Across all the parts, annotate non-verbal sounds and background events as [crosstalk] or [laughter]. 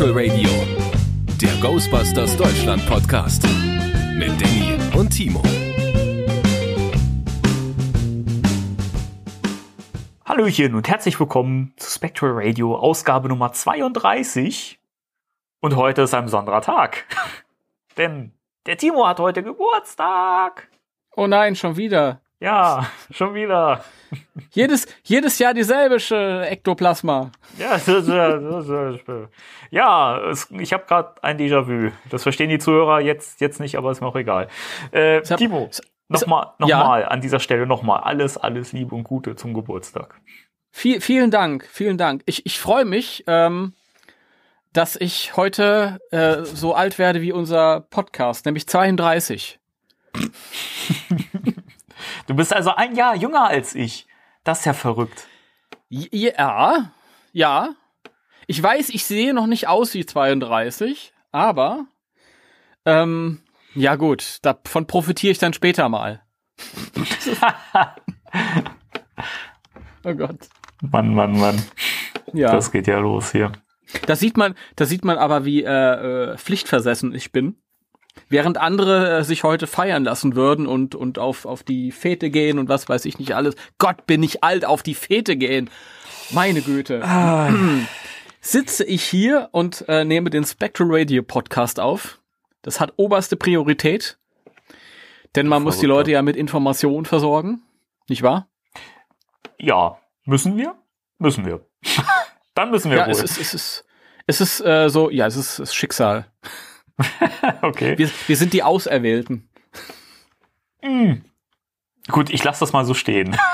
Spectral Radio, der Ghostbusters Deutschland Podcast mit Danny und Timo. Hallöchen und herzlich willkommen zu Spectral Radio, Ausgabe Nummer 32. Und heute ist ein besonderer Tag. [laughs] Denn der Timo hat heute Geburtstag. Oh nein, schon wieder. Ja, [laughs] schon wieder. Jedes, jedes Jahr dieselbe Ektoplasma. Ja, das ist, das ist, ja es, ich habe gerade ein Déjà-vu. Das verstehen die Zuhörer jetzt, jetzt nicht, aber ist mir auch egal. Äh, hab- Timo, nochmal noch Ja? mal an dieser Stelle nochmal alles, alles Liebe und Gute zum Geburtstag. Viel, vielen Dank, vielen Dank. Ich, ich freue mich, ähm, dass ich heute äh, so alt werde wie unser Podcast, nämlich 32. [laughs] Du bist also ein Jahr jünger als ich. Das ist ja verrückt. Ja, ja. Ich weiß, ich sehe noch nicht aus wie 32, aber ähm, ja gut, davon profitiere ich dann später mal. [laughs] oh Gott. Mann, Mann, Mann. Ja. Das geht ja los hier. Da sieht man, da sieht man aber, wie äh, äh, pflichtversessen ich bin. Während andere äh, sich heute feiern lassen würden und, und auf, auf die Fete gehen und was weiß ich nicht alles. Gott, bin ich alt, auf die Fete gehen. Meine Güte. [clears throat] Sitze ich hier und äh, nehme den Spectral Radio Podcast auf. Das hat oberste Priorität. Denn man muss die. Leute ja mit Informationen versorgen. Nicht wahr? Ja, müssen wir? Müssen wir. [laughs] Dann müssen wir Ja, wohl. es ist, es ist, es ist äh, so, ja, es ist, es ist Schicksal. [laughs] okay. Wir, wir sind die Auserwählten. Gut, ich lasse das mal so stehen. [laughs]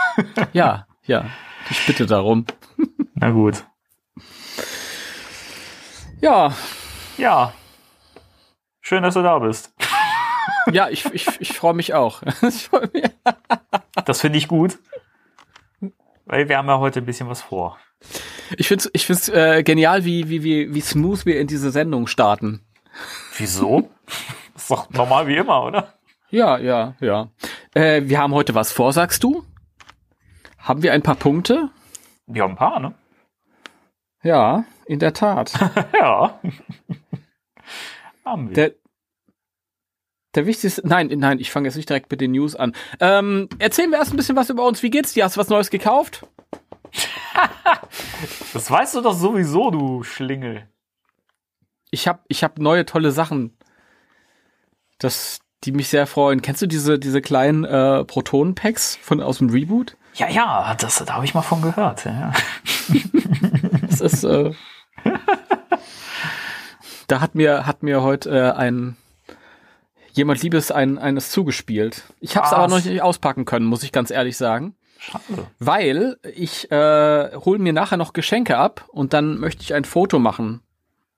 Ja, ja. Ich bitte darum. [laughs] Na gut. Ja, Ja. Schön, dass du da bist. ja, ich, ich, ich freue mich auch. Ich freu mich. Das finde ich gut. Weil wir haben ja heute ein bisschen was vor. Ich finde es ich find's, äh, genial, wie, wie, wie, wie smooth wir in diese Sendung starten. Wieso? [laughs] ist doch normal wie immer, oder? Ja, ja, ja. Äh, wir haben heute was vor, sagst du? Haben wir ein paar Punkte? Wir haben ein paar, ne? Ja, in der Tat. [laughs] Ja. [laughs] haben wir. Der, der wichtigste, nein, nein, ich fange jetzt nicht direkt mit den News an. Ähm, erzählen wir erst ein bisschen was über uns. Wie geht's dir? Hast du was Neues gekauft? das weißt du doch sowieso, du Schlingel. Ich habe ich hab neue tolle Sachen, das, die mich sehr freuen. Kennst du diese, diese kleinen äh, Protonen-Packs von aus dem Reboot? Ja, ja, das, da habe ich mal von gehört. Ja. [laughs] Das ist, äh, da hat mir, hat mir heute äh, ein jemand Liebes ein, eines zugespielt. Ich habe es aber noch nicht auspacken können, muss ich ganz ehrlich sagen. Schade. Weil ich äh, hole mir nachher noch Geschenke ab und dann möchte ich ein Foto machen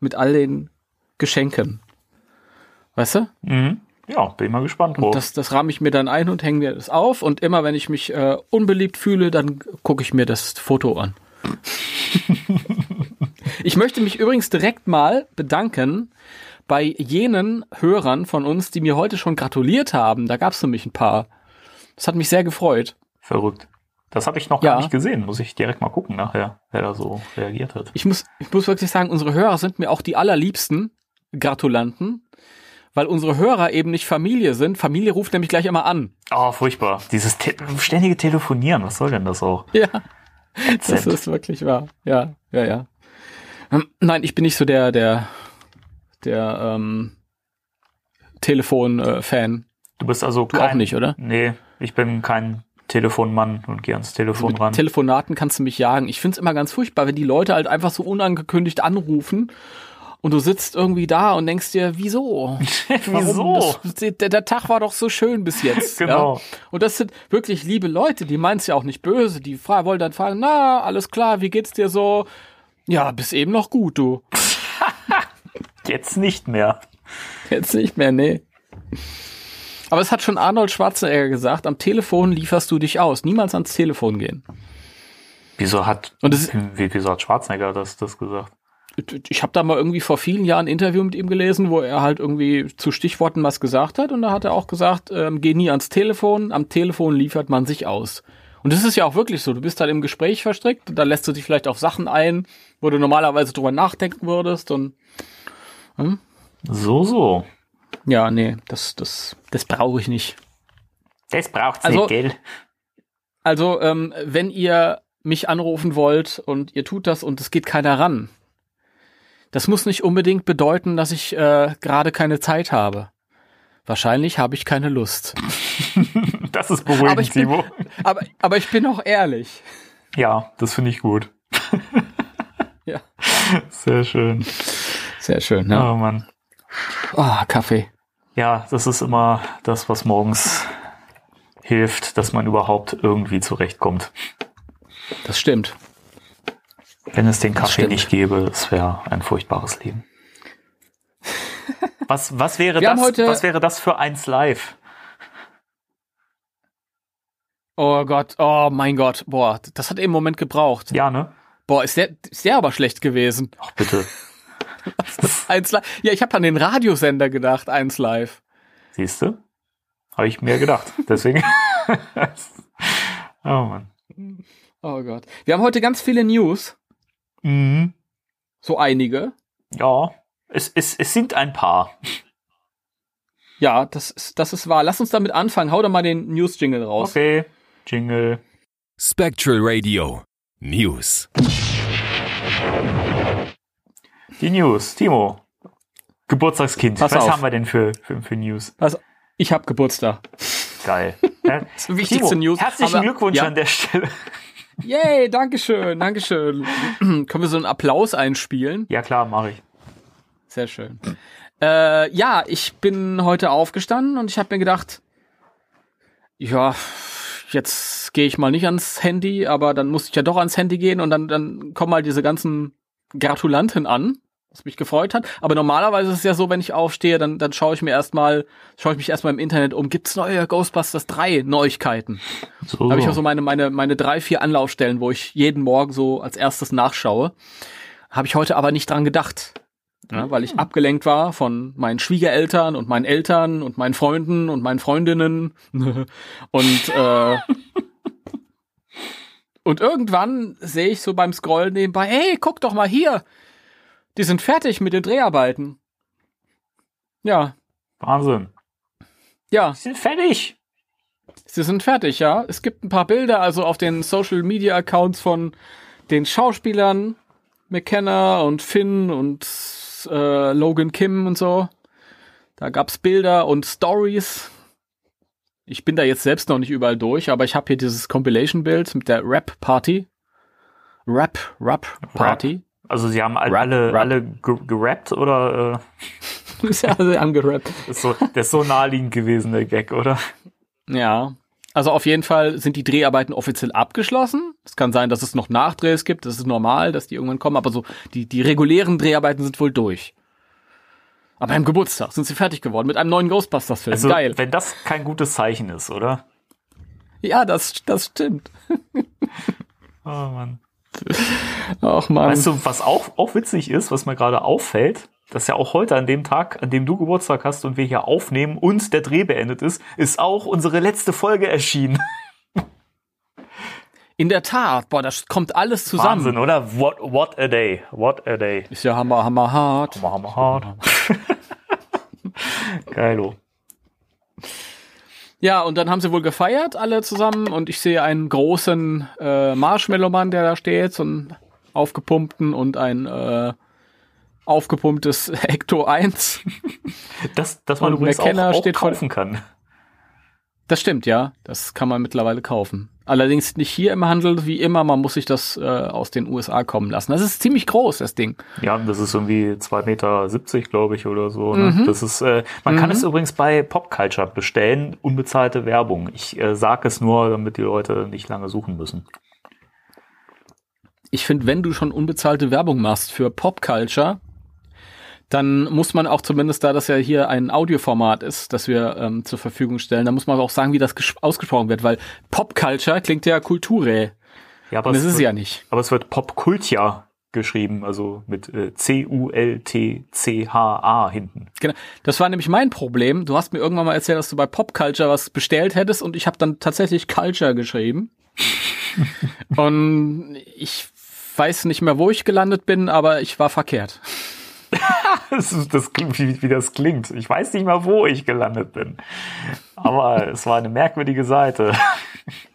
mit all den Geschenken. Weißt du? Mhm. Ja, bin mal gespannt. Und das, das rahme ich mir dann ein und hänge mir das auf. Und immer wenn ich mich äh, unbeliebt fühle, dann gucke ich mir das Foto an. [laughs] ich möchte mich übrigens direkt mal bedanken bei jenen Hörern von uns, die mir heute schon gratuliert haben. Da gab es nämlich ein paar. Das hat mich sehr gefreut. Verrückt. Das habe ich noch Ja. gar nicht gesehen. Muss ich direkt mal gucken nachher, wer da so reagiert hat. Ich muss, ich muss wirklich sagen, unsere Hörer sind mir auch die allerliebsten Gratulanten, weil unsere Hörer eben nicht Familie sind. Familie ruft nämlich gleich immer an. Oh, furchtbar. Dieses te ständige Telefonieren, was soll denn das auch? Ja. Das ist wirklich wahr. Ja, ja, ja. Ähm, Nein, ich bin nicht so der, der, der ähm, Telefon-Fan. Du bist also Du auch nicht, oder? Nee, ich bin kein Telefonmann und gehe ans Telefon Mit ran. Telefonaten kannst du mich jagen. Ich find's immer ganz furchtbar, wenn die Leute halt einfach so unangekündigt anrufen und du sitzt irgendwie da und denkst dir, wieso? [laughs] Wieso? Das, der, der Tag war doch so schön bis jetzt. Genau. Ja? Und das sind wirklich liebe Leute, die meinen es ja auch nicht böse. Die wollen dann fragen, na, alles klar, wie geht's dir so? Ja, bis eben noch gut, du. [laughs] Jetzt nicht mehr. Jetzt nicht mehr, nee. Aber es hat schon Arnold Schwarzenegger gesagt, am Telefon lieferst du dich aus. Niemals ans Telefon gehen. Wieso hat, Und wie, wieso hat Schwarzenegger das, das gesagt? Ich habe da mal irgendwie vor vielen Jahren ein Interview mit ihm gelesen, wo er halt irgendwie zu Stichworten was gesagt hat. Und da hat er auch gesagt, ähm, geh nie ans Telefon, am Telefon liefert man sich aus. Und das ist ja auch wirklich so. Du bist halt im Gespräch verstrickt, da lässt du dich vielleicht auf Sachen ein, wo du normalerweise drüber nachdenken würdest und hm? So, so. Ja, nee, das, das, das brauche ich nicht. Das braucht's Also- nicht, gell? Also, ähm, wenn ihr mich anrufen wollt und ihr tut das und es geht keiner ran, das muss nicht unbedingt bedeuten, dass ich äh, gerade keine Zeit habe. Wahrscheinlich habe ich keine Lust. [laughs] Das ist beruhigend, Aber ich bin- Timo. Aber, aber ich bin auch ehrlich. Ja, das finde ich gut. [laughs] Ja. Sehr schön. Sehr schön, ne? Oh Mann. Oh, Kaffee. Ja, das ist immer das, was morgens hilft, dass man überhaupt irgendwie zurechtkommt. Das stimmt. Wenn es den Kaffee nicht gäbe, es wäre ein furchtbares Leben. Was, was, wäre Wir das, was wäre das für eins live? Oh Gott, oh mein Gott. Boah, das hat eben einen Moment gebraucht. Ja, ne? Boah, ist der, ist der aber schlecht gewesen. Ach, bitte. Eins live. Ja, ich habe an den Radiosender gedacht, eins live. Siehst du? Habe ich mir gedacht. Deswegen. [laughs] oh Mann. Oh Gott. Wir haben heute ganz viele News. Mhm. So einige. Ja, es, es, es sind ein paar. Ja, das ist, das ist wahr. Lass uns damit anfangen. Hau doch mal den News-Jingle raus. Okay. Jingle. Spectral Radio News. Die News. Timo. Geburtstagskind. Pass Was auf. haben wir denn für, für, für News? Also, ich habe Geburtstag. Geil. [laughs] Das wichtigste Timo, News. Herzlichen Aber- Glückwunsch ja. an der Stelle. Yay, Dankeschön, Dankeschön. [clears throat] Können wir so einen Applaus einspielen? Ja, klar, mache ich. Sehr schön. Äh, ja, ich bin heute aufgestanden und ich habe mir gedacht, ja, jetzt gehe ich mal nicht ans Handy, aber dann muss ich ja doch ans Handy gehen und dann, dann kommen mal diese ganzen Gratulanten an, was mich gefreut hat. Aber normalerweise ist es ja so, wenn ich aufstehe, dann, dann schaue ich mir erstmal, schaue ich mich erstmal im Internet um, gibt's neue Ghostbusters 3 Neuigkeiten? So, Da habe ich auch so meine, meine, meine drei, vier Anlaufstellen, wo ich jeden Morgen so als erstes nachschaue. Habe ich heute aber nicht dran gedacht. Ja, weil ich abgelenkt war von meinen Schwiegereltern und meinen Eltern und meinen Freunden und meinen Freundinnen. [laughs] und, äh, [laughs] und irgendwann sehe ich so beim Scrollen nebenbei, hey, guck doch mal hier. Die sind fertig mit den Dreharbeiten. Ja, Wahnsinn. ja. Wir sind fertig. Sie sind fertig, ja. Es gibt ein paar Bilder, also auf den Social Media Accounts von den Schauspielern McKenna und Finn und äh, Logan Kim und so. Da gab's Bilder und Stories. Ich bin da jetzt selbst noch nicht überall durch, aber ich habe hier dieses Compilation-Bild mit der Rap Party. Rap, Rap Party. Also sie haben Rap, alle, Rap. alle ge- gerappt oder Ist ja sehr angerappt. äh, [laughs] ist so, der ist so naheliegend gewesen, der Gag, oder? Ja. Also auf jeden Fall sind die Dreharbeiten offiziell abgeschlossen. Es kann sein, dass es noch Nachdrehs gibt. Das ist normal, dass die irgendwann kommen. Aber so die, die regulären Dreharbeiten sind wohl durch. Aber am Geburtstag sind sie fertig geworden mit einem neuen Ghostbusters-Film. Also Geil. wenn das kein gutes Zeichen ist, oder? Ja, das, das stimmt. Oh Mann. Ach man. Weißt du, was auch, auch witzig ist, was mir gerade auffällt, dass ja auch heute an dem Tag, an dem du Geburtstag hast und wir hier aufnehmen und der Dreh beendet ist, ist auch unsere letzte Folge erschienen. In der Tat, boah, das kommt alles zusammen. Wahnsinn, oder? What, what a day. What a day. Ist ja hammer, hammer hart. Hammer, hammer hart. [laughs] Geilo. Ja, und dann haben sie wohl gefeiert, alle zusammen. Und ich sehe einen großen äh, Marshmallow-Mann, der da steht, so einen aufgepumpten und ein äh, aufgepumptes [laughs] Hector 1. Das, das man Und übrigens auch, McKenna auch steht vor- kaufen kann. Das stimmt, ja. Das kann man mittlerweile kaufen. Allerdings nicht hier im Handel, wie immer. Man muss sich das äh, aus den USA kommen lassen. Das ist ziemlich groß, das Ding. Ja, das ist irgendwie 2,70 Meter, glaube ich, oder so. Ne? Mhm. Das ist, äh, man kann es übrigens bei Popculture bestellen, unbezahlte Werbung. Ich äh, sage es nur, damit die Leute nicht lange suchen müssen. Ich finde, wenn du schon unbezahlte Werbung machst für Popculture, dann muss man auch zumindest, da das ja hier ein Audioformat ist, das wir ähm, zur Verfügung stellen, dann muss man auch sagen, wie das ausgesprochen wird, weil Popculture klingt ja Kulture. Ja, aber Und das es ist wird, ja nicht. Aber es wird Popculture geschrieben, also mit äh, C-U-L-T-C-H-A hinten. Genau. Das war nämlich mein Problem. Du hast mir irgendwann mal erzählt, dass du bei Popculture was bestellt hättest und ich habe dann tatsächlich Culture geschrieben. [laughs] Und ich weiß nicht mehr, wo ich gelandet bin, aber ich war verkehrt. [laughs] das, ist, das wie, wie das klingt. Ich weiß nicht mal, wo ich gelandet bin. Aber es war eine merkwürdige Seite. [laughs]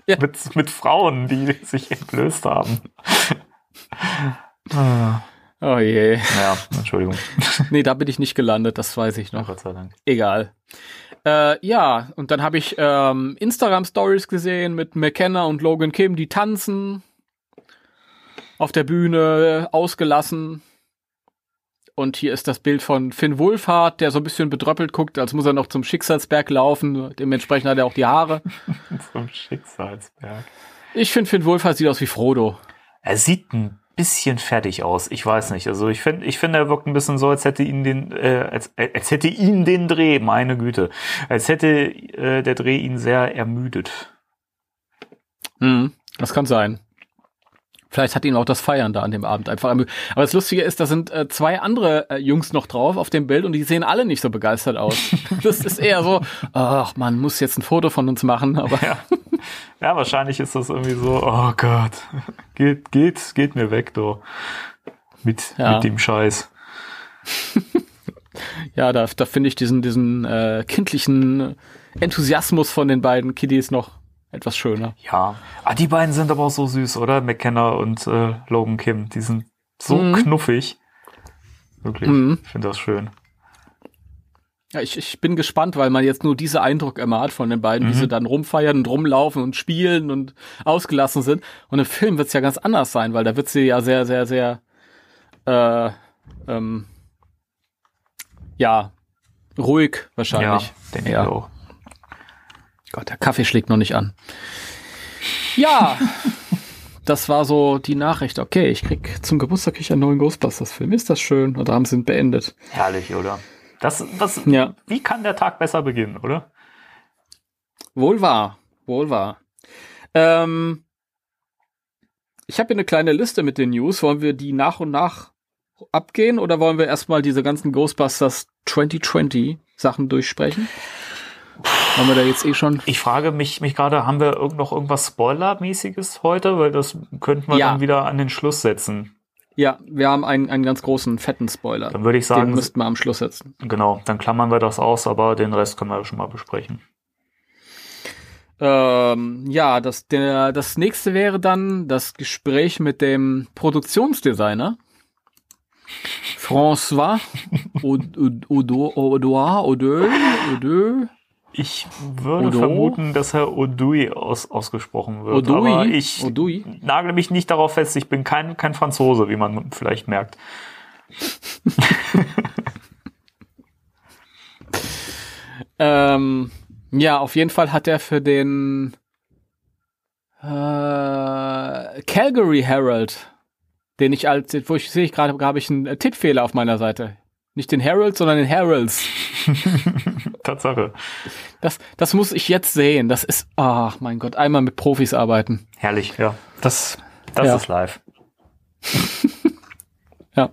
Ja. mit, mit Frauen, die sich entblößt haben. oh je. Ja, Entschuldigung. Nee, da bin ich nicht gelandet, das weiß ich noch. Gott sei Dank. Egal. Äh, ja, und dann habe ich ähm, Instagram-Stories gesehen mit McKenna und Logan Kim, die tanzen auf der Bühne, ausgelassen. Und hier ist das Bild von Finn Wohlfahrt, der so ein bisschen bedröppelt guckt, als muss er noch zum Schicksalsberg laufen. Dementsprechend hat er auch die Haare. [laughs] zum Schicksalsberg. Ich finde, Finn Wohlfahrt sieht aus wie Frodo. Er sieht ein bisschen fertig aus. Ich weiß nicht. Also ich finde, ich finde, er wirkt ein bisschen so, als hätte ihn den, äh, als, als hätte ihn den Dreh, meine Güte, als hätte äh, der Dreh ihn sehr ermüdet. Hm, das kann sein. Vielleicht hat ihn auch das Feiern da an dem Abend einfach. Aber das Lustige ist, da sind äh, zwei andere äh, Jungs noch drauf auf dem Bild und die sehen alle nicht so begeistert aus. [laughs] das ist eher so, ach, man muss jetzt ein Foto von uns machen, aber. Ja. ja, wahrscheinlich ist das irgendwie so, oh Gott, geht, geht, geht mir weg, du. Mit, ja. mit dem Scheiß. [laughs] ja, da, da finde ich diesen, diesen äh, kindlichen Enthusiasmus von den beiden Kiddies noch etwas schöner. Ja. Ah, die beiden sind aber auch so süß, oder? McKenna und äh, Logan Kim. Die sind so mhm. knuffig. Wirklich. Mhm. Ich finde das schön. Ja, ich, ich bin gespannt, weil man jetzt nur diese Eindruck immer hat von den beiden, mhm. wie sie dann rumfeiern und rumlaufen und spielen und ausgelassen sind. Und im Film wird es ja ganz anders sein, weil da wird sie ja sehr, sehr, sehr äh, ähm, ja, ruhig wahrscheinlich. Ja, denke ja. ich auch. Gott, der Kaffee schlägt noch nicht an. Ja, [laughs] das war so die Nachricht. Okay, ich krieg zum Geburtstag ich einen neuen Ghostbusters-Film. Ist das schön? Und haben sie ihn beendet. Herrlich, oder? Das, das, ja. Wie kann der Tag besser beginnen, oder? Wohl wahr, wohl wahr. Ähm, ich habe hier eine kleine Liste mit den News. Wollen wir die nach und nach abgehen oder wollen wir erstmal diese ganzen Ghostbusters 2020 Sachen durchsprechen? Haben wir da jetzt eh schon? Ich frage mich, mich gerade, haben wir noch irgendwas Spoiler-mäßiges heute? Weil das könnten wir ja. dann wieder an den Schluss setzen. Ja, wir haben einen, einen ganz großen, fetten Spoiler. Dann würde ich sagen. Den müssten wir am Schluss setzen. Genau, dann klammern wir das aus, aber den Rest können wir schon mal besprechen. Ähm, ja, das, der, das nächste wäre dann das Gespräch mit dem Produktionsdesigner. François Odoir, Odoir, Odoir, ich würde Odo? vermuten, dass Herr Odui aus, ausgesprochen wird. Odui? Aber ich Odui? nagel mich nicht darauf fest. Ich bin kein, kein Franzose, wie man vielleicht merkt. [laughs] ähm, ja, auf jeden Fall hat er für den äh, Calgary Herald, den ich als, wo ich sehe ich gerade, habe ich einen Tippfehler auf meiner Seite. Nicht den Herald, sondern den Heralds. [laughs] Tatsache. Das, das muss ich jetzt sehen. Das ist, ach mein Gott, einmal mit Profis arbeiten. Herrlich, ja. Das, das ja. ist live. [laughs] ja.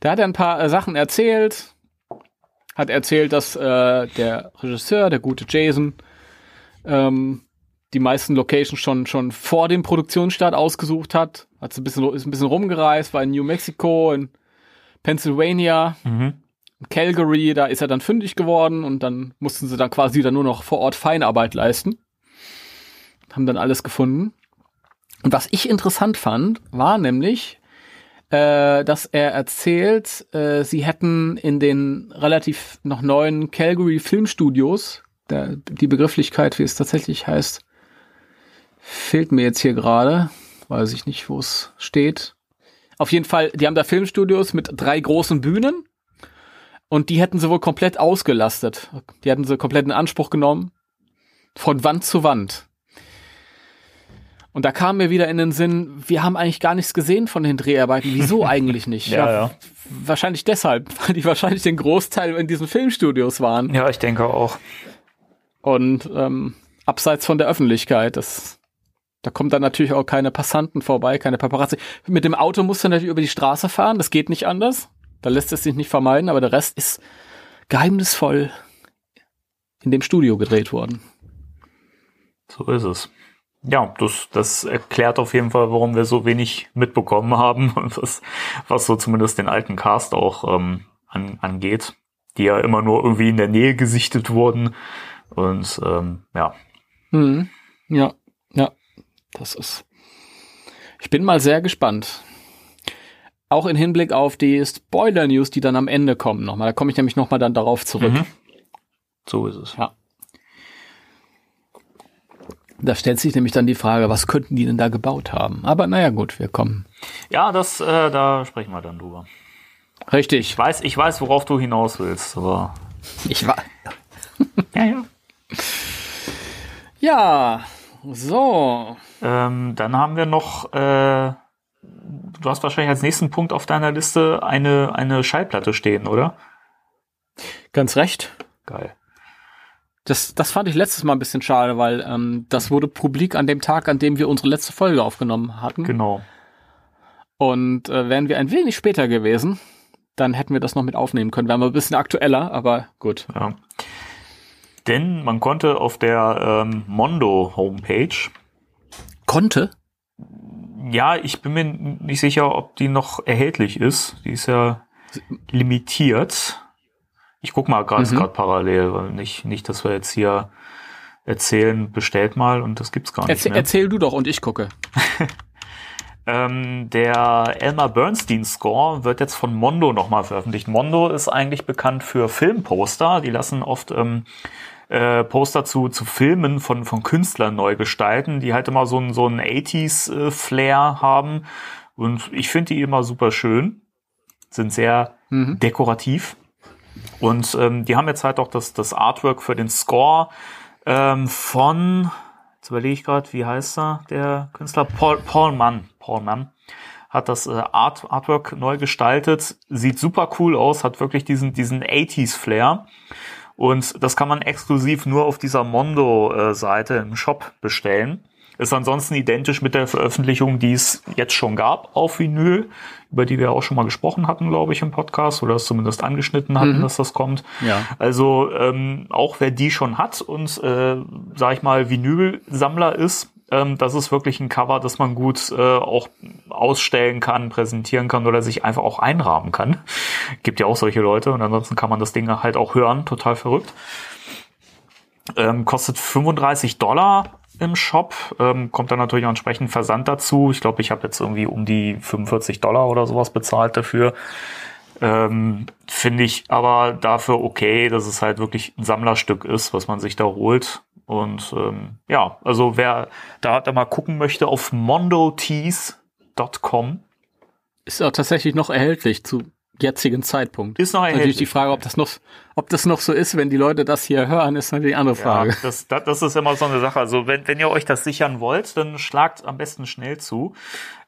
Da hat er ein paar äh, Sachen erzählt. Hat erzählt, dass äh, der Regisseur, der gute Jason, ähm, die meisten Locations schon, schon vor dem Produktionsstart ausgesucht hat. Hat ein bisschen, ist ein bisschen rumgereist, war in New Mexico, in Pennsylvania. Mhm. Calgary, da ist er dann fündig geworden und dann mussten sie dann quasi dann nur noch vor Ort Feinarbeit leisten. Haben dann alles gefunden. Und was ich interessant fand, war nämlich, äh, dass er erzählt, äh, sie hätten in den relativ noch neuen Calgary Filmstudios, der, die Begrifflichkeit, wie es tatsächlich heißt, fehlt mir jetzt hier gerade, weiß ich nicht, wo es steht. Auf jeden Fall, die haben da Filmstudios mit drei großen Bühnen und die hätten sie wohl komplett ausgelastet. Die hätten sie komplett in Anspruch genommen. Von Wand zu Wand. Und da kam mir wieder in den Sinn, wir haben eigentlich gar nichts gesehen von den Dreharbeiten. Wieso [laughs] eigentlich nicht? ja, ja, Wahrscheinlich deshalb, [laughs] weil die wahrscheinlich den Großteil in diesen Filmstudios waren. Ja, ich denke auch. Und ähm, abseits von der Öffentlichkeit, das, da kommt dann natürlich auch keine Passanten vorbei, keine Paparazzi. Mit dem Auto musst du natürlich über die Straße fahren, das geht nicht anders. Da lässt es sich nicht vermeiden, aber der Rest ist geheimnisvoll in dem Studio gedreht worden. So ist es. ja, das, das erklärt auf jeden Fall, warum wir so wenig mitbekommen haben, [laughs] was, was so zumindest den alten Cast auch ähm, an, angeht, die ja immer nur irgendwie in der Nähe gesichtet wurden. Und ähm, ja. Mhm. Ja, ja, das ist. Ich bin mal sehr gespannt. Auch in Hinblick auf die Spoiler-News, die dann am Ende kommen nochmal. Da komme ich nämlich nochmal dann darauf zurück. Mhm. So ist es. Ja. Da stellt sich nämlich dann die Frage, was könnten die denn da gebaut haben? Aber naja, gut, wir kommen. Ja, das, äh, da sprechen wir dann drüber. Richtig. Ich weiß, ich weiß, worauf du hinaus willst, aber. Ich war. [laughs] Ja, ja. Ja, so. Ähm, dann haben wir noch, äh, du hast wahrscheinlich als nächsten Punkt auf deiner Liste eine, eine Schallplatte stehen, oder? Ganz recht. Geil. Das, das fand ich letztes Mal ein bisschen schade, weil ähm, das wurde publik an dem Tag, an dem wir unsere letzte Folge aufgenommen hatten. Genau. Und äh, wären wir ein wenig später gewesen, dann hätten wir das noch mit aufnehmen können. Wären wir ein bisschen aktueller, aber gut. Ja. Denn man konnte auf der ähm, Mondo Homepage, Konnte? ja, ich bin mir nicht sicher, ob die noch erhältlich ist. Die ist ja limitiert. Ich guck mal gerade Mhm. gerade parallel, weil nicht, nicht, dass wir jetzt hier erzählen, bestellt mal und das gibt's gar nicht Erzähl, mehr. erzähl du doch und ich gucke. [laughs] Ähm, der Elmer Bernstein Score wird jetzt von Mondo nochmal veröffentlicht. Mondo ist eigentlich bekannt für Filmposter. Die lassen oft ähm, äh, Poster zu, zu Filmen von, von Künstlern neu gestalten, die halt immer so einen so einen 80s-Flair haben. Und ich finde die immer super schön. Sind sehr Mhm. dekorativ. Und ähm, die haben jetzt halt auch das, das Artwork für den Score ähm, von, jetzt überlege ich gerade, wie heißt er, der Künstler? Paul, Paul Mann. Paul Mann hat das äh, Art, Artwork neu gestaltet. Sieht super cool aus, hat wirklich diesen, diesen 80s-Flair. Und das kann man exklusiv nur auf dieser Mondo-Seite im Shop bestellen. Ist ansonsten identisch mit der Veröffentlichung, die es jetzt schon gab auf Vinyl, über die wir auch schon mal gesprochen hatten, glaube ich, im Podcast oder es zumindest angeschnitten hatten, Mhm. dass das kommt. Ja. Also ähm, auch wer die schon hat und, äh, sag ich mal, Vinyl-Sammler ist, ähm, das ist wirklich ein Cover, das man gut äh, auch ausstellen kann, präsentieren kann oder sich einfach auch einrahmen kann. Gibt ja auch solche Leute und ansonsten kann man das Ding halt auch hören, total verrückt. Ähm, kostet 35 Dollar im Shop, ähm, kommt dann natürlich auch entsprechend Versand dazu. Ich glaube, ich habe jetzt irgendwie um die 45 Dollar oder sowas bezahlt dafür. Ähm, Finde ich aber dafür okay, dass es halt wirklich ein Sammlerstück ist, was man sich da holt. Und ähm, ja, also wer da, da mal gucken möchte auf mondotees.com Ist auch tatsächlich noch erhältlich zu jetzigen Zeitpunkt. ist noch Natürlich erhältlich. die Frage, ob das noch, ob das noch so ist, wenn die Leute das hier hören, ist natürlich eine andere Frage. Ja, das, das, das ist immer so eine Sache. Also wenn, wenn ihr euch das sichern wollt, dann schlagt am besten schnell zu.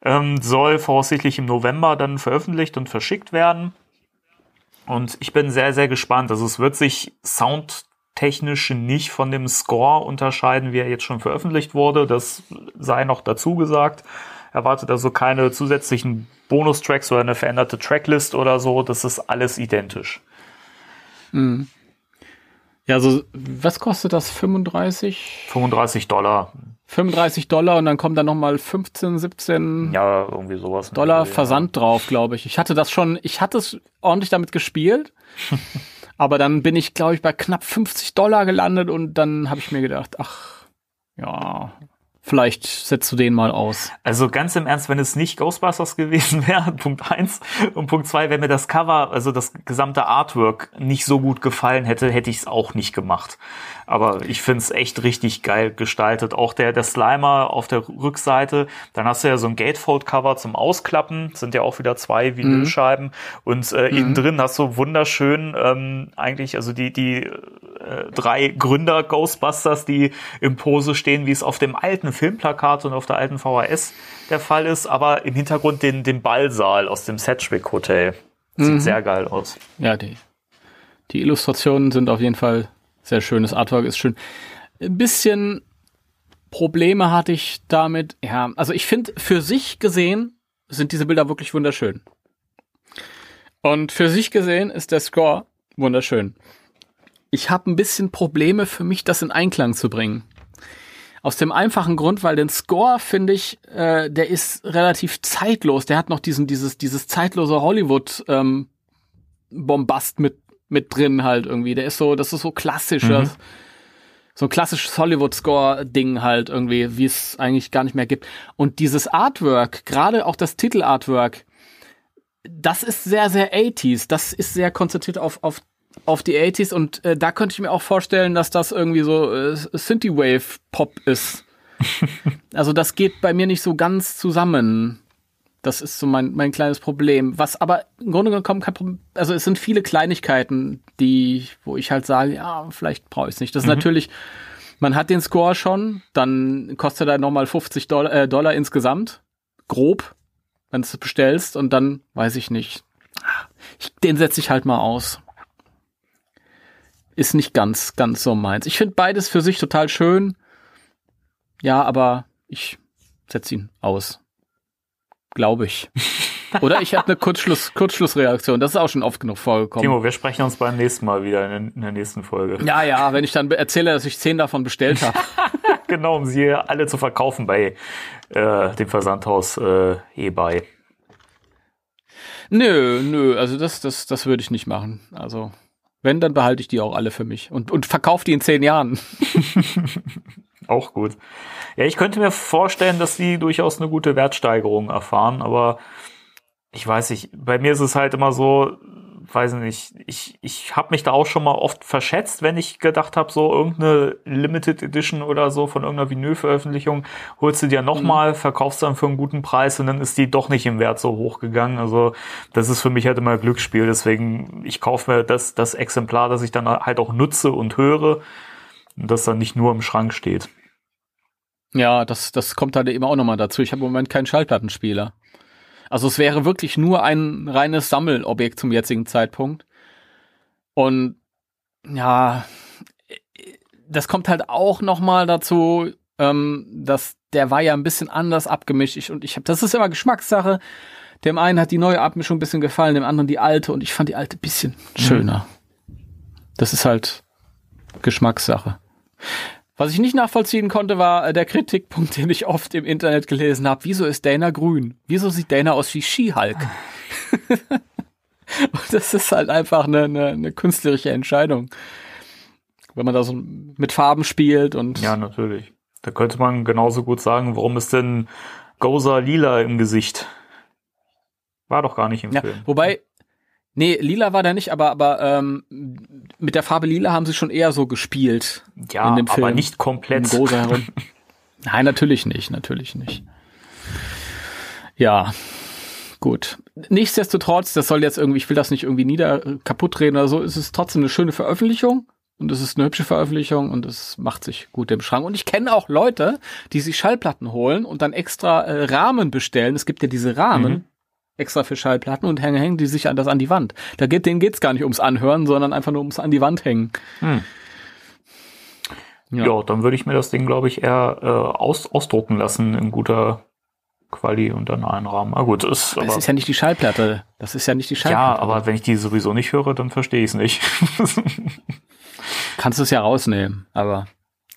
Ähm, soll voraussichtlich im November dann veröffentlicht und verschickt werden. Und ich bin sehr, sehr gespannt. Also es wird sich soundtechnisch nicht von dem Score unterscheiden, wie er jetzt schon veröffentlicht wurde. Das sei noch dazu gesagt. Erwartet also keine zusätzlichen Bonustracks oder eine veränderte Tracklist oder so. Das ist alles identisch. Ja, also was kostet das? 35? 35 Dollar. 35 Dollar und dann kommt da nochmal 15, 17 Ja, irgendwie sowas. Dollar Ja. Versand drauf, glaube ich. Ich hatte das schon, ich hatte es ordentlich damit gespielt. [laughs] aber dann bin ich, glaube ich, bei knapp 50 Dollar gelandet und dann habe ich mir gedacht, ach, ja, vielleicht setzt du den mal aus. Also ganz im Ernst, wenn es nicht Ghostbusters [laughs] gewesen wäre, Punkt eins und Punkt zwei, wenn mir das Cover, also das gesamte Artwork nicht so gut gefallen hätte, hätte ich es auch nicht gemacht. Aber ich finde es echt richtig geil gestaltet. Auch der, der Slimer auf der Rückseite, dann hast du ja so ein Gatefold-Cover zum Ausklappen, sind ja auch wieder zwei Vinylscheiben und äh, innen drin hast du wunderschön ähm, eigentlich, also die, die äh, drei Gründer Ghostbusters, die im Pose stehen, wie es auf dem alten Filmplakat und auf der alten VHS der Fall ist, aber im Hintergrund den, den Ballsaal aus dem Sedgwick Hotel. Sieht sehr geil aus. Ja, die, die Illustrationen sind auf jeden Fall sehr schön. Das Artwork ist schön. Ein bisschen Probleme hatte ich damit. Ja, also ich finde, für sich gesehen sind diese Bilder wirklich wunderschön. Und für sich gesehen ist der Score wunderschön. Ich habe ein bisschen Probleme für mich, das in Einklang zu bringen. Aus dem einfachen Grund, weil den Score finde ich, äh, der ist relativ zeitlos. Der hat noch diesen dieses dieses zeitlose Hollywood ähm, Bombast mit mit drin halt irgendwie. Der ist so, das ist so klassisch, mhm. so ein klassisches Hollywood-Score-Ding halt irgendwie, wie es eigentlich gar nicht mehr gibt. Und dieses Artwork, gerade auch das Titel-Artwork, das ist sehr, sehr 80s. Das ist sehr konzentriert auf, auf, auf die 80s und äh, da könnte ich mir auch vorstellen, dass das irgendwie so äh, Synthwave-Pop ist. [laughs] also das geht bei mir nicht so ganz zusammen. Das ist so mein, mein kleines Problem. Was aber im Grunde genommen kein Problem, also es sind viele Kleinigkeiten, die, wo ich halt sage, ja, vielleicht brauche ich es nicht. Das mhm. ist natürlich, man hat den Score schon, dann kostet er nochmal 50 Dollar, äh, Dollar insgesamt. Grob, wenn du es bestellst und dann, weiß ich nicht. Ich, den setze ich halt mal aus. Ist nicht ganz, ganz so meins. Ich finde beides für sich total schön. Ja, aber ich setze ihn aus. Glaube ich. Oder ich habe eine Kurzschluss, Kurzschlussreaktion. Das ist auch schon oft genug vorgekommen. Timo, wir sprechen uns beim nächsten Mal wieder in, in der nächsten Folge. Ja, ja, wenn ich dann erzähle, dass ich zehn davon bestellt habe. [laughs] genau, um sie alle zu verkaufen bei äh, dem Versandhaus äh, eBay. Nö, nö, also das, das, das würde ich nicht machen. Also, wenn, dann behalte ich die auch alle für mich und, und verkaufe die in zehn Jahren. [laughs] auch gut. Ja, ich könnte mir vorstellen, dass die durchaus eine gute Wertsteigerung erfahren, aber ich weiß nicht, bei mir ist es halt immer so, weiß nicht, ich, ich habe mich da auch schon mal oft verschätzt, wenn ich gedacht habe, so irgendeine Limited Edition oder so von irgendeiner Vinyl-Veröffentlichung holst du dir nochmal, mhm. verkaufst dann für einen guten Preis und dann ist die doch nicht im Wert so hoch gegangen. Also das ist für mich halt immer Glücksspiel. Deswegen, ich kaufe mir das, das Exemplar, das ich dann halt auch nutze und höre und das dann nicht nur im Schrank steht. Ja, das, das kommt halt eben auch nochmal dazu. Ich habe im Moment keinen Schallplattenspieler. Also es wäre wirklich nur ein reines Sammelobjekt zum jetzigen Zeitpunkt. Und ja, das kommt halt auch nochmal dazu, ähm, dass der war ja ein bisschen anders abgemischt. Ich, und ich habe, das ist immer Geschmackssache. Dem einen hat die neue Abmischung ein bisschen gefallen, dem anderen die alte und ich fand die alte ein bisschen mhm. schöner. Mhm. Das ist halt Geschmackssache. Was ich nicht nachvollziehen konnte, war äh, der Kritikpunkt, [laughs] den ich oft im Internet gelesen habe. Wieso ist Dana grün? Wieso sieht Dana aus wie Skihulk? [laughs] das ist halt einfach eine, eine, eine künstlerische Entscheidung. Wenn man da so mit Farben spielt und. Ja, natürlich. Da könnte man genauso gut sagen, warum ist denn Goza lila im Gesicht? War doch gar nicht im ja, Film. Wobei, Nee, lila war der nicht, aber, aber ähm, mit der Farbe lila haben sie schon eher so gespielt. Ja, in dem Film, aber nicht komplett. Nein, natürlich nicht, natürlich nicht. Ja, gut. Nichtsdestotrotz, das soll jetzt irgendwie, ich will das nicht irgendwie nieder kaputt reden oder so, es ist trotzdem eine schöne Veröffentlichung und es ist eine hübsche Veröffentlichung und es macht sich gut im Schrank. Und ich kenne auch Leute, die sich Schallplatten holen und dann extra äh, Rahmen bestellen. Es gibt ja diese Rahmen, mhm extra für Schallplatten und hängen, hängen die sich an das an die Wand. Da geht, denen geht's gar nicht ums Anhören, sondern einfach nur ums an die Wand hängen. Hm. Ja. ja. dann würde ich mir das Ding, glaube ich, eher äh, aus, ausdrucken lassen in guter Quali und dann einrahmen. Ah gut, ist aber, das ist ja nicht die Schallplatte. Das ist ja nicht die Schallplatte. Ja, aber wenn ich die sowieso nicht höre, dann verstehe ich es nicht. [laughs] Kannst du es ja rausnehmen, aber.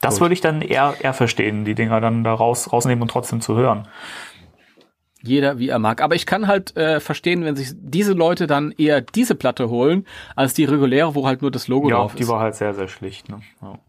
Das gut. würde ich dann eher, eher verstehen, die Dinger dann da raus, rausnehmen und trotzdem zu hören. Jeder wie er mag. Aber ich kann halt äh, verstehen, wenn sich diese Leute dann eher diese Platte holen, als die reguläre, wo halt nur das Logo ja, drauf ist. Ja, die war halt sehr, sehr schlicht. Ne? Ja.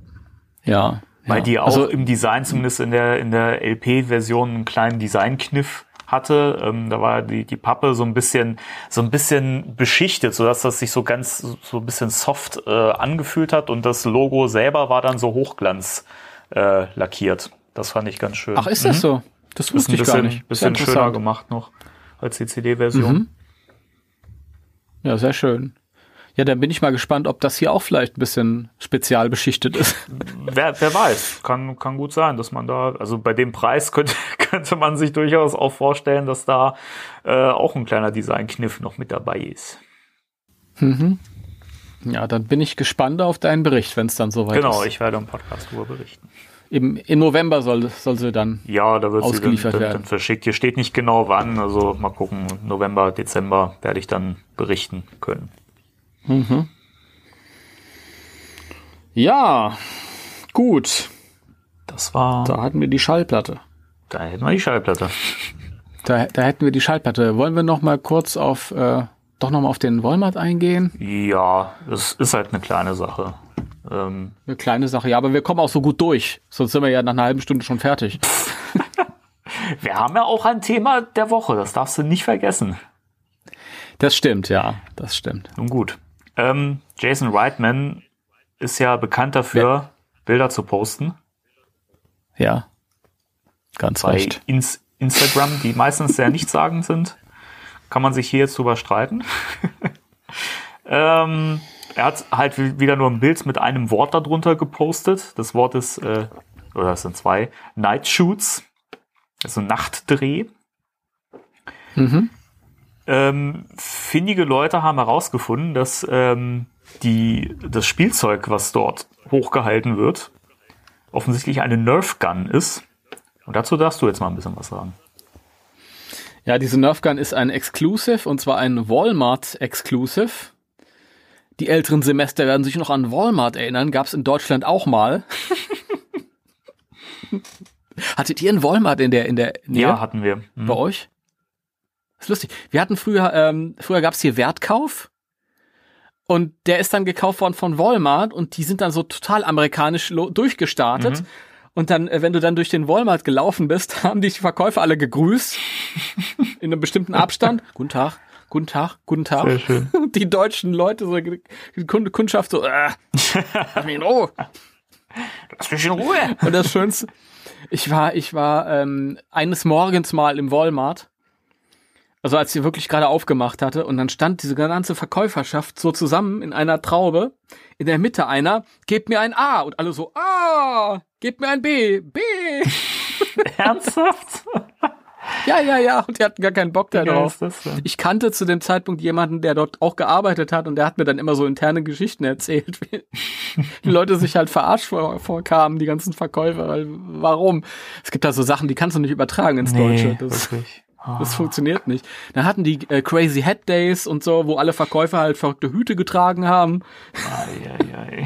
ja. Weil ja. die auch also, im Design, zumindest in der, in der LP-Version, einen kleinen Designkniff hatte. Ähm, da war die, die Pappe so ein bisschen, so ein bisschen beschichtet, sodass das sich so ganz, so ein bisschen soft äh, angefühlt hat und das Logo selber war dann so Hochglanz äh, lackiert. Das fand ich ganz schön. Ach, ist das mhm. so? Das wusste ich bisschen, gar nicht. Bisschen schöner gemacht noch als die CD-Version. Mhm. Ja, sehr schön. Ja, dann bin ich mal gespannt, ob das hier auch vielleicht ein bisschen spezial beschichtet ist. Wer, wer weiß, kann, kann gut sein, dass man da, also bei dem Preis [laughs] könnte, könnte man sich durchaus auch vorstellen, dass da äh, auch ein kleiner Designkniff noch mit dabei ist. Mhm. Ja, dann bin ich gespannt auf deinen Bericht, wenn es dann soweit genau, ist. Genau, ich werde im Podcast darüber berichten. Im, Im November soll, soll sie dann ja, da wird ausgeliefert sie dann, werden. Dann verschickt. Hier steht nicht genau wann, also mal gucken. November, Dezember werde ich dann berichten können. Mhm. Ja, gut. Das war. Da hatten wir die Schallplatte. Da hätten wir die Schallplatte. Da, da hätten wir die Schallplatte. Wollen wir noch mal kurz auf, äh, doch noch mal auf den Walmart eingehen? Ja, es ist halt eine kleine Sache. Ähm, Eine kleine Sache, ja, aber wir kommen auch so gut durch. Sonst sind wir ja nach einer halben Stunde schon fertig. [laughs] wir haben ja auch ein Thema der Woche, das darfst du nicht vergessen. Das stimmt, ja, das stimmt. Nun gut. Ähm, Jason Reitman ist ja bekannt dafür, Bilder zu posten Ja, ganz bei recht. Ins Instagram, die meistens sehr nichtssagend sind. Kann man sich hier jetzt drüber streiten. [laughs] ähm, er hat halt wi- wieder nur ein Bild mit einem Wort darunter gepostet. Das Wort ist, äh, oder es sind zwei, Night Shoots. Also Nachtdreh. Mhm. Ähm, findige Leute haben herausgefunden, dass ähm, die, das Spielzeug, was dort hochgehalten wird, offensichtlich eine Nerf Gun ist. Und dazu darfst du jetzt mal ein bisschen was sagen. Ja, diese Nerf Gun ist ein Exclusive und zwar ein Walmart Exclusive. Die älteren Semester werden sich noch an Walmart erinnern, gab es in Deutschland auch mal. [laughs] Hattet ihr einen Walmart in der in der Nähe Ja, hatten wir. Mhm. bei euch? Das ist lustig. Wir hatten früher, ähm, früher gab es hier Wertkauf und der ist dann gekauft worden von Walmart und die sind dann so total amerikanisch durchgestartet. Mhm. Und dann, äh, wenn du dann durch den Walmart gelaufen bist, [laughs] haben dich die Verkäufer alle gegrüßt. in einem bestimmten Abstand. guten Tag, guten Tag, guten Tag. Sehr schön. [laughs] Die deutschen Leute, so die Kundschaft so, äh, [laughs] lass mich in Ruhe. Lass mich in Ruhe. Und das Schönste, ich war, ich war ähm, eines Morgens mal im Walmart, also als sie wirklich gerade aufgemacht hatte, und dann stand diese ganze Verkäuferschaft so zusammen in einer Traube, in der Mitte einer, gebt mir ein A, und alle so, A, gebt mir ein B, B. [laughs] Ernsthaft? Ja, ja, ja, und die hatten gar keinen Bock da Wie geil drauf. ist das denn? Ich kannte zu dem Zeitpunkt jemanden, der dort auch gearbeitet hat und der hat mir dann immer so interne Geschichten erzählt, wie [laughs] die Leute sich halt verarscht vor, vorkamen, die ganzen Verkäufer. Weil, warum? Es gibt da so Sachen, die kannst du nicht übertragen ins Deutsche. Das. Ah. das funktioniert nicht. Dann hatten die äh, Crazy Head Days und so, wo alle Verkäufer halt verrückte Hüte getragen haben. Ei, ei, ei.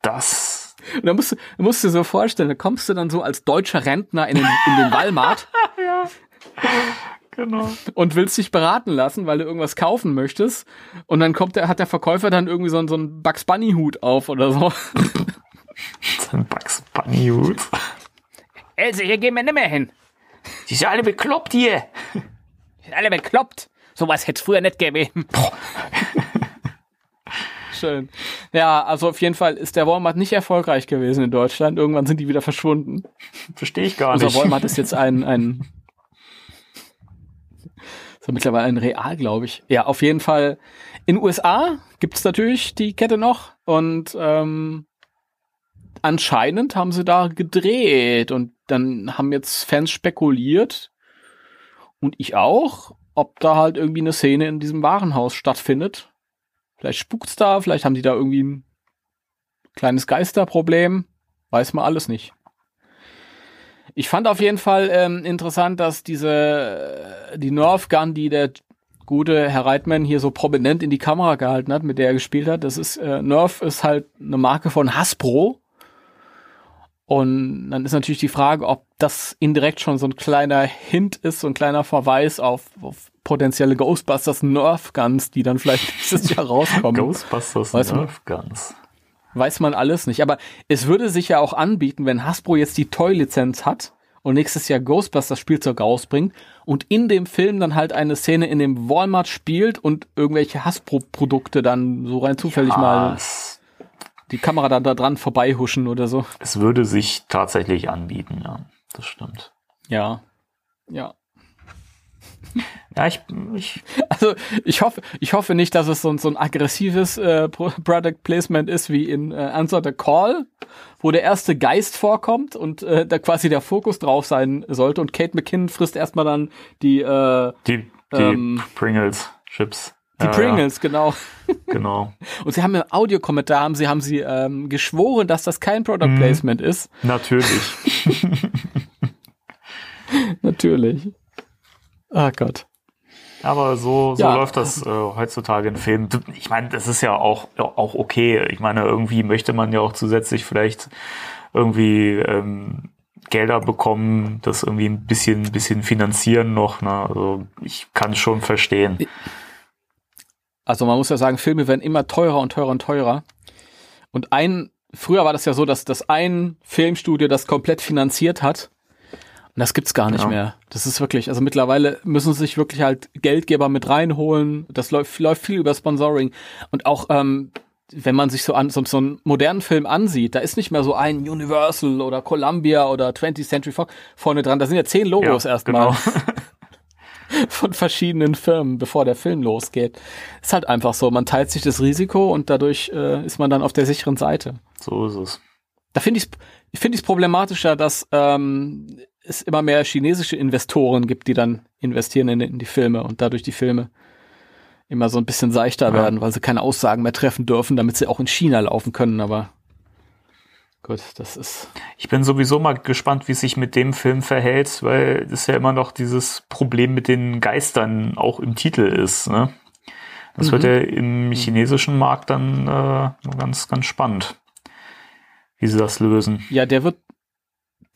Das. Und da musst du, musst du dir so vorstellen, da kommst du dann so als deutscher Rentner in den, in den Walmart [laughs] Genau. und willst dich beraten lassen, weil du irgendwas kaufen möchtest. Und dann kommt der, hat der Verkäufer dann irgendwie so, einen- so einen Bugs Bunny Hut auf oder so. [laughs] So ein Bugs Bunny Hut. Else, hier gehen wir nicht mehr hin. Die sind alle bekloppt hier. Sind alle bekloppt. Sowas hätte früher nicht gegeben. Schön. Ja, also auf jeden Fall ist der Walmart nicht erfolgreich gewesen in Deutschland. Irgendwann sind die wieder verschwunden. Verstehe ich gar Unser nicht. Walmart ist jetzt ein, ein so mittlerweile ein Real, glaube ich. Ja, auf jeden Fall. In USA gibt's natürlich die Kette noch und ähm, anscheinend haben sie da gedreht und dann haben jetzt Fans spekuliert und ich auch, ob da halt irgendwie eine Szene in diesem Warenhaus stattfindet. Vielleicht spukt's da, vielleicht haben die da irgendwie ein kleines Geisterproblem. Weiß man alles nicht. Ich fand auf jeden Fall ähm, interessant, dass diese äh, die Nerf Gun, die der gute Herr Reitman hier so prominent in die Kamera gehalten hat, mit der er gespielt hat, das ist äh, Nerf ist halt eine Marke von Hasbro. Und dann ist natürlich die Frage, ob das indirekt schon so ein kleiner Hint ist, so ein kleiner Verweis auf, auf potenzielle Ghostbusters Nerf Guns, die dann vielleicht [laughs] nächstes Jahr rauskommen. Ghostbusters Weißt du- Nerf Guns. Weiß man alles nicht. Aber es würde sich ja auch anbieten, wenn Hasbro jetzt die Toy-Lizenz hat und nächstes Jahr Ghostbusters Spielzeug rausbringt und in dem Film dann halt eine Szene in dem Walmart spielt und irgendwelche Hasbro-Produkte dann so rein zufällig Ah, mal es, die Kamera dann da dran vorbeihuschen oder so. es würde sich tatsächlich anbieten, ja. Das stimmt. Ja. Ja. Ja, ich, ich [laughs] Also ich hoffe, ich hoffe nicht, dass es so, ein- so ein aggressives äh, Pro- Product Placement ist wie in äh, Answer the Call, wo der erste Geist vorkommt und äh, da quasi der Fokus drauf sein sollte und Kate McKinnon frisst erstmal dann die äh, die, die Ähm, Pringles Chips. Die Pringles, genau. Genau. [laughs] Und sie haben im Audiokommentar haben sie haben sie ähm, geschworen, dass das kein Product Mhm. Placement ist. Natürlich. [laughs] Natürlich. Ah Gott. Aber so, so Ja. läuft das äh, heutzutage in Filmen. Ich meine, das ist ja auch, auch okay. Ich meine, irgendwie möchte man ja auch zusätzlich vielleicht irgendwie ähm, Gelder bekommen, das irgendwie ein bisschen, bisschen finanzieren noch. Ne? Also ich kann es schon verstehen. Also man muss ja sagen, Filme werden immer teurer und teurer und teurer. Und ein, früher war das ja so, dass das ein Filmstudio das komplett finanziert hat. Und das gibt's gar nicht Ja. mehr. Das ist wirklich, also mittlerweile müssen sich wirklich halt Geldgeber mit reinholen. Das läuft, läuft viel über Sponsoring. Und auch, ähm, wenn man sich so an so, so einen modernen Film ansieht, da ist nicht mehr so ein Universal oder Columbia oder 20th Century Fox vorne dran. Da sind ja zehn Logos Ja, erstmal genau. [laughs] [laughs] von verschiedenen Firmen, bevor der Film losgeht. Ist halt einfach so. Man teilt sich das Risiko und dadurch äh, ist man dann auf der sicheren Seite. So ist es. Da finde ich es finde ich problematischer, dass ähm, es immer mehr chinesische Investoren gibt, die dann investieren in, in die Filme und dadurch die Filme immer so ein bisschen seichter Ja. werden, weil sie keine Aussagen mehr treffen dürfen, damit sie auch in China laufen können. Aber gut, das ist Ich bin sowieso mal gespannt, wie es sich mit dem Film verhält, weil es ja immer noch dieses Problem mit den Geistern auch im Titel ist. Ne? Das wird ja im chinesischen Markt dann äh, ganz, ganz spannend, wie sie das lösen. ja, der wird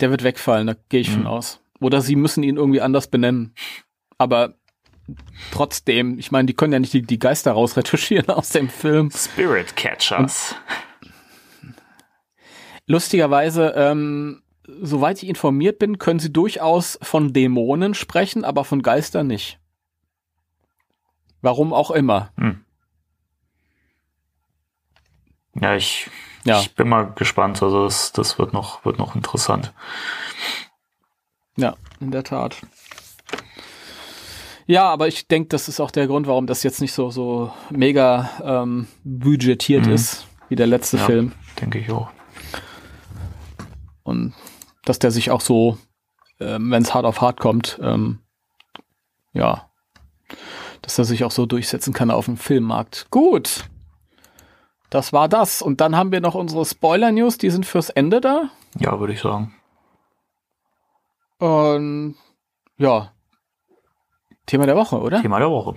der wird wegfallen, da gehe ich von Mhm. aus. Oder sie müssen ihn irgendwie anders benennen. Aber trotzdem, ich meine, die können ja nicht die, die Geister rausretuschieren [laughs] aus dem Film. Spirit Catchers. Lustigerweise, ähm, soweit ich informiert bin, können sie durchaus von Dämonen sprechen, aber von Geistern nicht. Warum auch immer. Ja, ich, Ja. ich bin mal gespannt. Also das, das wird noch, wird noch interessant. Ja, in der Tat. Ja, aber ich denke, das ist auch der Grund, warum das jetzt nicht so, so mega ähm, budgetiert Mhm. ist, wie der letzte Ja. Film. Denke ich auch. Und dass der sich auch so, ähm, wenn es hart auf hart kommt, ähm, ja, dass er sich auch so durchsetzen kann auf dem Filmmarkt. Gut. Das war das. Und dann haben wir noch unsere Spoiler-News, die sind fürs Ende da. Ja, würde ich sagen. Und ja. Thema der Woche, oder? Thema der Woche.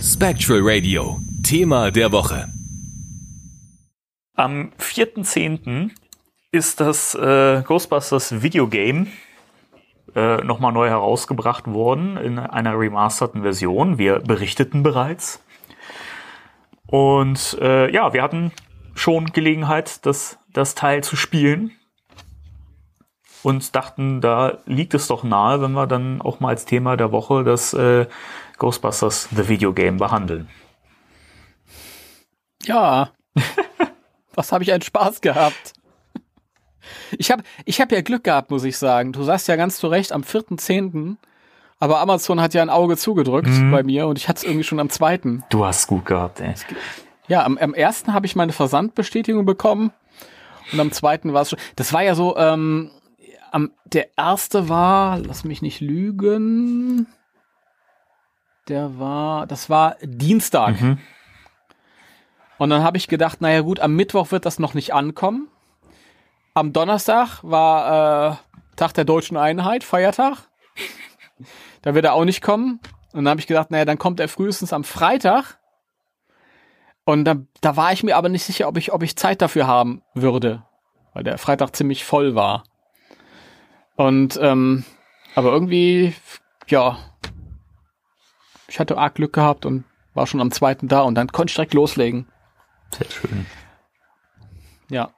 Spectral Radio. Thema der Woche. Am 4.10. ist das äh, Ghostbusters Videogame äh, nochmal neu herausgebracht worden in einer remasterten Version. Wir berichteten bereits. Und äh, ja, wir hatten schon Gelegenheit, das, das Teil zu spielen. Und dachten, da liegt es doch nahe, wenn wir dann auch mal als Thema der Woche das äh, Ghostbusters The Video Game behandeln. Ja. [laughs] Was habe ich einen Spaß gehabt. Ich habe ich hab ja Glück gehabt, muss ich sagen. Du sagst ja ganz zu Recht am 4.10., aber Amazon hat ja ein Auge zugedrückt bei mir und ich hatte es irgendwie schon am 2. Du hast es gut gehabt, ey. Ja, am, am 1. habe ich meine Versandbestätigung bekommen und am 2. war es schon. Das war ja so, ähm, am, der erste war, lass mich nicht lügen, der war, das war Dienstag. Mhm. Und dann habe ich gedacht, naja gut, am Mittwoch wird das noch nicht ankommen. Am Donnerstag war äh, Tag der deutschen Einheit, Feiertag. Da wird er auch nicht kommen. Und dann habe ich gedacht, naja, dann kommt er frühestens am Freitag. Und da, da war ich mir aber nicht sicher, ob ich, ob ich Zeit dafür haben würde. Weil der Freitag ziemlich voll war. Und ähm, aber irgendwie, ja, ich hatte arg Glück gehabt und war schon am zweiten da und dann konnte ich direkt loslegen. Sehr schön. Ja.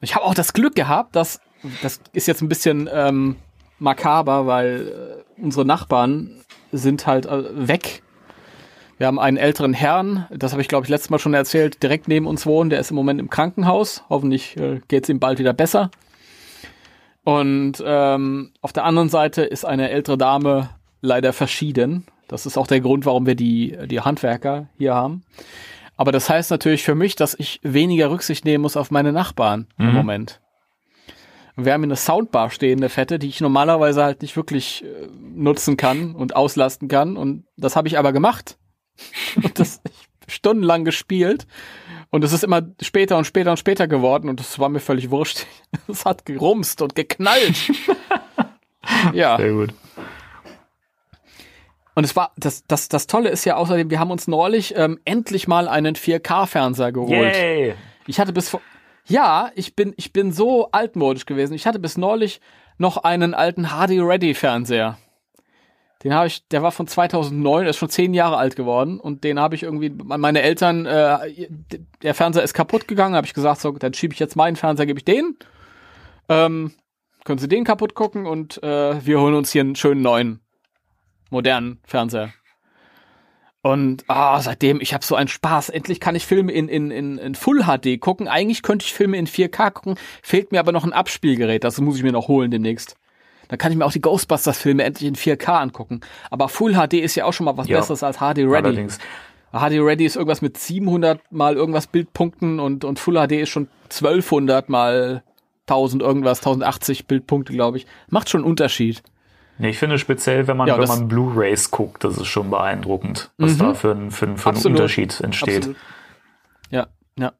Ich habe auch das Glück gehabt, dass das ist jetzt ein bisschen ähm, makaber, weil äh, unsere Nachbarn sind halt äh, weg. Wir haben einen älteren Herrn, das habe ich glaube ich letztes Mal schon erzählt, direkt neben uns wohnen. Der ist im Moment im Krankenhaus. Hoffentlich äh, geht es ihm bald wieder besser. Und ähm, auf der anderen Seite ist eine ältere Dame leider verschieden. Das ist auch der Grund, warum wir die, die Handwerker hier haben. Aber das heißt natürlich für mich, dass ich weniger Rücksicht nehmen muss auf meine Nachbarn im Mhm. Moment. Und Wir haben hier eine Soundbar stehen, eine fette, die ich normalerweise halt nicht wirklich äh, nutzen kann und auslasten kann. Und das habe ich aber gemacht. [laughs] Und das ich stundenlang gespielt. Und es ist immer später und später und später geworden. Und das war mir völlig wurscht. [laughs] Es hat gerumst und geknallt. [laughs] ja. Sehr gut. Und es war, das, das, das Tolle ist ja außerdem, wir haben uns neulich ähm, endlich mal einen 4K-Fernseher geholt. Yay! Ich hatte bis vor, ja, ich bin, ich bin so altmodisch gewesen. Ich hatte bis neulich noch einen alten HD Ready Fernseher. Den habe ich, der war von 2009, ist schon zehn Jahre alt geworden und den habe ich irgendwie, meine Eltern, äh, der Fernseher ist kaputt gegangen, habe ich gesagt, so, dann schiebe ich jetzt meinen Fernseher, gebe ich den. Ähm, können Sie den kaputt gucken und äh, wir holen uns hier einen schönen neuen, modernen Fernseher. Und ah, seitdem, ich habe so einen Spaß. Endlich kann ich Filme in, in, in, in Full HD gucken. Eigentlich könnte ich Filme in 4K gucken, fehlt mir aber noch ein Abspielgerät. Das muss ich mir noch holen demnächst. Dann kann ich mir auch die Ghostbusters-Filme endlich in 4K angucken. Aber Full HD ist ja auch schon mal was ja, Besseres als HD Ready. Allerdings. HD Ready ist irgendwas mit 700 mal irgendwas Bildpunkten und, und Full HD ist schon 1200 mal 1000 irgendwas, 1080 Bildpunkte, glaube ich. Macht schon einen Unterschied. Nee, ich finde speziell, wenn man, ja, wenn man Blu-Rays guckt, das ist schon beeindruckend, was mhm. da für, ein, für, für einen Unterschied entsteht. Absolut. Ja, ja.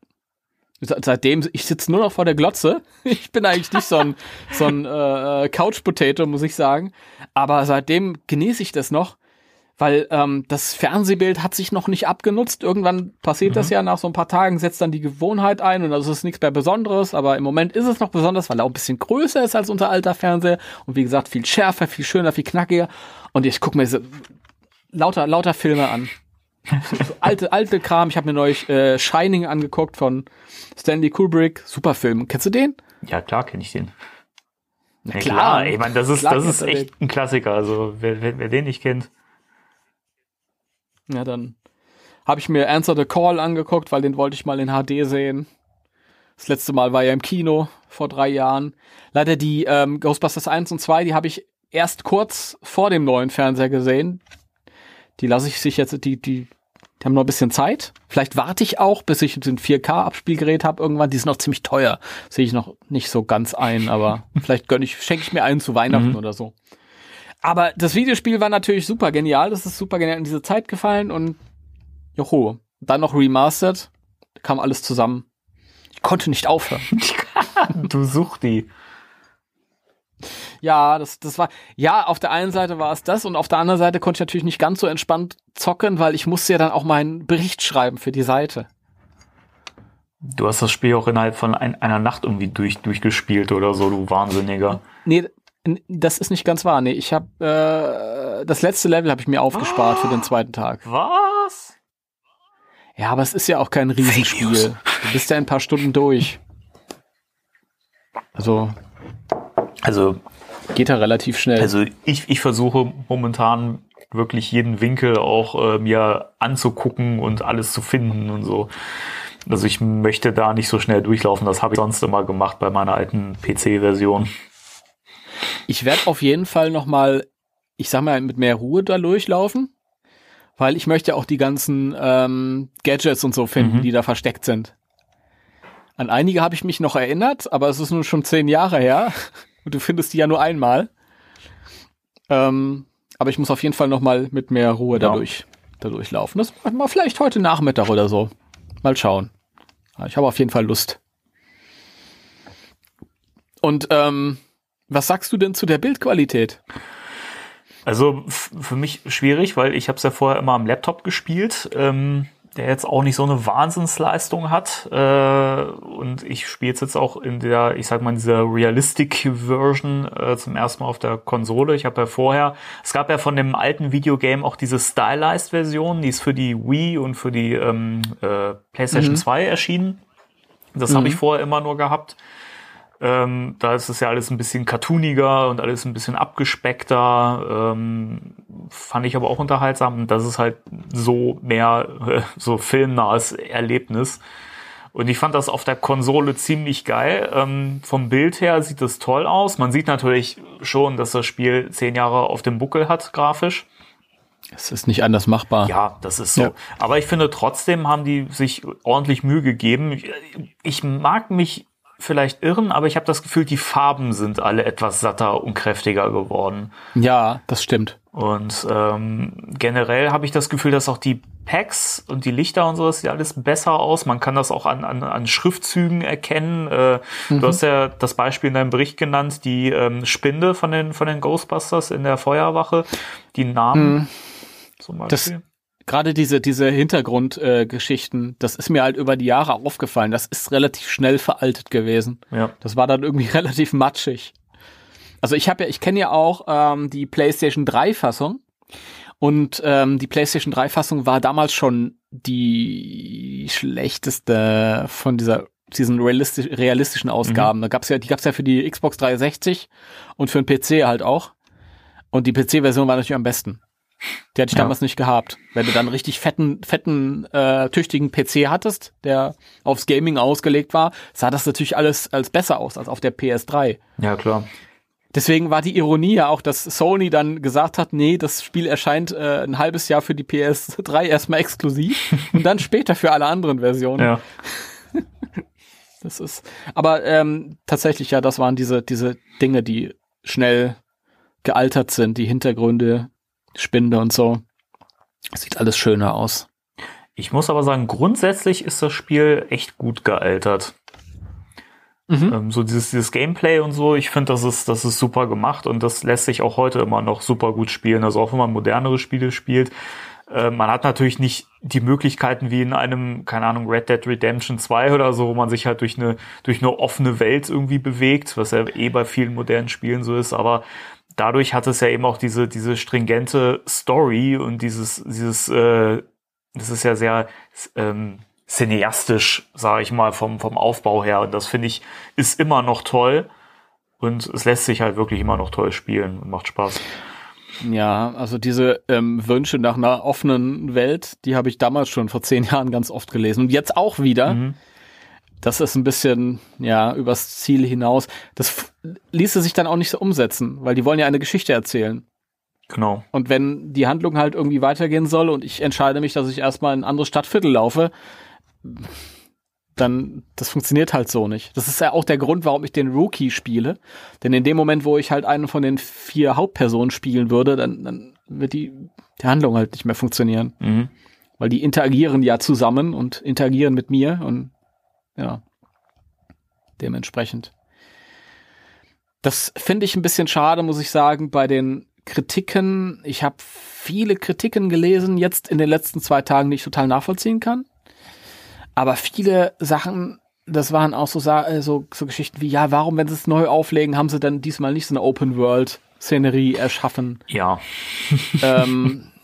Seitdem, ich sitze nur noch vor der Glotze. [laughs] Ich bin eigentlich nicht so ein, so ein äh, Couch-Potato, muss ich sagen. Aber seitdem genieße ich das noch, weil ähm, das Fernsehbild hat sich noch nicht abgenutzt. Irgendwann passiert mhm. das ja nach so ein paar Tagen, setzt dann die Gewohnheit ein und das ist nichts mehr Besonderes. Aber im Moment ist es noch besonders, weil er auch ein bisschen größer ist als unser alter Fernseher und wie gesagt viel schärfer, viel schöner, viel knackiger. Und ich gucke mir so lauter, lauter Filme an. So, alte, alte Kram. Ich habe mir neulich äh, Shining angeguckt von Stanley Kubrick. Super Film. Kennst du den? Ja, klar kenne ich den. Na, ja, klar, klar, ich meine, das ist, das ist echt ein Klassiker. Also wer, wer, wer den nicht kennt. Ja, dann habe ich mir Answer the Call angeguckt, weil den wollte ich mal in HD sehen. Das letzte Mal war ja im Kino vor drei Jahren. Leider die ähm, Ghostbusters 1 und 2, die habe ich erst kurz vor dem neuen Fernseher gesehen. Die lasse ich sich jetzt, die, die, die haben noch ein bisschen Zeit. Vielleicht warte ich auch, bis ich ein 4K-Abspielgerät habe irgendwann. Die sind noch ziemlich teuer. Sehe ich noch nicht so ganz ein, aber [laughs] vielleicht gönn ich, schenke ich mir einen zu Weihnachten mhm. oder so. Aber das Videospiel war natürlich super genial. Das ist super genial in diese Zeit gefallen und joho. Dann noch remastered. Kam alles zusammen. Ich konnte nicht aufhören. [laughs] du such die. Ja, das, das war, ja, auf der einen Seite war es das und auf der anderen Seite konnte ich natürlich nicht ganz so entspannt zocken, weil ich musste ja dann auch meinen Bericht schreiben für die Seite. Du hast das Spiel auch innerhalb von ein, einer Nacht irgendwie durch, durchgespielt oder so, du Wahnsinniger. Nee, das ist nicht ganz wahr. Nee, ich habe äh, das letzte Level habe ich mir aufgespart oh, für den zweiten Tag. Was? Ja, aber es ist ja auch kein Riesenspiel. Du bist ja ein paar Stunden durch. Also also geht ja relativ schnell. Also ich, ich versuche momentan wirklich jeden Winkel auch äh, mir anzugucken und alles zu finden und so. Also ich möchte da nicht so schnell durchlaufen. Das habe ich sonst immer gemacht bei meiner alten PC-Version. Ich werde auf jeden Fall noch mal, ich sag mal, mit mehr Ruhe da durchlaufen, weil ich möchte auch die ganzen ähm, Gadgets und so finden, mhm. die da versteckt sind. An einige habe ich mich noch erinnert, aber es ist nun schon zehn Jahre her [laughs] und du findest die ja nur einmal. Ähm, aber ich muss auf jeden Fall noch mal mit mehr Ruhe ja. dadurch, dadurch laufen. Das machen wir vielleicht heute Nachmittag oder so. Mal schauen. Ich habe auf jeden Fall Lust. Und ähm, was sagst du denn zu der Bildqualität? Also für mich schwierig, weil ich habe es ja vorher immer am Laptop gespielt, ähm, der jetzt auch nicht so eine Wahnsinnsleistung hat. Äh, und ich spiele es jetzt auch in der, ich sag mal, in dieser Realistic-Version äh, zum ersten Mal auf der Konsole. Ich habe ja vorher, es gab ja von dem alten Videogame auch diese Stylized-Version, die ist für die Wii und für die ähm, äh, PlayStation mhm. 2 erschienen. Das mhm. habe ich vorher immer nur gehabt. Ähm, da ist es ja alles ein bisschen cartooniger und alles ein bisschen abgespeckter. Ähm, fand ich aber auch unterhaltsam. Und das ist halt so mehr äh, so filmnahes Erlebnis. Und ich fand das auf der Konsole ziemlich geil. Ähm, vom Bild her sieht es toll aus. Man sieht natürlich schon, dass das Spiel zehn Jahre auf dem Buckel hat, grafisch. Es ist nicht anders machbar. Ja, das ist so. Ja. Aber ich finde trotzdem haben die sich ordentlich Mühe gegeben. Ich mag mich vielleicht irren, aber ich habe das Gefühl, die Farben sind alle etwas satter und kräftiger geworden. Ja, das stimmt. Und ähm, generell habe ich das Gefühl, dass auch die Packs und die Lichter und so, das sieht alles besser aus. Man kann das auch an, an, an Schriftzügen erkennen. Äh, mhm. Du hast ja das Beispiel in deinem Bericht genannt, die ähm, Spinde von den, von den Ghostbusters in der Feuerwache, die Namen mhm. zum Beispiel. Das gerade diese, diese Hintergrundgeschichten, äh, das ist mir halt über die Jahre aufgefallen. Das ist relativ schnell veraltet gewesen. Ja. Das war dann irgendwie [laughs] relativ matschig. Also ich habe ja, ich kenne ja auch ähm, die PlayStation 3 Fassung und ähm, die PlayStation 3 Fassung war damals schon die schlechteste von dieser diesen realistisch, realistischen Ausgaben. Mhm. Da gab's ja, die gab's ja für die Xbox 360 und für den PC halt auch. Und die PC-Version war natürlich am besten. Die hatte ich ja. damals nicht gehabt. Wenn du dann richtig fetten, fetten, äh, tüchtigen PC hattest, der aufs Gaming ausgelegt war, sah das natürlich alles als besser aus als auf der PS3. Ja, klar. Deswegen war die Ironie ja auch, dass Sony dann gesagt hat, nee, das Spiel erscheint äh, ein halbes Jahr für die PS3 [laughs] erstmal exklusiv und dann später für alle anderen Versionen. Ja. [laughs] Das ist, aber ähm, tatsächlich ja, das waren diese diese Dinge, die schnell gealtert sind, die Hintergründe, Spinde und so. Sieht alles schöner aus. Ich muss aber sagen, grundsätzlich ist das Spiel echt gut gealtert. Mhm. Ähm, so dieses, dieses Gameplay und so, ich finde, das ist, das ist super gemacht und das lässt sich auch heute immer noch super gut spielen. Also auch wenn man modernere Spiele spielt. Äh, man hat natürlich nicht die Möglichkeiten wie in einem, keine Ahnung, Red Dead Redemption 2 oder so, wo man sich halt durch eine, durch eine offene Welt irgendwie bewegt, was ja eh bei vielen modernen Spielen so ist, aber dadurch hat es ja eben auch diese, diese stringente Story und dieses, dieses, äh, das ist ja sehr ähm, cineastisch, sage ich mal, vom, vom Aufbau her. Und das finde ich, ist immer noch toll. Und es lässt sich halt wirklich immer noch toll spielen und macht Spaß. Ja, also diese ähm, Wünsche nach einer offenen Welt, die habe ich damals schon vor zehn Jahren ganz oft gelesen und jetzt auch wieder. Mhm das ist ein bisschen, ja, übers Ziel hinaus. Das ließe sich dann auch nicht so umsetzen, weil die wollen ja eine Geschichte erzählen. Genau. Und wenn die Handlung halt irgendwie weitergehen soll und ich entscheide mich, dass ich erstmal in ein anderes Stadtviertel laufe, dann, das funktioniert halt so nicht. Das ist ja auch der Grund, warum ich den Rookie spiele. Denn in dem Moment, wo ich halt einen von den vier Hauptpersonen spielen würde, dann, dann wird die, die Handlung halt nicht mehr funktionieren. Mhm. Weil die interagieren ja zusammen und interagieren mit mir und ja, dementsprechend. Das finde ich ein bisschen schade, muss ich sagen, bei den Kritiken. Ich habe viele Kritiken gelesen, jetzt in den letzten zwei Tagen, die ich total nachvollziehen kann. Aber viele Sachen, das waren auch so, äh, so, so Geschichten wie, ja, warum, wenn sie es neu auflegen, haben sie dann diesmal nicht so eine Open World Szenerie erschaffen? Ja. ähm, [laughs]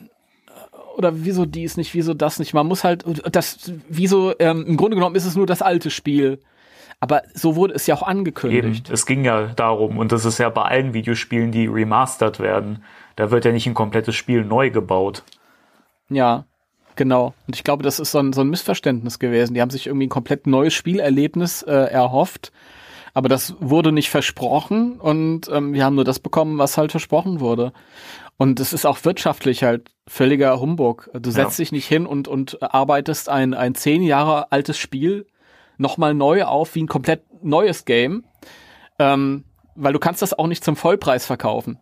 oder wieso dies nicht, wieso das nicht. Man muss halt, das, wieso, ähm, im Grunde genommen ist es nur das alte Spiel. Aber so wurde es ja auch angekündigt. Eben, es ging ja darum, und das ist ja bei allen Videospielen, die remastert werden. Da wird ja nicht ein komplettes Spiel neu gebaut. Ja, genau. Und ich glaube, das ist so ein, so ein Missverständnis gewesen. Die haben sich irgendwie ein komplett neues Spielerlebnis äh, erhofft. Aber das wurde nicht versprochen und ähm, wir haben nur das bekommen, was halt versprochen wurde. Und es ist auch wirtschaftlich halt völliger Humbug. Du setzt ja. dich nicht hin und, und arbeitest ein, ein zehn Jahre altes Spiel nochmal neu auf wie ein komplett neues Game. Ähm, weil du kannst das auch nicht zum Vollpreis verkaufen.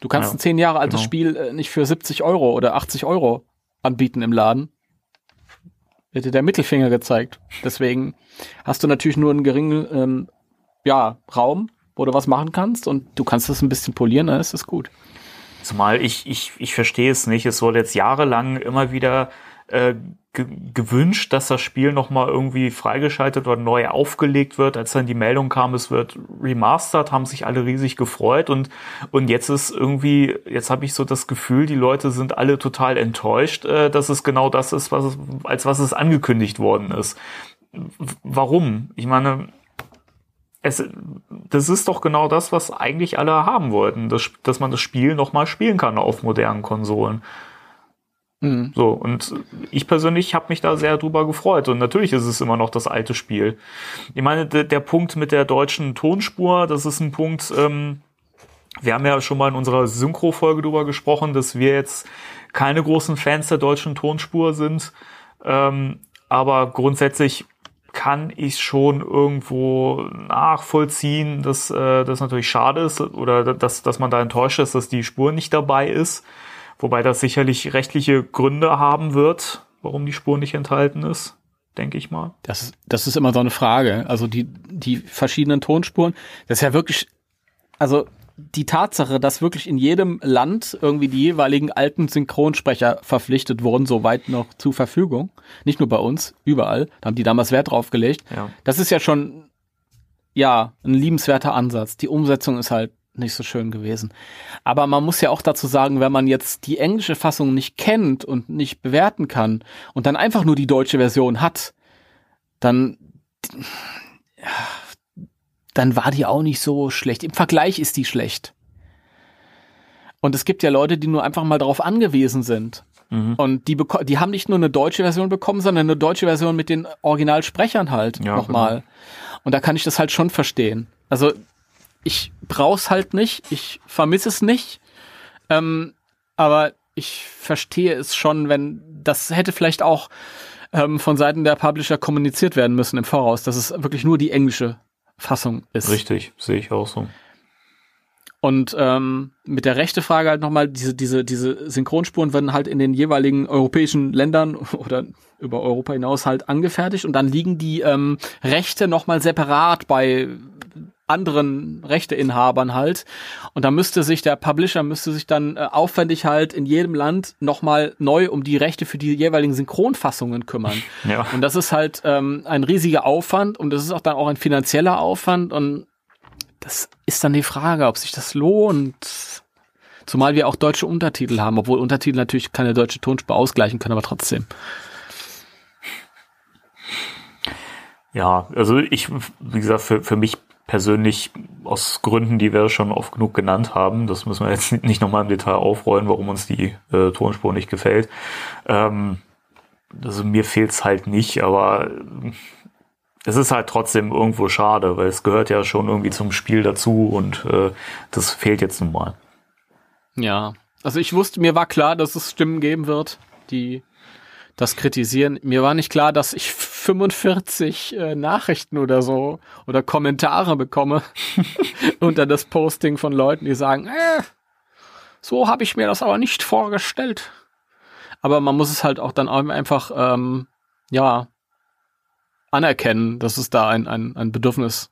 Du kannst ja, ein zehn Jahre altes genau. Spiel äh, nicht für 70 Euro oder 80 Euro anbieten im Laden. Wird dir der Mittelfinger gezeigt. Deswegen hast du natürlich nur einen geringen ähm, ja, Raum, wo du was machen kannst und du kannst das ein bisschen polieren, dann ist das gut. Zumal ich, ich, ich verstehe es nicht. Es wurde jetzt jahrelang immer wieder äh, ge gewünscht, dass das Spiel nochmal irgendwie freigeschaltet oder neu aufgelegt wird. Als dann die Meldung kam, es wird remastered, haben sich alle riesig gefreut und, und jetzt ist irgendwie, jetzt habe ich so das Gefühl, die Leute sind alle total enttäuscht, äh, dass es genau das ist, was es, als was es angekündigt worden ist. Warum? Ich meine, es, das ist doch genau das, was eigentlich alle haben wollten, dass, dass man das Spiel nochmal spielen kann auf modernen Konsolen. Mhm. So, und ich persönlich habe mich da sehr drüber gefreut. Und natürlich ist es immer noch das alte Spiel. Ich meine, der, Punkt mit der deutschen Tonspur, das ist ein Punkt, ähm, wir haben ja schon mal in unserer Synchro-Folge drüber gesprochen, dass wir jetzt keine großen Fans der deutschen Tonspur sind. Ähm, aber grundsätzlich kann ich schon irgendwo nachvollziehen, dass äh, das natürlich schade ist oder dass, dass man da enttäuscht ist, dass die Spur nicht dabei ist. Wobei das sicherlich rechtliche Gründe haben wird, warum die Spur nicht enthalten ist, denke ich mal. Das, das ist immer so eine Frage. Also die, die verschiedenen Tonspuren, das ist ja wirklich, also die Tatsache, dass wirklich in jedem Land irgendwie die jeweiligen alten Synchronsprecher verpflichtet wurden, soweit noch zur Verfügung. Nicht nur bei uns, überall. Da haben die damals Wert drauf gelegt. Ja. Das ist ja schon, ja, ein liebenswerter Ansatz. Die Umsetzung ist halt nicht so schön gewesen. Aber man muss ja auch dazu sagen, wenn man jetzt die englische Fassung nicht kennt und nicht bewerten kann und dann einfach nur die deutsche Version hat, dann, dann war die auch nicht so schlecht. Im Vergleich ist die schlecht. Und es gibt ja Leute, die nur einfach mal darauf angewiesen sind. Mhm. Und die, die haben nicht nur eine deutsche Version bekommen, sondern eine deutsche Version mit den Originalsprechern halt Ja, nochmal. Und da kann ich das halt schon verstehen. Also ich brauch's halt nicht, ich vermisse es nicht, ähm, aber ich verstehe es schon, wenn das hätte vielleicht auch ähm, von Seiten der Publisher kommuniziert werden müssen im Voraus, dass es wirklich nur die englische Fassung ist. Richtig, sehe ich auch so. Und ähm, mit der rechte Frage halt nochmal, diese, diese, diese Synchronspuren werden halt in den jeweiligen europäischen Ländern [laughs] oder über Europa hinaus halt angefertigt und dann liegen die ähm, Rechte nochmal separat bei anderen Rechteinhabern halt. Und da müsste sich der Publisher müsste sich dann äh, aufwendig halt in jedem Land nochmal neu um die Rechte für die jeweiligen Synchronfassungen kümmern. [laughs] Ja. Und das ist halt ähm, ein riesiger Aufwand und das ist auch dann auch ein finanzieller Aufwand und das ist dann die Frage, ob sich das lohnt. Zumal wir auch deutsche Untertitel haben, obwohl Untertitel natürlich keine deutsche Tonspur ausgleichen können, aber trotzdem. Ja, also ich, wie gesagt, für, für mich persönlich aus Gründen, die wir schon oft genug genannt haben, das müssen wir jetzt [laughs] nicht nochmal im Detail aufrollen, warum uns die äh, Tonspur nicht gefällt. Ähm, also mir fehlt's halt nicht, aber äh, es ist halt trotzdem irgendwo schade, weil es gehört ja schon irgendwie zum Spiel dazu und äh, das fehlt jetzt nun mal. Ja. Also ich wusste, mir war klar, dass es Stimmen geben wird, die das kritisieren. Mir war nicht klar, dass ich 45 äh, Nachrichten oder so oder Kommentare bekomme [laughs] unter das Posting von Leuten, die sagen, äh, so habe ich mir das aber nicht vorgestellt. Aber man muss es halt auch dann einfach, ähm, ja, anerkennen, dass es da ein, ein, ein Bedürfnis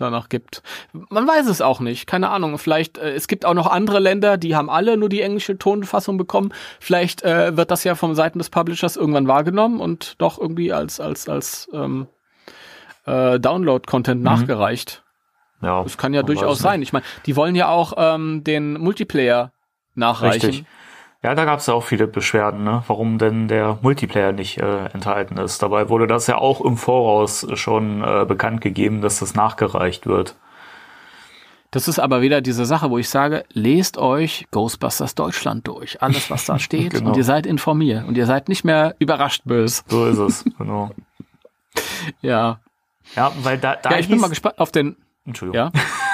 danach gibt. Man weiß es auch nicht, keine Ahnung. Vielleicht, äh, es gibt auch noch andere Länder, die haben alle nur die englische Tonfassung bekommen. Vielleicht äh, wird das ja von Seiten des Publishers irgendwann wahrgenommen und doch irgendwie als, als, als ähm, äh, Download-Content nachgereicht. Ja, Das kann ja durchaus sein. Ich meine, die wollen ja auch ähm, den Multiplayer nachreichen. Richtig. Ja, da gab es ja auch viele Beschwerden, ne? warum denn der Multiplayer nicht äh, enthalten ist. Dabei wurde das ja auch im Voraus schon äh, bekannt gegeben, dass das nachgereicht wird. Das ist aber wieder diese Sache, wo ich sage, lest euch Ghostbusters Deutschland durch. Alles, was da [laughs] steht. Genau. Und ihr seid informiert. Und ihr seid nicht mehr überrascht böse. So ist es, genau. [laughs] Ja. Ja, weil da, da Ja, ich bin mal gespannt auf den. Entschuldigung. Ja. [laughs]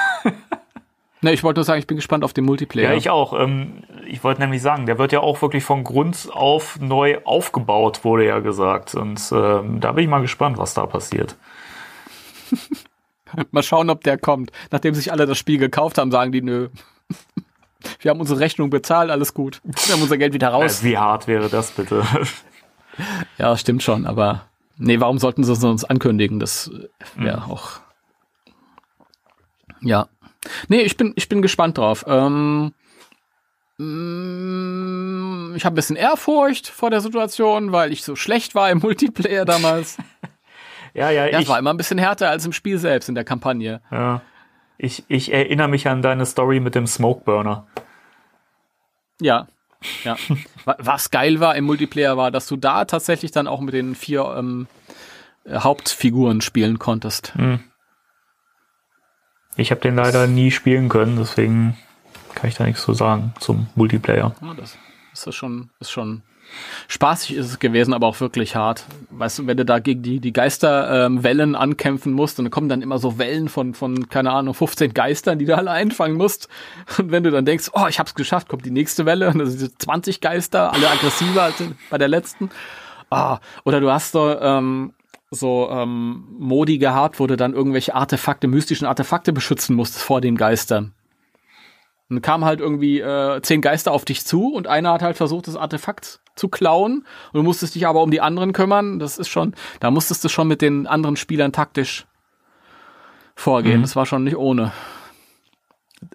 ne, ich wollte nur sagen, ich bin gespannt auf den Multiplayer. Ja, ich auch. Ähm, ich wollte nämlich sagen, der wird ja auch wirklich von Grund auf neu aufgebaut, wurde ja gesagt. Und ähm, da bin ich mal gespannt, was da passiert. [laughs] Mal schauen, ob der kommt. Nachdem sich alle das Spiel gekauft haben, sagen die, nö. [laughs] Wir haben unsere Rechnung bezahlt, alles gut. Wir haben unser Geld wieder raus. Äh, wie hart wäre das bitte? [laughs] Ja, stimmt schon, aber nee, warum sollten sie es uns ankündigen? Das wäre Mhm. auch. Ja. Nee, ich bin, ich bin gespannt drauf. Ähm, mm, ich habe ein bisschen Ehrfurcht vor der Situation, weil ich so schlecht war im [laughs] Multiplayer damals. [laughs] ja, ja, Ja, es ich, war immer ein bisschen härter als im Spiel selbst in der Kampagne. ja. Ich, ich erinnere mich an deine Story mit dem Smokeburner. Ja. Ja. Wa- Was geil war im Multiplayer war, dass du da tatsächlich dann auch mit den vier ähm, äh, Hauptfiguren spielen konntest. Ich habe den leider nie spielen können, deswegen kann ich da nichts zu sagen zum Multiplayer. Ja, das ist schon, ist schon spaßig ist es gewesen, aber auch wirklich hart. Weißt du, wenn du da gegen die, die Geisterwellen ähm, ankämpfen musst und dann kommen dann immer so Wellen von, von, keine Ahnung, 15 Geistern, die du alle einfangen musst. Und wenn du dann denkst, oh, ich hab's geschafft, kommt die nächste Welle und das sind 20 Geister, alle aggressiver als bei der letzten. Ah, oder du hast so, ähm, so ähm, Modi gehabt, wo du dann irgendwelche Artefakte, mystischen Artefakte beschützen musstest vor den Geistern. Und dann kamen halt irgendwie äh, zehn Geister auf dich zu und einer hat halt versucht, das Artefakt zu klauen. Und du musstest dich aber um die anderen kümmern. Das ist schon, da musstest du schon mit den anderen Spielern taktisch vorgehen. Mhm. Das war schon nicht ohne.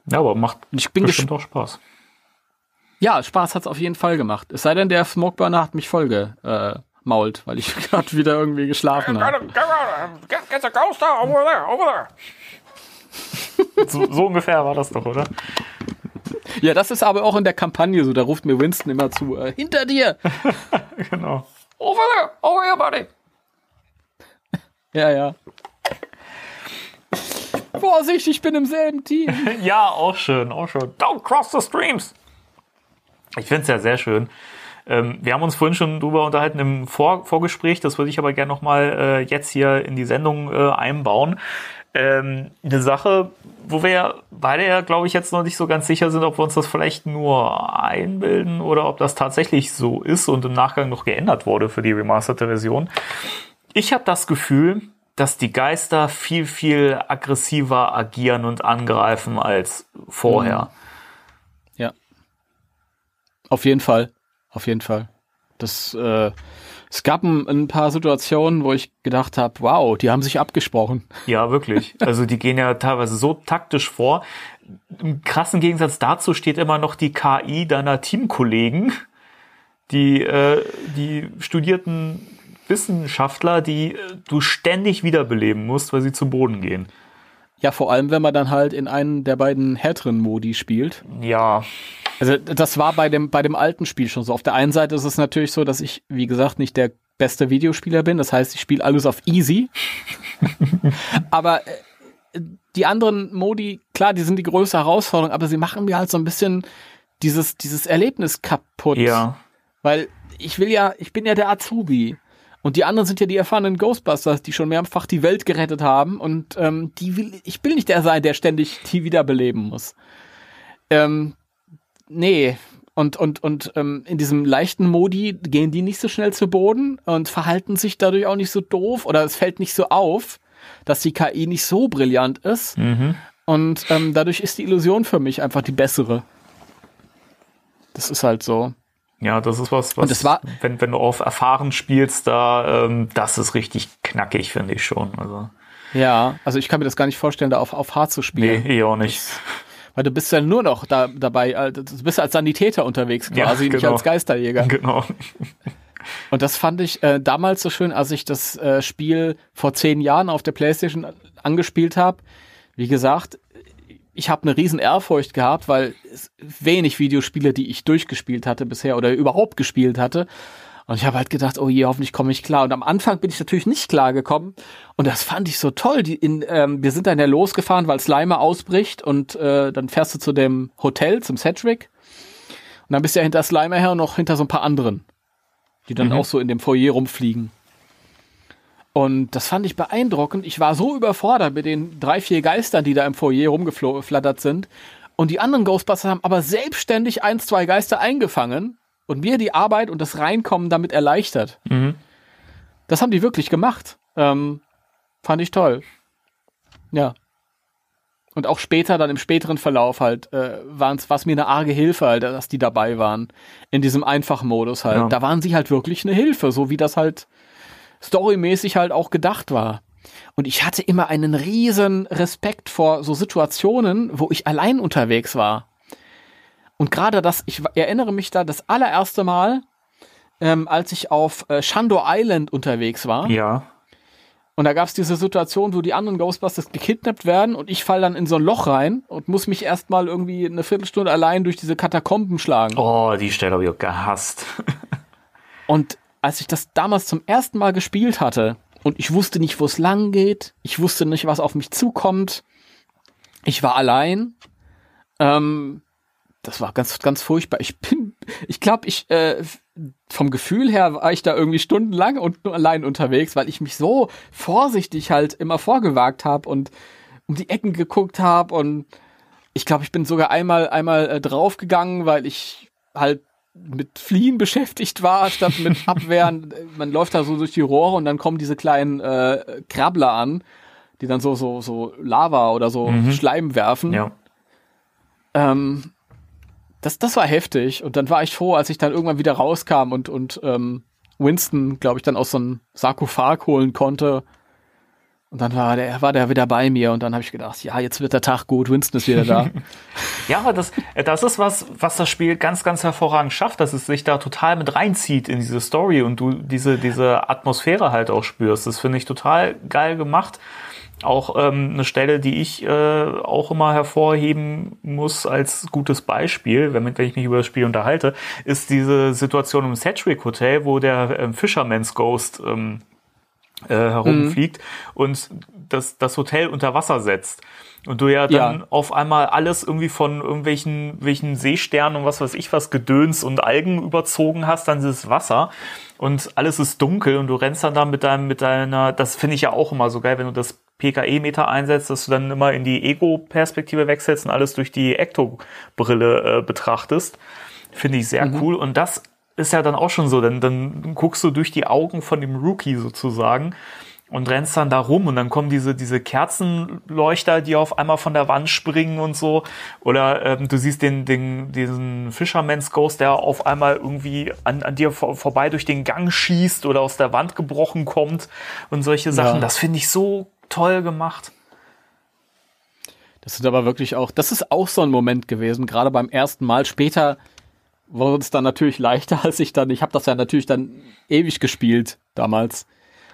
Ja, aber macht ich bin bestimmt auch Spaß. Ja, Spaß hat's auf jeden Fall gemacht. Es sei denn, der Smokeburner hat mich voll gemault, äh, weil ich [laughs] gerade wieder irgendwie geschlafen habe. So, so ungefähr war das doch, oder? Ja, das ist aber auch in der Kampagne so. Da ruft mir Winston immer zu, äh, hinter dir. [laughs] genau. Over there, over here, buddy. ja, ja. Vorsicht, ich bin im selben Team. [laughs] ja, auch schön, auch schön. Don't cross the streams. Ich finde es ja sehr schön. Ähm, wir haben uns vorhin schon drüber unterhalten im Vor Vorgespräch, das würde ich aber gerne nochmal äh, jetzt hier in die Sendung äh, einbauen. Ähm, eine Sache, wo wir beide ja, glaube ich, jetzt noch nicht so ganz sicher sind, ob wir uns das vielleicht nur einbilden oder ob das tatsächlich so ist und im Nachgang noch geändert wurde für die remasterte Version. Ich habe das Gefühl, dass die Geister viel, viel aggressiver agieren und angreifen als vorher. Ja. Auf jeden Fall. Auf jeden Fall. Das, äh, es gab ein, ein paar Situationen, wo ich gedacht habe, wow, die haben sich abgesprochen. Ja, wirklich. [laughs] Also die gehen ja teilweise so taktisch vor. Im krassen Gegensatz dazu steht immer noch die KI deiner Teamkollegen, die, äh, die studierten Wissenschaftler, die äh, du ständig wiederbeleben musst, weil sie zu Boden gehen. Ja, vor allem, wenn man dann halt in einen der beiden härteren Modi spielt. Ja. Also das war bei dem, bei dem alten Spiel schon so. Auf der einen Seite ist es natürlich so, dass ich, wie gesagt, nicht der beste Videospieler bin. Das heißt, ich spiele alles auf easy. [laughs] aber äh, die anderen Modi, klar, die sind die größte Herausforderung, aber sie machen mir halt so ein bisschen dieses, dieses Erlebnis kaputt. Ja. Weil ich will ja, ich bin ja der Azubi. Und die anderen sind ja die erfahrenen Ghostbusters, die schon mehrfach die Welt gerettet haben. Und ähm, die will, ich will nicht der sein, der ständig die wiederbeleben muss. Ähm, nee. Und, und, und ähm, in diesem leichten Modi gehen die nicht so schnell zu Boden und verhalten sich dadurch auch nicht so doof oder es fällt nicht so auf, dass die KI nicht so brillant ist. Mhm. Und ähm, dadurch ist die Illusion für mich einfach die bessere. Das ist halt so. Ja, das ist was, was Und es war- wenn, wenn du auf erfahren spielst, da, ähm, das ist richtig knackig, finde ich schon. Also, Ja, also ich kann mir das gar nicht vorstellen, da auf, auf hart zu spielen. nee, ich auch nicht. Weil du bist ja nur noch da, dabei, äh, du bist als Sanitäter unterwegs quasi, nicht genau. als Geisterjäger. Genau. Und das fand ich äh, damals so schön, als ich das äh, Spiel vor zehn Jahren auf der Playstation angespielt habe. Wie gesagt, ich habe eine riesen Ehrfurcht gehabt, weil wenig Videospiele, die ich durchgespielt hatte bisher oder überhaupt gespielt hatte. Und ich habe halt gedacht, oh je, hoffentlich komme ich klar. Und am Anfang bin ich natürlich nicht klar gekommen. Und das fand ich so toll. Die in, ähm, wir sind dann ja losgefahren, weil Slimer ausbricht. Und äh, dann fährst du zu dem Hotel, zum Cedric. Und dann bist du ja hinter Slimer her und noch hinter so ein paar anderen, die dann Mhm. auch so in dem Foyer rumfliegen. Und das fand ich beeindruckend. Ich war so überfordert mit den drei, vier Geistern, die da im Foyer rumgeflattert sind. Und die anderen Ghostbusters haben aber selbstständig ein, zwei Geister eingefangen und mir die Arbeit und das Reinkommen damit erleichtert. Mhm. Das haben die wirklich gemacht. Ähm, fand ich toll. Ja. Und auch später, dann im späteren Verlauf halt, äh, war es mir eine arge Hilfe, halt, dass die dabei waren. In diesem Einfachmodus halt. Ja. Da waren sie halt wirklich eine Hilfe, so wie das halt storymäßig halt auch gedacht war. Und ich hatte immer einen riesen Respekt vor so Situationen, wo ich allein unterwegs war. Und gerade das, ich erinnere mich da das allererste Mal, ähm, als ich auf äh, Shando Island unterwegs war. Ja. Und da gab es diese Situation, wo die anderen Ghostbusters gekidnappt werden und ich fall dann in so ein Loch rein und muss mich erstmal irgendwie eine Viertelstunde allein durch diese Katakomben schlagen. Oh, die Stelle habe ich auch gehasst. [laughs] Und als ich das damals zum ersten Mal gespielt hatte und ich wusste nicht, wo es lang geht, ich wusste nicht, was auf mich zukommt, ich war allein, ähm, das war ganz, ganz furchtbar. Ich bin, ich glaube, ich, äh, vom Gefühl her war ich da irgendwie stundenlang und nur allein unterwegs, weil ich mich so vorsichtig halt immer vorgewagt habe und um die Ecken geguckt habe und ich glaube, ich bin sogar einmal, einmal äh, draufgegangen, weil ich halt mit Fliehen [laughs] beschäftigt war, statt mit [laughs] Abwehren. Man läuft da so durch die Rohre und dann kommen diese kleinen äh, Krabbler an, die dann so, so, so Lava oder so Mhm. Schleim werfen. Ja. Ähm, das, das war heftig. Und dann war ich froh, als ich dann irgendwann wieder rauskam und, und ähm, Winston, glaube ich, dann aus so einem Sarkophag holen konnte. Und dann war der, war der wieder bei mir und dann habe ich gedacht, ja, jetzt wird der Tag gut, Winston ist wieder da. [laughs] ja, aber das, das ist was, was das Spiel ganz, ganz hervorragend schafft, dass es sich da total mit reinzieht in diese Story und du diese, diese Atmosphäre halt auch spürst. Das finde ich total geil gemacht. Auch ähm, eine Stelle, die ich äh, auch immer hervorheben muss als gutes Beispiel, wenn, wenn ich mich über das Spiel unterhalte, ist diese Situation im Sedgwick Hotel, wo der ähm, Fisherman's Ghost ähm, äh, herumfliegt mhm. und das, das Hotel unter Wasser setzt. Und du ja dann ja. auf einmal alles irgendwie von irgendwelchen welchen Seesternen und was weiß ich was Gedöns und Algen überzogen hast, dann dieses Wasser und alles ist dunkel und du rennst dann da mit deinem, mit deiner, das finde ich ja auch immer so geil, wenn du das PKE-Meter einsetzt, dass du dann immer in die Ego-Perspektive wechselst und alles durch die Ekto-Brille äh, betrachtest. Finde ich sehr mhm. cool. Und das ist ja dann auch schon so, denn dann guckst du durch die Augen von dem Rookie sozusagen und rennst dann da rum und dann kommen diese, diese Kerzenleuchter, die auf einmal von der Wand springen und so. Oder ähm, du siehst den, den, diesen Fisherman's Ghost, der auf einmal irgendwie an, an dir vor, vorbei durch den Gang schießt oder aus der Wand gebrochen kommt und solche Sachen. Ja. Das finde ich so toll gemacht. Das ist aber wirklich auch, das ist auch so ein Moment gewesen, gerade beim ersten Mal. Später wurde es dann natürlich [laughs] leichter, als ich dann, ich habe das ja natürlich dann ewig gespielt damals.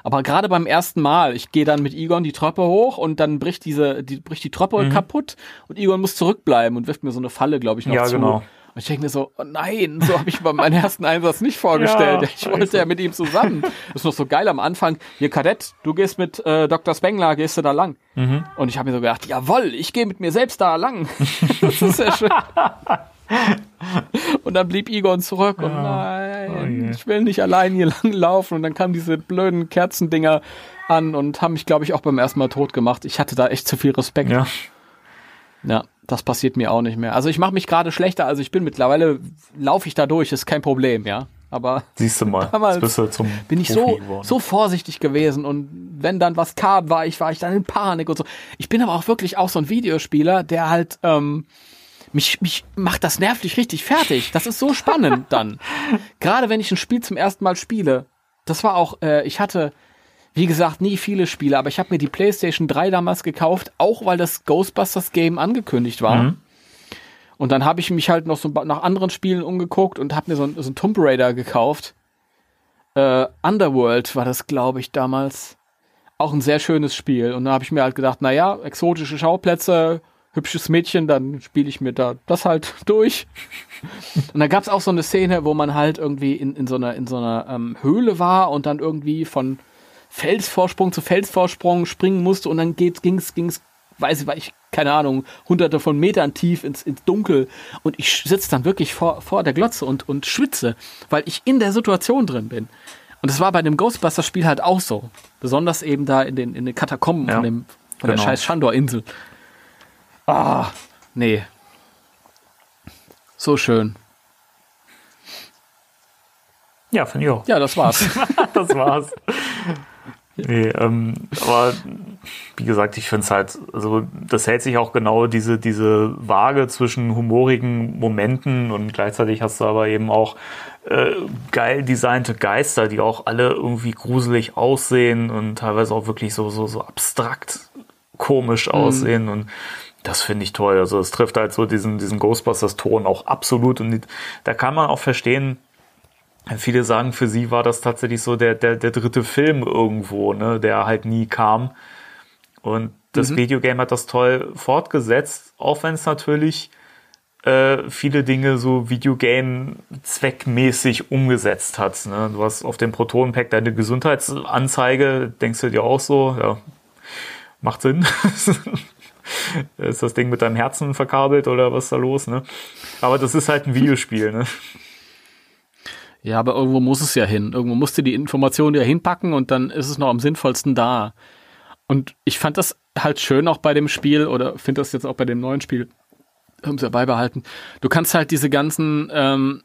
Aber gerade beim ersten Mal, ich gehe dann mit Egon die Treppe hoch und dann bricht diese, die, bricht die Treppe mhm. kaputt und Egon muss zurückbleiben und wirft mir so eine Falle, glaube ich, noch ja, zu. Genau. Und ich denke mir so, oh nein, so habe ich bei meinem ersten Einsatz nicht vorgestellt. [laughs] Ja, ich wollte ja mit ihm zusammen. Das ist noch so geil am Anfang. Hier, Kadett, du gehst mit äh, Dr. Spengler, gehst du da lang. Mhm. Und ich habe mir so gedacht, jawoll, ich gehe mit mir selbst da lang. [laughs] das ist ja schön. [laughs] [laughs] und dann blieb Egon zurück und nein, oh ich will nicht allein hier [laughs] lang laufen. Und dann kamen diese blöden Kerzendinger an und haben mich, glaube ich, auch beim ersten Mal tot gemacht. Ich hatte da echt zu viel Respekt. Ja. Ja, das passiert mir auch nicht mehr. Also ich mache mich gerade schlechter, also ich bin mittlerweile, laufe ich da durch, ist kein Problem, ja. Aber siehst du mal, damals zum bin ich so, so vorsichtig gewesen und wenn dann was kam, war ich, war ich dann in Panik und so. Ich bin aber auch wirklich auch so ein Videospieler, der halt, ähm, mich, mich macht das nervlich richtig fertig. Das ist so spannend [laughs] dann. Gerade wenn ich ein Spiel zum ersten Mal spiele. Das war auch, äh, ich hatte, wie gesagt, nie viele Spiele, aber ich habe mir die PlayStation 3 damals gekauft, auch weil das Ghostbusters Game angekündigt war. Mhm. Und dann habe ich mich halt noch so nach anderen Spielen umgeguckt und habe mir so ein, so ein Tomb Raider gekauft. Äh, Underworld war das, glaube ich, damals. Auch ein sehr schönes Spiel. Und da habe ich mir halt gedacht, naja, exotische Schauplätze, hübsches Mädchen, dann spiele ich mir da das halt [laughs] durch. Und da gab es auch so eine Szene, wo man halt irgendwie in, in so einer, in so einer ähm, Höhle war und dann irgendwie von Felsvorsprung zu Felsvorsprung springen musste und dann geht's, ging's, ging's, weiß ich, ich, keine Ahnung, hunderte von Metern tief ins, ins Dunkel und ich sitze dann wirklich vor, vor der Glotze und, und schwitze, weil ich in der Situation drin bin. Und das war bei dem Ghostbusters-Spiel halt auch so. Besonders eben da in den, in den Katakomben ja, von, dem, von genau. der scheiß Shandor-Insel. Ah, nee. So schön. Ja, finde ich auch. Ja, das war's. [laughs] das war's. Nee, ähm, aber wie gesagt, ich finde es halt, also das hält sich auch genau diese, diese Waage zwischen humorigen Momenten und gleichzeitig hast du aber eben auch äh, geil designte Geister, die auch alle irgendwie gruselig aussehen und teilweise auch wirklich so, so, so abstrakt komisch mhm. aussehen und das finde ich toll. Also es trifft halt so diesen, diesen Ghostbusters-Ton auch absolut. Und da kann man auch verstehen, viele sagen, für sie war das tatsächlich so der, der, der dritte Film irgendwo, ne, der halt nie kam. Und das mhm. Videogame hat das toll fortgesetzt, auch wenn es natürlich äh, viele Dinge so Videogame-zweckmäßig umgesetzt hat. Ne? Du hast auf dem Proton-Pack deine Gesundheitsanzeige, denkst du dir auch so, ja, macht Sinn. [laughs] [laughs] ist das Ding mit deinem Herzen verkabelt oder was ist da los, ne? Aber das ist halt ein Videospiel, ne? Ja, aber irgendwo muss es ja hin. Irgendwo musst du die Informationen ja hinpacken und dann ist es noch am sinnvollsten da. Und ich fand das halt schön auch bei dem Spiel oder finde das jetzt auch bei dem neuen Spiel, haben sie ja beibehalten. Du kannst halt diese ganzen, ähm,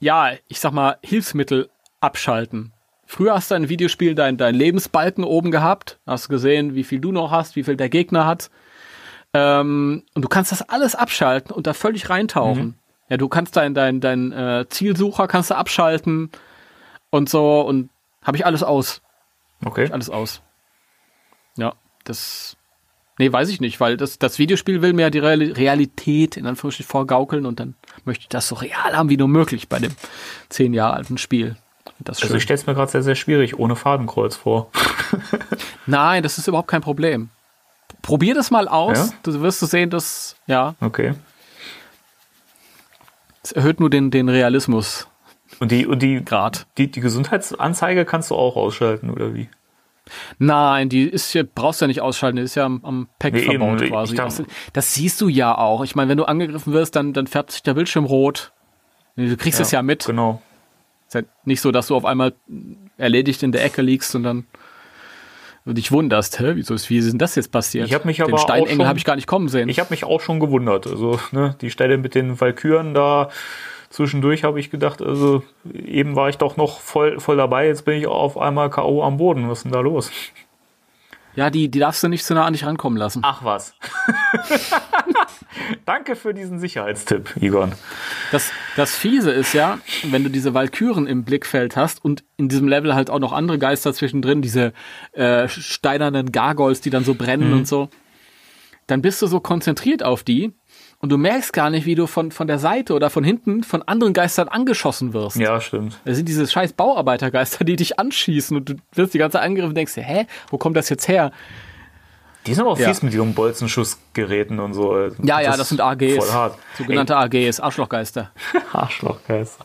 ja, ich sag mal, Hilfsmittel abschalten. Früher hast du ein Videospiel dein, dein Lebensbalken oben gehabt, hast gesehen, wie viel du noch hast, wie viel der Gegner hat. Ähm, und du kannst das alles abschalten und da völlig reintauchen. Mhm. Ja, du kannst dein, dein, dein äh, Zielsucher kannst du abschalten und so und habe ich alles aus. Okay. alles aus. Ja, das. Nee, weiß ich nicht, weil das, das Videospiel will mir ja die Real- Realität in Anführungsstrichen vorgaukeln und dann möchte ich das so real haben wie nur möglich bei dem zehn Jahre alten Spiel. Das Also schön. ich stelle es mir gerade sehr, sehr schwierig ohne Fadenkreuz vor. [laughs] Nein, das ist überhaupt kein Problem. Probier das mal aus. Ja? Du wirst du sehen, dass, ja, Okay. es erhöht nur den, den Realismus Und die, und die, Grad. die, die Gesundheitsanzeige kannst du auch ausschalten, oder wie? Nein, die ist hier, brauchst du ja nicht ausschalten, die ist ja am, am Pack Nee, eben, verbaut ich quasi. Das, dachte- das siehst du ja auch. Ich meine, wenn du angegriffen wirst, dann, dann färbt sich der Bildschirm rot. Du kriegst es ja mit. Genau. Ist halt nicht so, dass du auf einmal erledigt in der Ecke liegst und dann dich wunderst, hä, wieso ist, wie ist denn das jetzt passiert? Ich hab mich Den aber auch Steinengel habe ich gar nicht kommen sehen. Ich habe mich auch schon gewundert. Also, ne, die Stelle mit den Valkyren da zwischendurch habe ich gedacht, also eben war ich doch noch voll, voll dabei, jetzt bin ich auf einmal K.O. am Boden. Was ist denn da los? ja, die, die darfst du nicht zu nah an dich rankommen lassen. Ach was. [laughs] Danke für diesen Sicherheitstipp, Egon. Das, das Fiese ist ja, wenn du diese Walküren im Blickfeld hast und in diesem Level halt auch noch andere Geister zwischendrin, diese äh, steinernen Gargoyles, die dann so brennen und so, dann bist du so konzentriert auf die und du merkst gar nicht, wie du von, von der Seite oder von hinten von anderen Geistern angeschossen wirst. Ja, stimmt. Das sind diese scheiß Bauarbeitergeister, die dich anschießen und du wirst die ganze angegriffen und denkst dir, hä, wo kommt das jetzt her? Die sind aber auch Ja. fies mit ihren Bolzenschussgeräten und so. Ja, ja, das sind AGs. Voll hart. Sogenannte AGs, Arschlochgeister. [laughs] Arschlochgeist.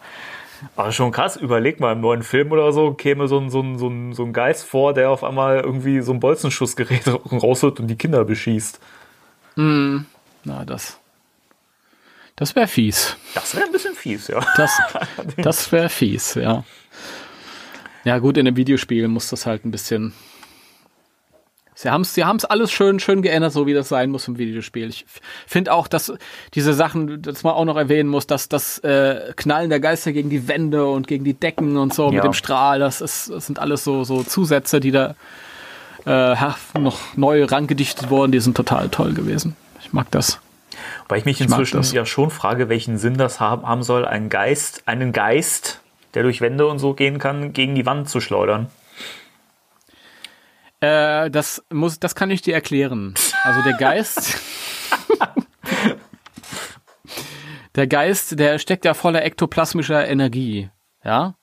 Aber schon krass, überleg mal, im neuen Film oder so käme so ein, so ein, so ein, so ein Geist vor, der auf einmal irgendwie so ein Bolzenschussgerät [laughs] rausholt und die Kinder beschießt. Na, das. Das wäre fies. Das wäre ein bisschen fies, ja. Das, [laughs] das wäre fies, ja. Ja, gut, in dem Videospiel muss das halt ein bisschen. Sie haben es sie haben's alles schön, schön geändert, so wie das sein muss im Videospiel. Ich finde auch, dass diese Sachen, dass man auch noch erwähnen muss, dass das äh, Knallen der Geister gegen die Wände und gegen die Decken und so Ja. mit dem Strahl, das, ist, das sind alles so, so Zusätze, die da äh, noch neu rangedichtet wurden, die sind total toll gewesen. Ich mag das. Weil ich mich inzwischen das. ja schon frage, welchen Sinn das haben, haben soll, einen Geist, einen Geist, der durch Wände und so gehen kann, gegen die Wand zu schleudern. Äh, das muss, das kann ich dir erklären. Also der Geist, [laughs] der Geist, der steckt ja voller ektoplasmischer Energie, ja.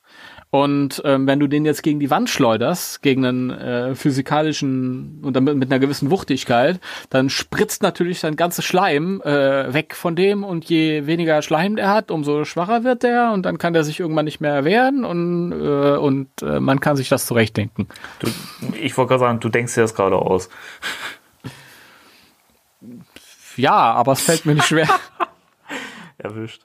Und ähm, wenn du den jetzt gegen die Wand schleuderst, gegen einen äh, physikalischen und damit mit einer gewissen Wuchtigkeit, dann spritzt natürlich sein ganzes Schleim äh, weg von dem und je weniger Schleim der hat, umso schwacher wird der und dann kann der sich irgendwann nicht mehr wehren und, äh, und äh, man kann sich das zurechtdenken. Du, ich wollte gerade sagen, du denkst dir das gerade aus. Ja, aber es fällt mir nicht schwer. [laughs] Erwischt.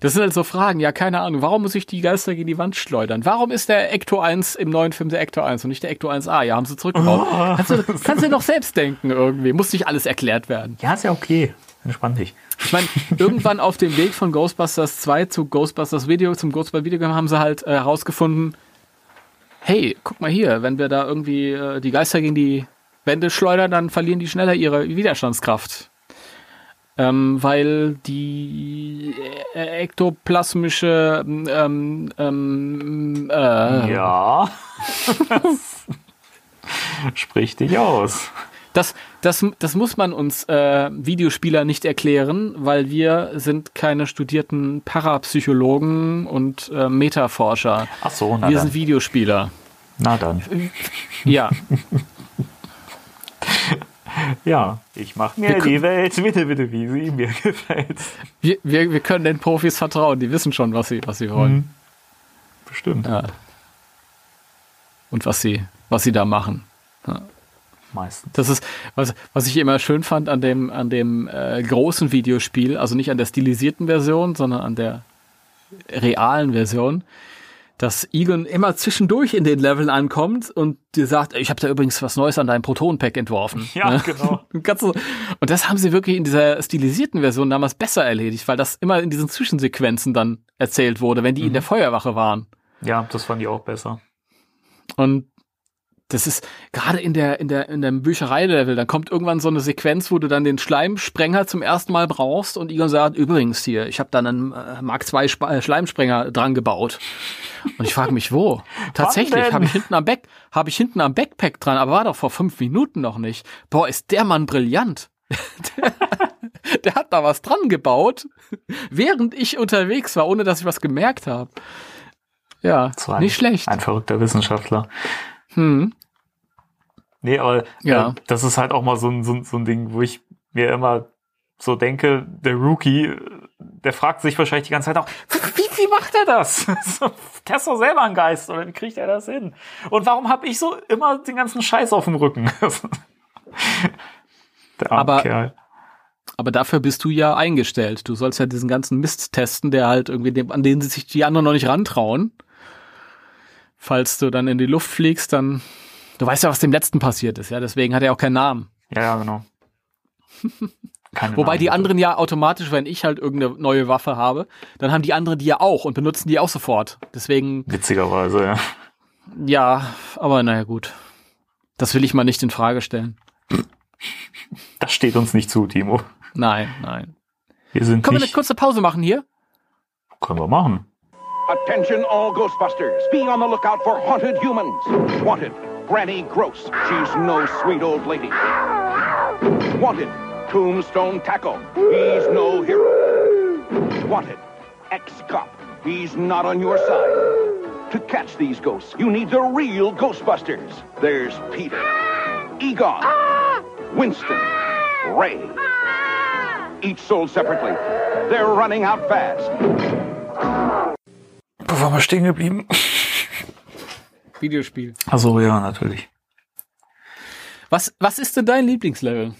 Das sind halt so Fragen, ja, keine Ahnung. Warum muss ich die Geister gegen die Wand schleudern? Warum ist der Ecto 1 im neuen Film der Ecto 1 und nicht der Ecto 1A? Ja, haben sie zurückgebaut. Kannst, du, kannst du doch selbst denken irgendwie. Muss nicht alles erklärt werden. Ja, ist ja okay. Entspann dich. Ich meine, irgendwann auf dem Weg von Ghostbusters 2 zu Ghostbusters Video, zum Ghostbusters Video haben sie halt äh, herausgefunden, hey, guck mal hier, wenn wir da irgendwie äh, die Geister gegen die Wände schleudern, dann verlieren die schneller ihre Widerstandskraft. Ähm, weil die äh, ektoplasmische ähm, ähm, äh, Ja. [laughs] Sprich dich aus. Das, das, das muss man uns äh, Videospieler nicht erklären, weil wir sind keine studierten Parapsychologen und äh, Metaforscher. Ach so, na Wir dann. sind Videospieler. Na dann. Ja, [laughs] Ja, ich mache mir Wir die Welt bitte, bitte, wie sie mir [laughs] gefällt. wir, wir, wir können den Profis vertrauen. Die wissen schon, was sie, was sie wollen. Bestimmt. Ja. Und was sie, was sie da machen. Meistens. Das ist, was, was ich immer schön fand an dem, an dem äh, großen Videospiel, also nicht an der stilisierten Version, sondern an der realen Version, dass Egon immer zwischendurch in den Leveln ankommt und dir sagt, ich habe da übrigens was Neues an deinem Proton-Pack entworfen. Ja, Ne? genau. [laughs] Und das haben sie wirklich in dieser stilisierten Version damals besser erledigt, weil das immer in diesen Zwischensequenzen dann erzählt wurde, wenn die in der Feuerwache waren. Ja, das fand ich auch besser. Und das ist gerade in der in der in dem Büchereilevel, dann kommt irgendwann so eine Sequenz, wo du dann den Schleimsprenger zum ersten Mal brauchst und Egon sagt übrigens hier, ich habe dann einen äh, Mark II äh, Schleimsprenger dran gebaut. Und ich frage mich wo. [laughs] Tatsächlich habe ich hinten am Back habe ich hinten am Backpack dran, aber war doch vor fünf Minuten noch nicht. Boah, ist der Mann brillant. der, [laughs] der hat da was dran gebaut, während ich unterwegs war, ohne dass ich was gemerkt habe. Ja, ein, nicht schlecht. Ein verrückter Wissenschaftler. Hm. Nee, aber Ja. äh, das ist halt auch mal so ein, so, ein- so ein Ding, wo ich mir immer so denke, der Rookie, äh, der fragt sich wahrscheinlich die ganze Zeit auch, wie, wie macht er das? [laughs] Der ist doch selber ein Geist, oder wie kriegt er das hin? Und warum habe ich so immer den ganzen Scheiß auf dem Rücken? [laughs] der arme Aber- Kerl. Aber dafür bist du ja eingestellt. Du sollst ja diesen ganzen Mist testen, der halt irgendwie, dem, an den sich die anderen noch nicht rantrauen. Falls du dann in die Luft fliegst, dann, du weißt ja, was dem letzten passiert ist, ja, deswegen hat er auch keinen Namen. Ja, ja, genau. [laughs] Keine Wobei Namen, die anderen ja automatisch, wenn ich halt irgendeine neue Waffe habe, dann haben die anderen die ja auch und benutzen die auch sofort. Deswegen, Witzigerweise, ja. ja, aber naja, gut. Das will ich mal nicht in Frage stellen. Das steht uns nicht zu, Timo. Nein, nein. Wir sind Können wir eine kurze Pause machen hier? können wir machen. Attention all Ghostbusters. Be on the lookout for haunted humans. Wanted, Granny Gross. She's no sweet old lady. Wanted, Tombstone Tackle. He's no hero. Wanted, ex-cop. He's not on your side. To catch these ghosts, you need the real Ghostbusters. There's Peter, Egon, Winston, Ray. Each sold separately. They're running out fast. Wo waren wir stehen geblieben? Videospiel. Achso, ja, natürlich. Was, was ist denn dein Lieblingslevel?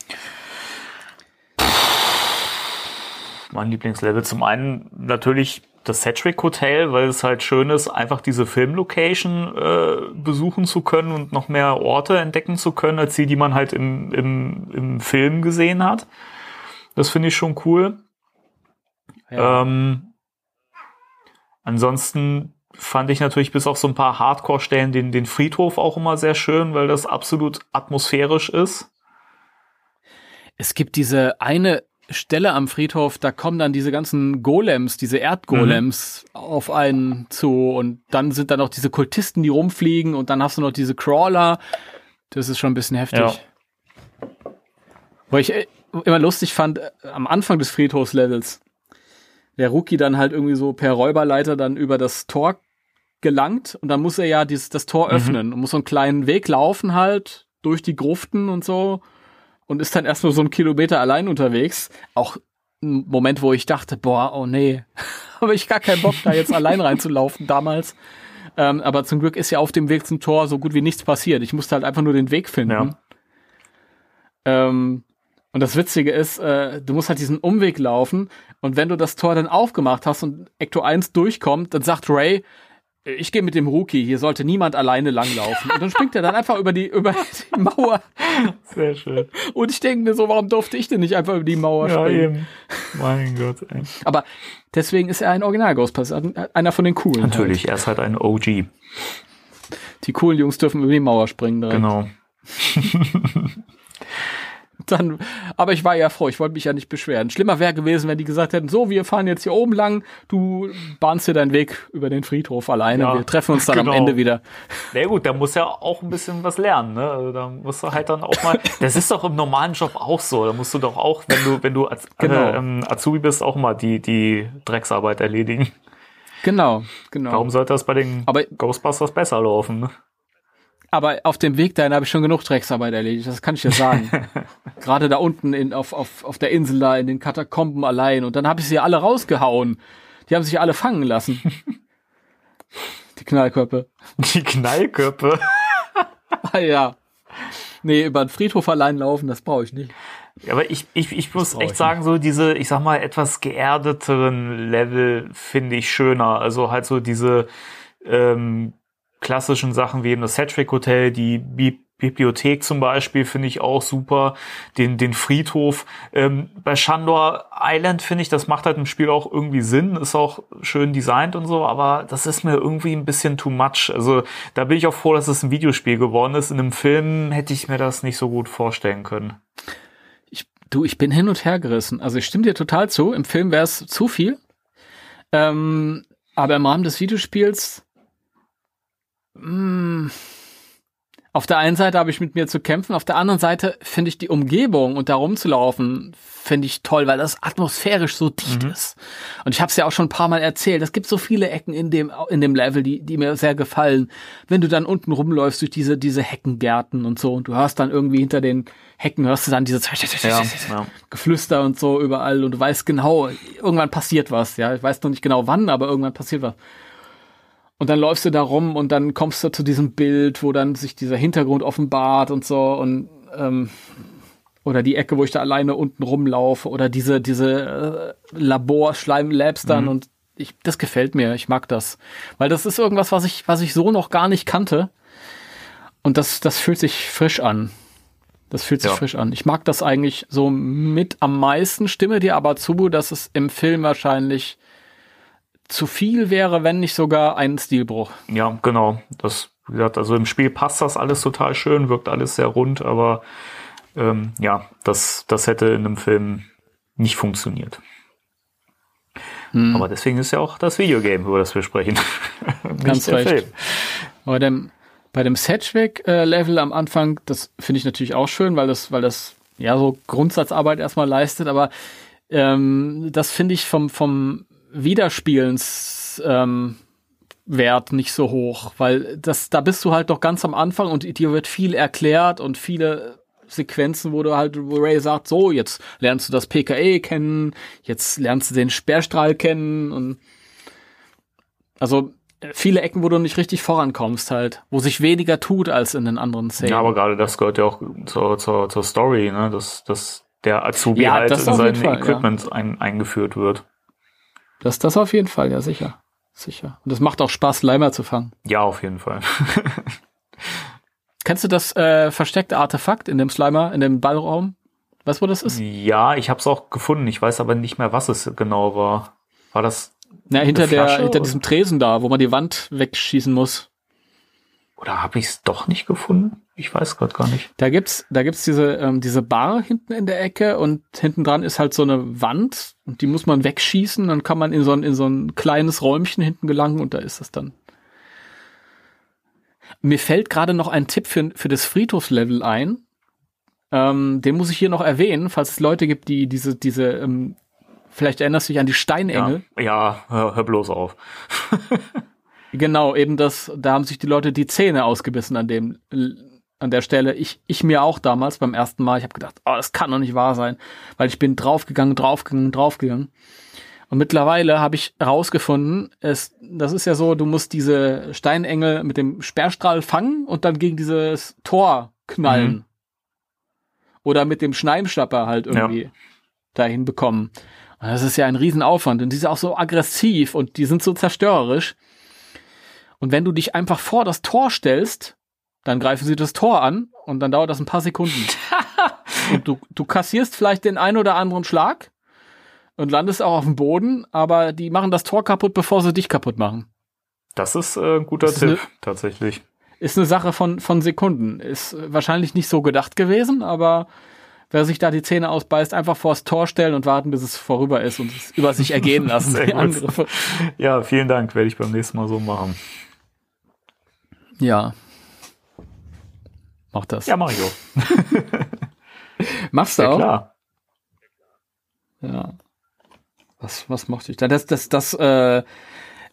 Mein Lieblingslevel zum einen natürlich das Sedgwick Hotel, weil es halt schön ist, einfach diese Filmlocation äh, besuchen zu können und noch mehr Orte entdecken zu können, als die, die man halt im, im, im Film gesehen hat. Das finde ich schon cool. Ja. Ähm, ansonsten fand ich natürlich bis auf so ein paar Hardcore-Stellen den, den Friedhof auch immer sehr schön, weil das absolut atmosphärisch ist. Es gibt diese eine Stelle am Friedhof, da kommen dann diese ganzen Golems, diese Erdgolems auf einen zu und dann sind da noch diese Kultisten, die rumfliegen und dann hast du noch diese Crawler. Das ist schon ein bisschen heftig. Ja. Wo ich äh, immer lustig fand, äh, am Anfang des Friedhofslevels, der Rookie dann halt irgendwie so per Räuberleiter dann über das Tor gelangt und dann muss er ja dieses, das Tor öffnen und muss so einen kleinen Weg laufen halt durch die Gruften und so und ist dann erstmal so einen Kilometer allein unterwegs. Auch ein Moment, wo ich dachte, boah, oh nee, [laughs] habe ich gar keinen Bock, da jetzt allein reinzulaufen damals. Ähm, aber zum Glück ist ja auf dem Weg zum Tor so gut wie nichts passiert. Ich musste halt einfach nur den Weg finden. Ja. Ähm, und das Witzige ist, äh, du musst halt diesen Umweg laufen und wenn du das Tor dann aufgemacht hast und Ecto 1 durchkommt, dann sagt Ray, ich gehe mit dem Rookie, hier sollte niemand alleine langlaufen. Und dann springt er dann einfach über die, über die Mauer. Sehr schön. Und ich denke mir so, warum durfte ich denn nicht einfach über die Mauer Ja, springen? eben. Mein Gott, ey. Aber deswegen ist er ein Original-Ghostbuster, einer von den coolen. Natürlich, er ist halt ein OG. Halt. Die coolen Jungs dürfen über die Mauer springen. Direkt. Genau. [laughs] Dann, aber ich war ja froh, ich wollte mich ja nicht beschweren. Schlimmer wäre gewesen, wenn die gesagt hätten, so, wir fahren jetzt hier oben lang, du bahnst dir deinen Weg über den Friedhof alleine, Ja, wir treffen uns dann genau. am Ende wieder. Na gut, da muss ja auch ein bisschen was lernen, ne? Also da musst du halt dann auch mal. Das ist doch im normalen Job auch so. Da musst du doch auch, wenn du, wenn du Genau. äh, ähm, Azubi bist, auch mal die, die Drecksarbeit erledigen. Genau, genau. Warum sollte das bei den Aber- Ghostbusters besser laufen? Ne? Aber auf dem Weg dahin habe ich schon genug Drecksarbeit erledigt, das kann ich dir sagen. [laughs] Gerade da unten in, auf, auf, auf der Insel da in den Katakomben allein. Und dann habe ich sie alle rausgehauen. Die haben sich alle fangen lassen. [laughs] Die Knallköpfe. Die Knallköpfe. [laughs] Ah ja. Nee, über den Friedhof allein laufen, das brauche ich nicht. Aber ich, ich, ich muss echt ich sagen, so diese, ich sag mal, etwas geerdeteren Level finde ich schöner. Also halt so diese ähm, klassischen Sachen wie eben das Sedgwick Hotel, die Beep Bibliothek zum Beispiel finde ich auch super. Den, den Friedhof. Ähm, bei Shandor Island finde ich, das macht halt im Spiel auch irgendwie Sinn, ist auch schön designt und so, aber das ist mir irgendwie ein bisschen too much. Also da bin ich auch froh, dass es ein Videospiel geworden ist. In einem Film hätte ich mir das nicht so gut vorstellen können. Ich, du, ich bin hin und her gerissen. Also ich stimme dir total zu. Im Film wäre es zu viel. Ähm, aber im Rahmen des Videospiels mh, mm, auf der einen Seite habe ich mit mir zu kämpfen, auf der anderen Seite finde ich die Umgebung und da rumzulaufen, finde ich toll, weil das atmosphärisch so dicht mhm. ist. Und ich habe es ja auch schon ein paar Mal erzählt, es gibt so viele Ecken in dem, in dem Level, die, die mir sehr gefallen. Wenn du dann unten rumläufst durch diese, diese Heckengärten und so und du hörst dann irgendwie hinter den Hecken, hörst du dann dieses ja, ja. Geflüster und so überall und du weißt genau, irgendwann passiert was, ja. Ich weiß noch nicht genau wann, aber irgendwann passiert was. Und dann läufst du da rum und dann kommst du zu diesem Bild, wo dann sich dieser Hintergrund offenbart und so und ähm, oder die Ecke, wo ich da alleine unten rumlaufe oder diese diese äh, Labor Schleim Labs dann mhm. und ich das gefällt mir, ich mag das, weil das ist irgendwas, was ich was ich so noch gar nicht kannte und das das fühlt sich frisch an. Das fühlt sich ja. frisch an. Ich mag das eigentlich so mit am meisten, stimme dir aber zu, dass es im Film wahrscheinlich zu viel wäre, wenn nicht sogar ein Stilbruch. Ja, genau. Das, wie gesagt, also im Spiel passt das alles total schön, wirkt alles sehr rund, aber ähm, ja, das, das hätte in einem Film nicht funktioniert. Hm. Aber deswegen ist ja auch das Videogame, über das wir sprechen. [laughs] Ganz recht. Film. Bei dem, bei dem Sedgwick-Level am Anfang, das finde ich natürlich auch schön, weil das, weil das ja so Grundsatzarbeit erstmal leistet, aber ähm, das finde ich vom, vom Wiederspielens ähm, Wert nicht so hoch, weil das, da bist du halt doch ganz am Anfang und dir wird viel erklärt und viele Sequenzen, wo du halt, wo Ray sagt, so, jetzt lernst du das PKE kennen, jetzt lernst du den Sperrstrahl kennen und also viele Ecken, wo du nicht richtig vorankommst halt, wo sich weniger tut als in den anderen Szenen. Ja, aber gerade das gehört ja auch zur, zur, zur Story, ne, dass, dass der Azubi ja, halt in sein Equipment ja. ein, eingeführt wird. Das, das auf jeden Fall, ja, sicher. Sicher. Und es macht auch Spaß, Leimer zu fangen. Ja, auf jeden Fall. [laughs] Kennst du das äh, versteckte Artefakt in dem Slimer, in dem Ballraum? Weißt du, wo das ist? Ja, ich habe es auch gefunden. Ich weiß aber nicht mehr, was es genau war. War das? Na, hinter der, hinter diesem Tresen da, wo man die Wand wegschießen muss. Oder habe ich es doch nicht gefunden? Ich weiß gerade gar nicht. Da gibt's, da gibt's diese, ähm, diese Bar hinten in der Ecke und hinten dran ist halt so eine Wand und die muss man wegschießen. Dann kann man in so ein, in so ein kleines Räumchen hinten gelangen und da ist das dann. Mir fällt gerade noch ein Tipp für, für das Friedhofslevel ein. Ähm, den muss ich hier noch erwähnen, falls es Leute gibt, die diese, diese, ähm, vielleicht erinnerst du dich an die Steinengel. Ja, ja hör, hör bloß auf. [laughs] Genau, eben das, da haben sich die Leute die Zähne ausgebissen an dem, an der Stelle. Ich, ich mir auch damals beim ersten Mal. Ich habe gedacht, oh, das kann doch nicht wahr sein, weil ich bin draufgegangen, draufgegangen, draufgegangen. Und mittlerweile habe ich herausgefunden, es, das ist ja so, du musst diese Steinengel mit dem Sperrstrahl fangen und dann gegen dieses Tor knallen. Mhm. Oder mit dem Schneimschnapper halt irgendwie ja. dahin bekommen. Und das ist ja ein Riesenaufwand. Und die sind auch so aggressiv und die sind so zerstörerisch. Und wenn du dich einfach vor das Tor stellst, dann greifen sie das Tor an und dann dauert das ein paar Sekunden. [laughs] und du, du kassierst vielleicht den einen oder anderen Schlag und landest auch auf dem Boden, aber die machen das Tor kaputt, bevor sie dich kaputt machen. Das ist äh, ein guter Tipp, eine, tatsächlich. Ist eine Sache von, von Sekunden. Ist wahrscheinlich nicht so gedacht gewesen, aber wer sich da die Zähne ausbeißt, einfach vors Tor stellen und warten, bis es vorüber ist und es über sich ergehen [laughs] lassen. die Angriffe. Ja, vielen Dank, werde ich beim nächsten Mal so machen. Ja. Mach das. Ja, Mario. [laughs] Machst du ja, auch? klar. Ja. Was, was mochte ich da? Das, das, das, äh,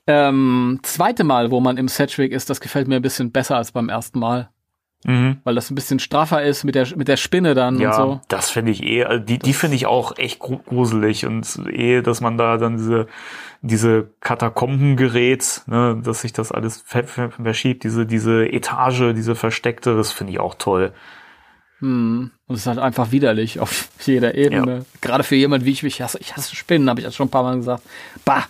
ähm, zweite Mal, wo man im Sedgwick ist, das gefällt mir ein bisschen besser als beim ersten Mal. Mhm. Weil das ein bisschen straffer ist mit der, mit der Spinne dann ja, und so. Das finde ich eh, also die, die finde ich auch echt gruselig und eh, dass man da dann diese, diese Katakomben gerät, ne, dass sich das alles verschiebt, diese, diese Etage, diese versteckte, das finde ich auch toll. Hm. Und es ist halt einfach widerlich auf [laughs] jeder Ebene. Ja. Gerade für jemand wie ich, ich hasse, ich hasse Spinnen, habe ich das schon ein paar Mal gesagt. Bah,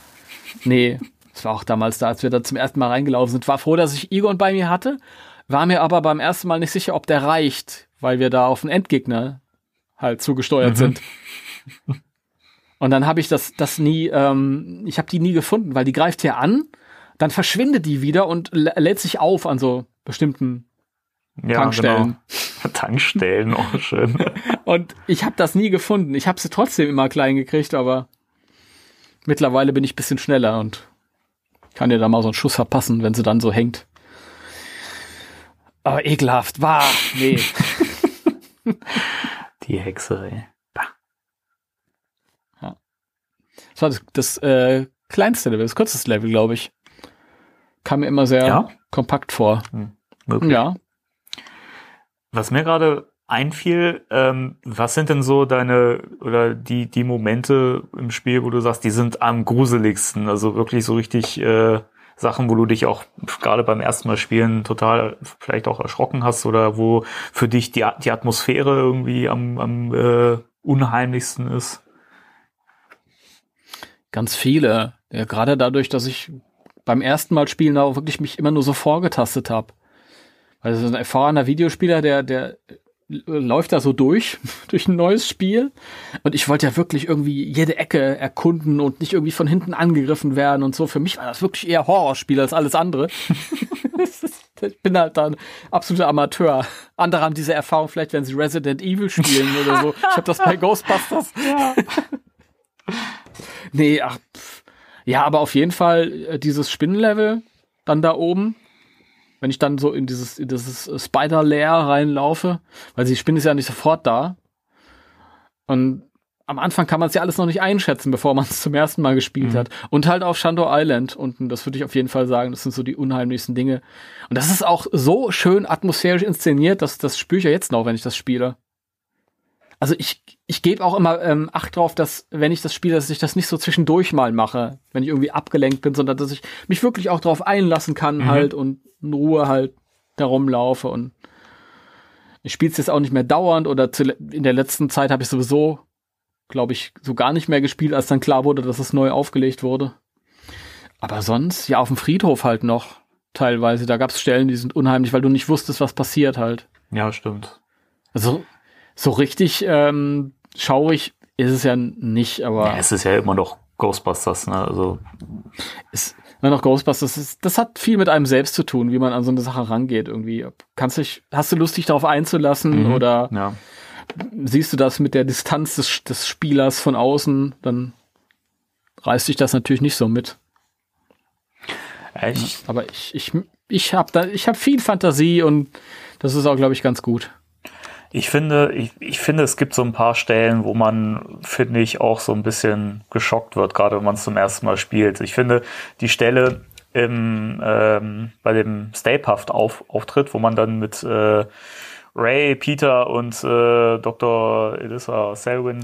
nee, das war auch damals da, als wir da zum ersten Mal reingelaufen sind. War froh, dass ich Egon bei mir hatte war mir aber beim ersten Mal nicht sicher, ob der reicht, weil wir da auf einen Endgegner halt zugesteuert Mhm. sind. Und dann habe ich das, das nie, ähm, ich habe die nie gefunden, weil die greift hier an, dann verschwindet die wieder und lä- lädt sich auf an so bestimmten Ja, Tankstellen. Genau. Tankstellen, [laughs] auch schön. [laughs] Und ich habe das nie gefunden. Ich habe sie trotzdem immer klein gekriegt, aber mittlerweile bin ich ein bisschen schneller und kann dir da mal so einen Schuss verpassen, wenn sie dann so hängt. Aber ekelhaft. War, nee. [laughs] Die Hexe, ey. Das war das, das äh, kleinste Level, das kürzeste Level, glaube ich. Kam mir immer sehr Ja? kompakt vor. Wirklich. Ja. Was mir gerade einfiel, ähm, was sind denn so deine oder die die Momente im Spiel, wo du sagst, die sind am gruseligsten, also wirklich so richtig äh, Sachen, wo du dich auch gerade beim ersten Mal spielen total vielleicht auch erschrocken hast oder wo für dich die, die Atmosphäre irgendwie am, am äh, unheimlichsten ist. Ganz viele. Ja, gerade dadurch, dass ich beim ersten Mal spielen auch wirklich mich immer nur so vorgetastet habe. Weil so ein erfahrener Videospieler, der, der läuft da so durch, [laughs] durch ein neues Spiel. Und ich wollte ja wirklich irgendwie jede Ecke erkunden und nicht irgendwie von hinten angegriffen werden und so. Für mich war das wirklich eher Horrorspiel als alles andere. [laughs] [laughs] ich bin halt dann absoluter Amateur. Andere haben diese Erfahrung vielleicht, wenn sie Resident Evil spielen oder so. Ich habe das bei Ghostbusters. Nee, ach, pff. ja, aber auf jeden Fall äh, dieses Spinnenlevel dann da oben, wenn ich dann so in dieses, in dieses Spider-Lair reinlaufe, weil die Spinne ist ja nicht sofort da. Und am Anfang kann man es ja alles noch nicht einschätzen, bevor man es zum ersten Mal gespielt hat. Und halt auf Shandor Island unten, das würde ich auf jeden Fall sagen, das sind so die unheimlichsten Dinge. Und das ist auch so schön atmosphärisch inszeniert, dass das spüre ich ja jetzt noch, wenn ich das spiele. Also ich, ich gebe auch immer ähm, Acht drauf, dass, wenn ich das spiele, dass ich das nicht so zwischendurch mal mache, wenn ich irgendwie abgelenkt bin, sondern dass ich mich wirklich auch drauf einlassen kann halt und in Ruhe halt da rumlaufe und ich spiele es jetzt auch nicht mehr dauernd oder zu, in der letzten Zeit habe ich sowieso, glaube ich, so gar nicht mehr gespielt, als dann klar wurde, dass es neu aufgelegt wurde. Aber sonst, ja, auf dem Friedhof halt noch teilweise. Da gab es Stellen, die sind unheimlich, weil du nicht wusstest, was passiert halt. Ja, stimmt. Also so richtig ähm, schaurig ist es ja nicht, aber Ja, es ist ja immer noch Ghostbusters, ne? Also ist immer noch Ghostbusters. Das, ist, das hat viel mit einem selbst zu tun, wie man an so eine Sache rangeht irgendwie. Kannst dich, hast du Lust, dich darauf einzulassen Mhm. oder ja. siehst du das mit der Distanz des, des Spielers von außen, dann reißt dich das natürlich nicht so mit. Ich, Aber ich, ich, ich habe da, ich habe viel Fantasie und das ist auch, glaube ich, ganz gut. Ich finde, ich, ich finde, es gibt so ein paar Stellen, wo man, finde ich, auch so ein bisschen geschockt wird, gerade wenn man es zum ersten Mal spielt. Ich finde, die Stelle im, ähm, bei dem Stay Puft auf, Auftritt, wo man dann mit äh, Ray, Peter und äh, Dr. Elissa Selwyn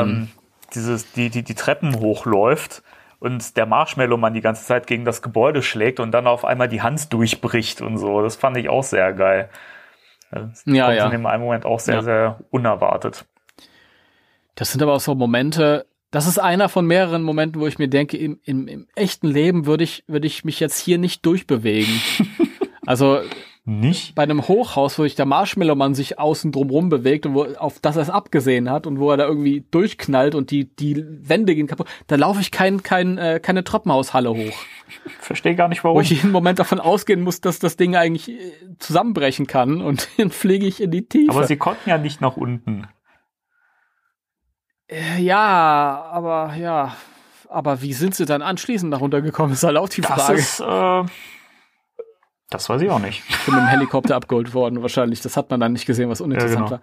ähm, dieses, die, die, die Treppen hochläuft und der Marshmallow-Mann die ganze Zeit gegen das Gebäude schlägt und dann auf einmal die Hand durchbricht und so. Das fand ich auch sehr geil. Das Ja, kommt ja. in dem einen Moment auch sehr, Ja. sehr unerwartet. Das sind aber auch so Momente, das ist einer von mehreren Momenten, wo ich mir denke, im, im, im echten Leben würde ich, würde ich mich jetzt hier nicht durchbewegen. [laughs] also Nicht? bei einem Hochhaus, wo sich der Marshmallow-Mann sich außen drumrum bewegt und wo, auf das er es abgesehen hat und wo er da irgendwie durchknallt und die, die Wände gehen kaputt, da laufe ich kein, kein, äh, keine Treppenhaushalle hoch. Verstehe gar nicht, Wo warum. ich jeden Moment davon ausgehen muss, dass das Ding eigentlich äh, zusammenbrechen kann [laughs] und dann fliege ich in die Tiefe. Aber sie konnten ja nicht nach unten. Äh, Ja, aber ja. Aber wie sind sie dann anschließend nach runtergekommen, ist halt auch die Das Frage. ist, äh, das weiß ich auch nicht. Ich bin mit dem Helikopter abgeholt worden, wahrscheinlich. Das hat man dann nicht gesehen, was uninteressant Ja, genau. war.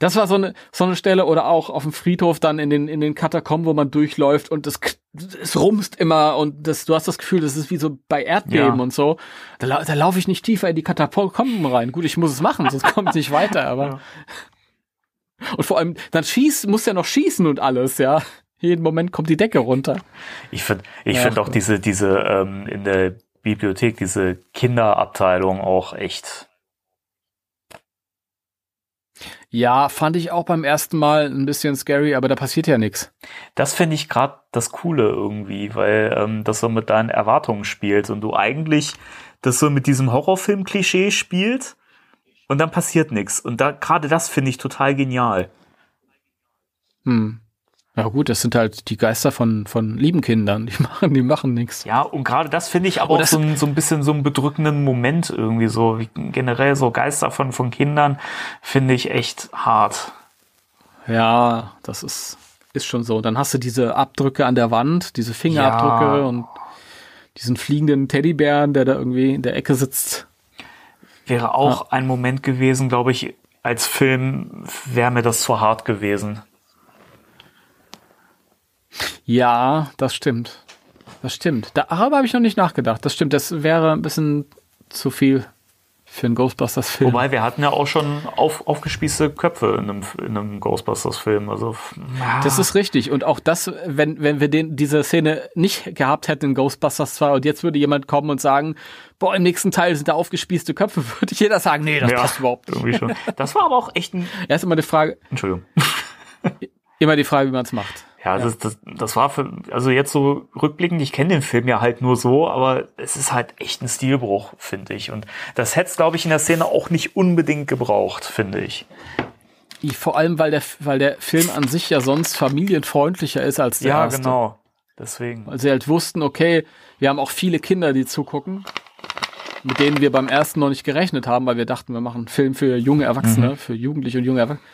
Das war so eine, so eine Stelle oder auch auf dem Friedhof dann in den, in den Katakomben, wo man durchläuft und es, es rumst immer und das, du hast das Gefühl, das ist wie so bei Erdbeben Ja. und so. Da, da laufe ich nicht tiefer in die Katakomben rein. Gut, ich muss es machen, sonst kommt es nicht weiter, [laughs] aber. Und vor allem, dann schießt, muss ja noch schießen und alles, ja. Jeden Moment kommt die Decke runter. Ich finde ich Ja. finde auch diese, diese ähm, in der Bibliothek, diese Kinderabteilung auch echt. Ja, fand ich auch beim ersten Mal ein bisschen scary, aber da passiert ja nichts. Das finde ich gerade das Coole irgendwie, weil ähm, das so mit deinen Erwartungen spielt und du eigentlich das so mit diesem Horrorfilm-Klischee spielt und dann passiert nichts. Und da gerade das finde ich total genial. Hm. Ja gut, das sind halt die Geister von, von lieben Kindern. Die [laughs] machen, die machen nichts. Ja, und gerade das finde ich aber Oh, auch so ein, so ein bisschen so einen bedrückenden Moment irgendwie so. Wie generell so Geister von, von Kindern finde ich echt hart. Ja, das ist, ist schon so. Dann hast du diese Abdrücke an der Wand, diese Fingerabdrücke Ja. und diesen fliegenden Teddybären, der da irgendwie in der Ecke sitzt. Wäre auch ein Moment gewesen, glaube ich, als Film wäre mir das zu hart gewesen. Ja, das stimmt. Das stimmt. Darüber habe ich noch nicht nachgedacht. Das stimmt. Das wäre ein bisschen zu viel für einen Ghostbusters-Film. Wobei wir hatten ja auch schon auf, aufgespießte Köpfe in einem, in einem Ghostbusters-Film. Also ja. Das ist richtig. Und auch das, wenn, wenn wir den, diese Szene nicht gehabt hätten in Ghostbusters 2 und jetzt würde jemand kommen und sagen, boah, im nächsten Teil sind da aufgespießte Köpfe, [laughs] würde jeder sagen, nee, das ja, passt überhaupt nicht. irgendwie schon. Das war aber auch echt ein. [laughs] Erst immer die Frage, Entschuldigung. [laughs] immer die Frage, wie man es macht. Ja, Das, das, das war für, also jetzt so rückblickend, ich kenne den Film ja halt nur so, aber es ist halt echt ein Stilbruch, finde ich. Und das hätte es, glaube ich, in der Szene auch nicht unbedingt gebraucht, finde ich. Vor allem, weil der, weil der Film an sich ja sonst familienfreundlicher ist als der Ja, erste. genau. Deswegen. Weil sie halt wussten, okay, wir haben auch viele Kinder, die zugucken, mit denen wir beim ersten noch nicht gerechnet haben, weil wir dachten, wir machen einen Film für junge Erwachsene, für Jugendliche und junge Erwachsene.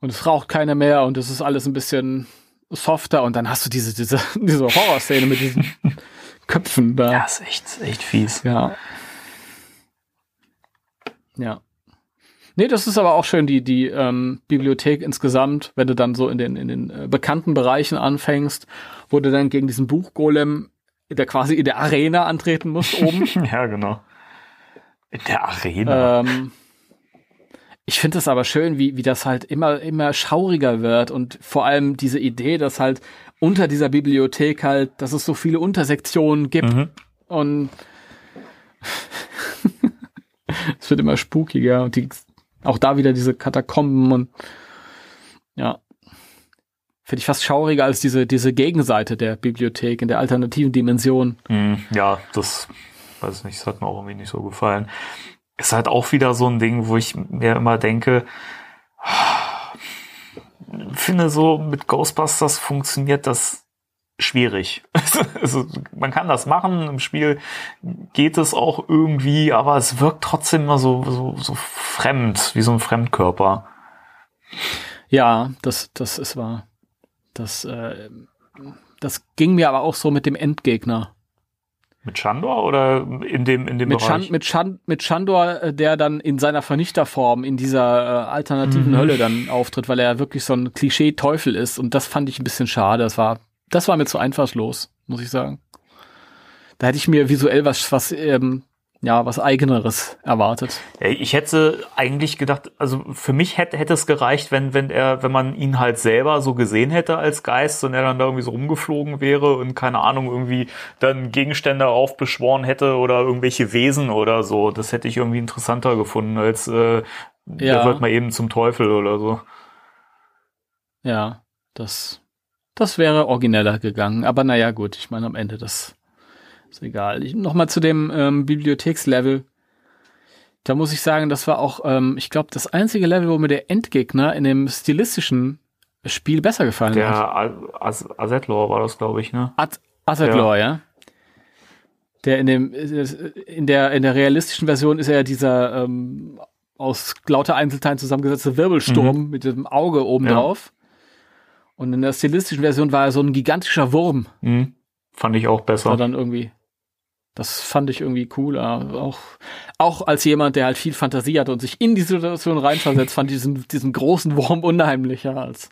Und es raucht keiner mehr und es ist alles ein bisschen softer und dann hast du diese, diese, [laughs] diese Horrorszene mit diesen [laughs] Köpfen da. Ja, ist echt, echt fies. Ja. Ja. Nee, das ist aber auch schön, die, die ähm, Bibliothek insgesamt, wenn du dann so in den, in den äh, bekannten Bereichen anfängst, wo du dann gegen diesen Buchgolem, der quasi in der Arena antreten musst oben. [laughs] Ja, genau. In der Arena. ähm, ich finde das aber schön, wie, wie das halt immer, immer schauriger wird und vor allem diese Idee, dass halt unter dieser Bibliothek halt, dass es so viele Untersektionen gibt Mhm. und [laughs] es wird immer spukiger und die, auch da wieder diese Katakomben und ja. Finde ich fast schauriger als diese, diese Gegenseite der Bibliothek in der alternativen Dimension. Hm, ja, das weiß ich nicht, das hat mir auch irgendwie nicht so gefallen. Ist halt auch wieder so ein Ding, wo ich mir immer denke, finde so mit Ghostbusters funktioniert das schwierig. [laughs] Also, man kann das machen, im Spiel geht es auch irgendwie, aber es wirkt trotzdem immer so, so, so fremd, wie so ein Fremdkörper. Ja, das, das ist wahr. Das, äh, das ging mir aber auch so mit dem Endgegner. Mit Chandor oder in dem, in dem Mit, Bereich? Chan, mit, Chan, mit Chandor, äh, der dann in seiner Vernichterform in dieser äh, alternativen Mhm. Hölle dann auftritt, weil er wirklich so ein Klischee-Teufel ist. Und das fand ich ein bisschen schade. Das war, das war mir zu einfallslos, muss ich sagen. Da hätte ich mir visuell was, was, ähm, ja, was eigeneres erwartet. Ich hätte eigentlich gedacht, also für mich hätte, hätte es gereicht, wenn, wenn er, wenn man ihn halt selber so gesehen hätte als Geist und er dann da irgendwie so rumgeflogen wäre und keine Ahnung, irgendwie dann Gegenstände aufbeschworen hätte oder irgendwelche Wesen oder so. Das hätte ich irgendwie interessanter gefunden, als äh, der Ja. wird mal eben zum Teufel oder so. Ja, das, das wäre origineller gegangen. Aber naja, gut, ich meine, am Ende, das ist egal. Nochmal zu dem ähm, Bibliothekslevel. Da muss ich sagen, das war auch, ähm, ich glaube, das einzige Level, wo mir der Endgegner in dem stilistischen Spiel besser gefallen hat. Der As Azetlor war das, glaube ich, ne? Ad Azaglor, ja. Der in dem, in der, in der realistischen Version ist er ja dieser ähm, aus lauter Einzelteilen zusammengesetzte Wirbelsturm mit dem Auge oben Mhm. Ja. drauf. Und in der stilistischen Version war er so ein gigantischer Wurm. Hm. Fand ich auch War besser. dann irgendwie. Das fand ich irgendwie cool. Auch, auch als jemand, der halt viel Fantasie hatte und sich in die Situation reinversetzt, fand ich diesen, diesen großen Wurm unheimlicher als,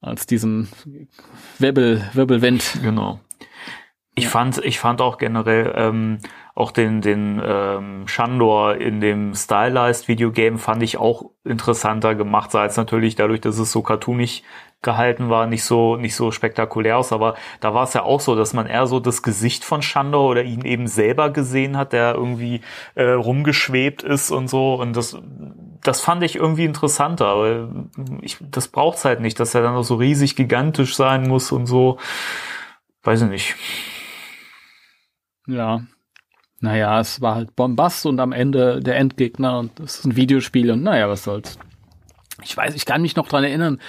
als diesen Wirbel, Wirbelwind. Genau. Ich fand, ich fand auch generell ähm, auch den den ähm, Shandor in dem Stylized Videogame fand ich auch interessanter gemacht, sei es natürlich dadurch, dass es so cartoonig gehalten war, nicht so nicht so spektakulär aus, aber da war es ja auch so, dass man eher so das Gesicht von Shandor oder ihn eben selber gesehen hat, der irgendwie äh, rumgeschwebt ist und so und das das fand ich irgendwie interessanter, aber ich, das braucht's halt nicht, dass er dann noch so riesig gigantisch sein muss und so. Weiß ich nicht. Ja. naja, es war halt Bombast und am Ende der Endgegner und es ist ein Videospiel und naja, was soll's. Ich weiß, ich kann mich noch dran erinnern.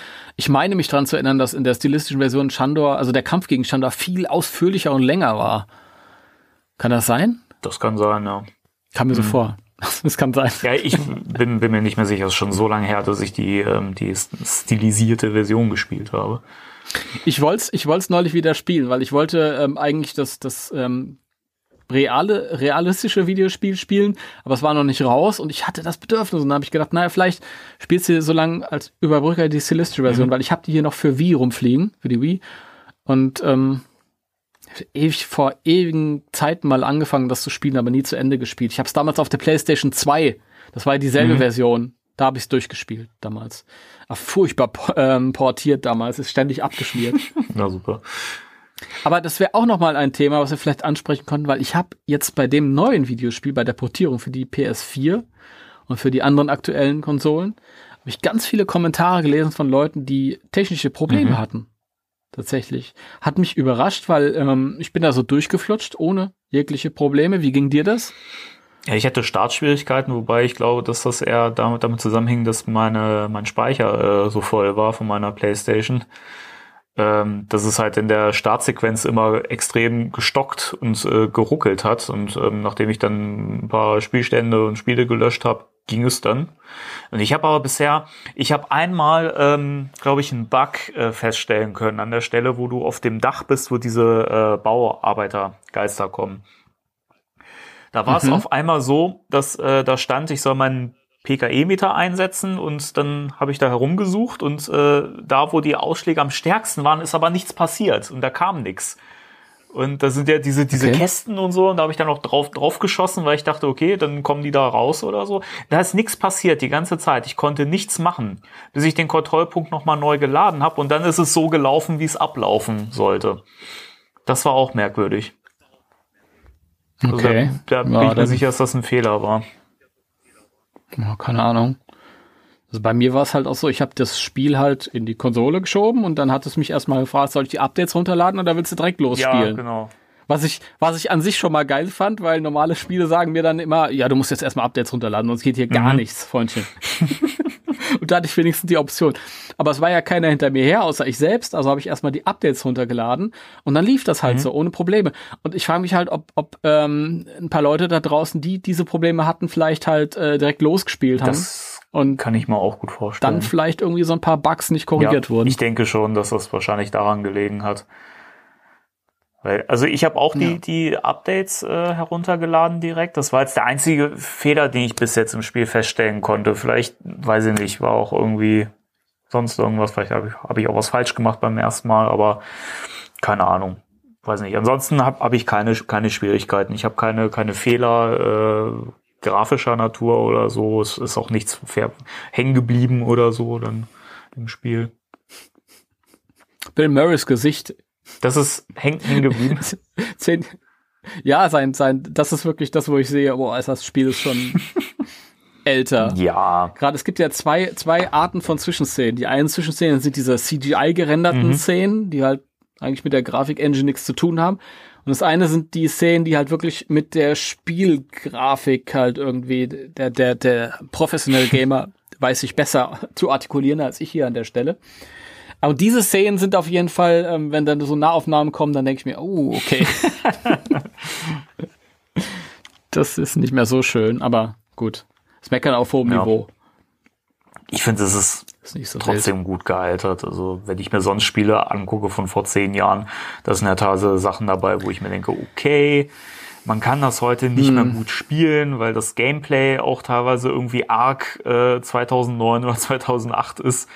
Ich meine mich dran zu erinnern, dass in der stilistischen Version Shandor, also der Kampf gegen Shandor viel ausführlicher und länger war. Kann das sein? Das kann sein, ja. Kam mir so vor. [laughs] Das kann sein. Ja, ich bin, bin mir nicht mehr sicher. Es ist schon so lange her, dass ich die, ähm, die stilisierte Version gespielt habe. Ich wollte es ich wollt's neulich wieder spielen, weil ich wollte ähm, eigentlich das, das ähm, reale, realistische Videospiel spielen, aber es war noch nicht raus und ich hatte das Bedürfnis und dann habe ich gedacht, naja, vielleicht spielst du so lange als Überbrücker die stilistische Version, mhm. weil ich habe die hier noch für Wii rumfliegen, für die Wii und ähm, ewig vor ewigen Zeiten mal angefangen, das zu spielen, aber nie zu Ende gespielt. Ich habe es damals auf der PlayStation 2. Das war dieselbe mhm. Version. Da habe ich es durchgespielt damals. Ach, furchtbar ähm, portiert damals, ist ständig abgeschmiert. [laughs] Na super. Aber das wäre auch noch mal ein Thema, was wir vielleicht ansprechen konnten, weil ich habe jetzt bei dem neuen Videospiel, bei der Portierung für die PS4 und für die anderen aktuellen Konsolen, habe ich ganz viele Kommentare gelesen von Leuten, die technische Probleme mhm. hatten tatsächlich. Hat mich überrascht, weil ähm, ich bin da so durchgeflutscht, ohne jegliche Probleme. Wie ging dir das? Ja, ich hatte Startschwierigkeiten, wobei ich glaube, dass das eher damit, damit zusammenhing, dass meine, mein Speicher äh, so voll war von meiner Playstation. Ähm, dass es halt in der Startsequenz immer extrem gestockt und äh, geruckelt hat. Und ähm, nachdem ich dann ein paar Spielstände und Spiele gelöscht habe, ging es dann. Und ich habe aber bisher, ich habe einmal, ähm, glaube ich, einen Bug äh, feststellen können an der Stelle, wo du auf dem Dach bist, wo diese äh, Bauarbeitergeister kommen. Da war es mhm. auf einmal so, dass äh, da stand, ich soll meinen PKE-Meter einsetzen und dann habe ich da herumgesucht und äh, da, wo die Ausschläge am stärksten waren, ist aber nichts passiert und da kam nichts. Und da sind ja diese, diese okay. Kästen und so, und da habe ich dann auch drauf, drauf geschossen, weil ich dachte, okay, dann kommen die da raus oder so. Da ist nichts passiert die ganze Zeit. Ich konnte nichts machen, bis ich den Kontrollpunkt nochmal neu geladen habe und dann ist es so gelaufen, wie es ablaufen sollte. Das war auch merkwürdig. Also okay. da, da bin ja, ich mir sicher, dass das ein Fehler war. Ja, keine Ahnung. Also bei mir war es halt auch so, ich habe das Spiel halt in die Konsole geschoben und dann hat es mich erstmal gefragt, soll ich die Updates runterladen oder willst du direkt losspielen? Ja, genau. Was ich, was ich an sich schon mal geil fand, weil normale Spiele sagen mir dann immer, ja, du musst jetzt erstmal Updates runterladen, sonst geht hier gar mhm. nichts, Freundchen. [laughs] und da hatte ich wenigstens die Option. Aber es war ja keiner hinter mir her, außer ich selbst, also habe ich erstmal die Updates runtergeladen und dann lief das halt mhm. so, ohne Probleme. Und ich frage mich halt, ob, ob ähm, ein paar Leute da draußen, die diese Probleme hatten, vielleicht halt äh, direkt losgespielt haben. Das und kann ich mir auch gut vorstellen. Dann vielleicht irgendwie so ein paar Bugs nicht korrigiert ja, wurden. Ich denke schon, dass das wahrscheinlich daran gelegen hat. Weil, also ich habe auch die, ja. die Updates äh, heruntergeladen direkt. Das war jetzt der einzige Fehler, den ich bis jetzt im Spiel feststellen konnte. Vielleicht, weiß ich nicht, war auch irgendwie sonst irgendwas. Vielleicht habe ich, hab ich auch was falsch gemacht beim ersten Mal, aber keine Ahnung. Weiß nicht. Ansonsten habe hab ich keine, keine Schwierigkeiten. Ich habe keine, keine Fehler. Äh, grafischer Natur oder so. Es ist auch nichts hängen geblieben oder so dann im Spiel. Bill Murrays Gesicht. Das ist hängen häng geblieben. [laughs] Zehn, ja, sein, sein, das ist wirklich das, wo ich sehe, boah, das Spiel ist schon [laughs] älter. Ja. Gerade es gibt ja zwei, zwei Arten von Zwischenszenen. Die einen Zwischenszenen sind diese CGI gerenderten mhm. Szenen, die halt eigentlich mit der Grafik-Engine nichts zu tun haben. Und das eine sind die Szenen, die halt wirklich mit der Spielgrafik halt irgendwie, der, der, der professionelle Gamer [laughs] weiß sich besser zu artikulieren als ich hier an der Stelle. Aber diese Szenen sind auf jeden Fall, ähm, wenn dann so Nahaufnahmen kommen, dann denke ich mir, oh, okay. [laughs] das ist nicht mehr so schön, aber gut. Das meckern auf hohem ja. Niveau. Ich finde, es ist, ist so trotzdem wild. gut gealtert. Also wenn ich mir sonst Spiele angucke von vor zehn Jahren, da sind ja teilweise Sachen dabei, wo ich mir denke, okay, man kann das heute nicht hm. mehr gut spielen, weil das Gameplay auch teilweise irgendwie arg äh, 2009 oder 2008 ist.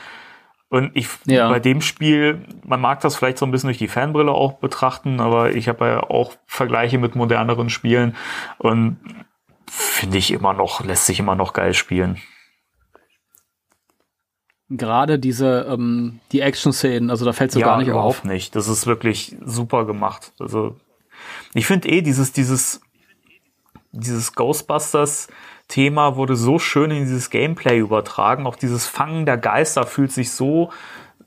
Und ich ja. bei dem Spiel, man mag das vielleicht so ein bisschen durch die Fanbrille auch betrachten, aber ich habe ja auch Vergleiche mit moderneren Spielen und finde ich immer noch, lässt sich immer noch geil spielen gerade diese ähm, die Action-Szenen, also da fällt so ja, gar nicht überhaupt auf. nicht. Das ist wirklich super gemacht. Also ich finde eh dieses dieses dieses Ghostbusters Thema wurde so schön in dieses Gameplay übertragen. Auch dieses Fangen der Geister fühlt sich so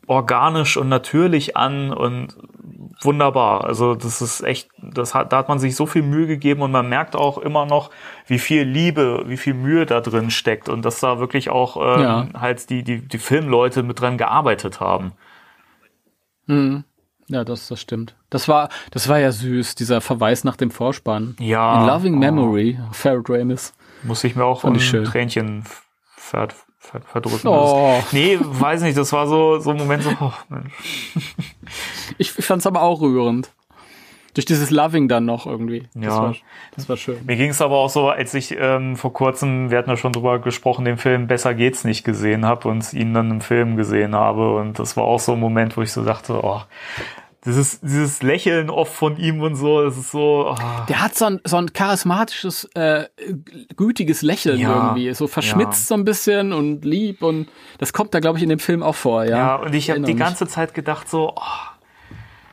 organisch und natürlich an und wunderbar. Also das ist echt, das hat, da hat man sich so viel Mühe gegeben und man merkt auch immer noch, wie viel Liebe, wie viel Mühe da drin steckt und dass da wirklich auch ähm, Ja. halt die, die, die Filmleute mit dran gearbeitet haben. Mhm. Ja, das, das stimmt. Das war, das war ja süß, dieser Verweis nach dem Vorspann. Ja. In Loving Oh. Memory, Farrell Ramis. Muss ich mir auch ein. Tränchen ver, ver, verdrücken. Oh. Nee, weiß nicht, das war so, so ein Moment so, oh, Mensch. Ich, fand's aber auch rührend. Durch dieses Loving dann noch irgendwie. Das, Ja. war, das war schön. Mir ging es aber auch so, als ich ähm, vor kurzem, wir hatten ja schon drüber gesprochen, den Film Besser geht's nicht gesehen habe und ihn dann im Film gesehen habe. Und das war auch so ein Moment, wo ich so dachte, oh, dieses, dieses Lächeln oft von ihm und so, das ist so, oh, Der hat so ein, so ein charismatisches, äh, gütiges Lächeln Ja. irgendwie. So verschmitzt so ein bisschen und lieb und das kommt da, glaube ich, in dem Film auch vor, ja. ja, und ich habe die ganze Zeit gedacht so, oh,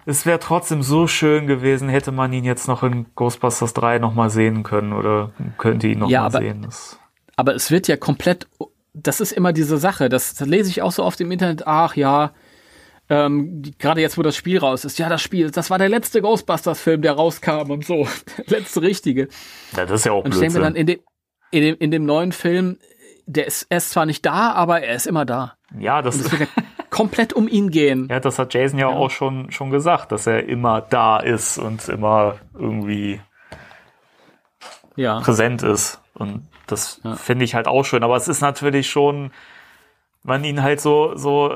es wäre trotzdem so schön gewesen, hätte man ihn jetzt noch in Ghostbusters 3 nochmal sehen können oder könnte ihn nochmal Ja, sehen. Das, Aber es wird ja komplett, das ist immer diese Sache, das, das lese ich auch so oft im Internet, ach ja, ähm, gerade jetzt, wo das Spiel raus ist, ja, das Spiel, das war der letzte Ghostbusters-Film, der rauskam und so, der [laughs] letzte richtige. ja, das ist ja auch Und ich denke mir dann, in dem, in, dem, in dem neuen Film, der ist, er ist zwar nicht da, aber er ist immer da. ja, das, [laughs] wird ja komplett um ihn gehen. Ja, das hat Jason ja, auch schon, schon gesagt, dass er immer da ist und immer irgendwie Ja. präsent ist. Und das Ja. finde ich halt auch schön. Aber es ist natürlich schon, man ihn halt so, so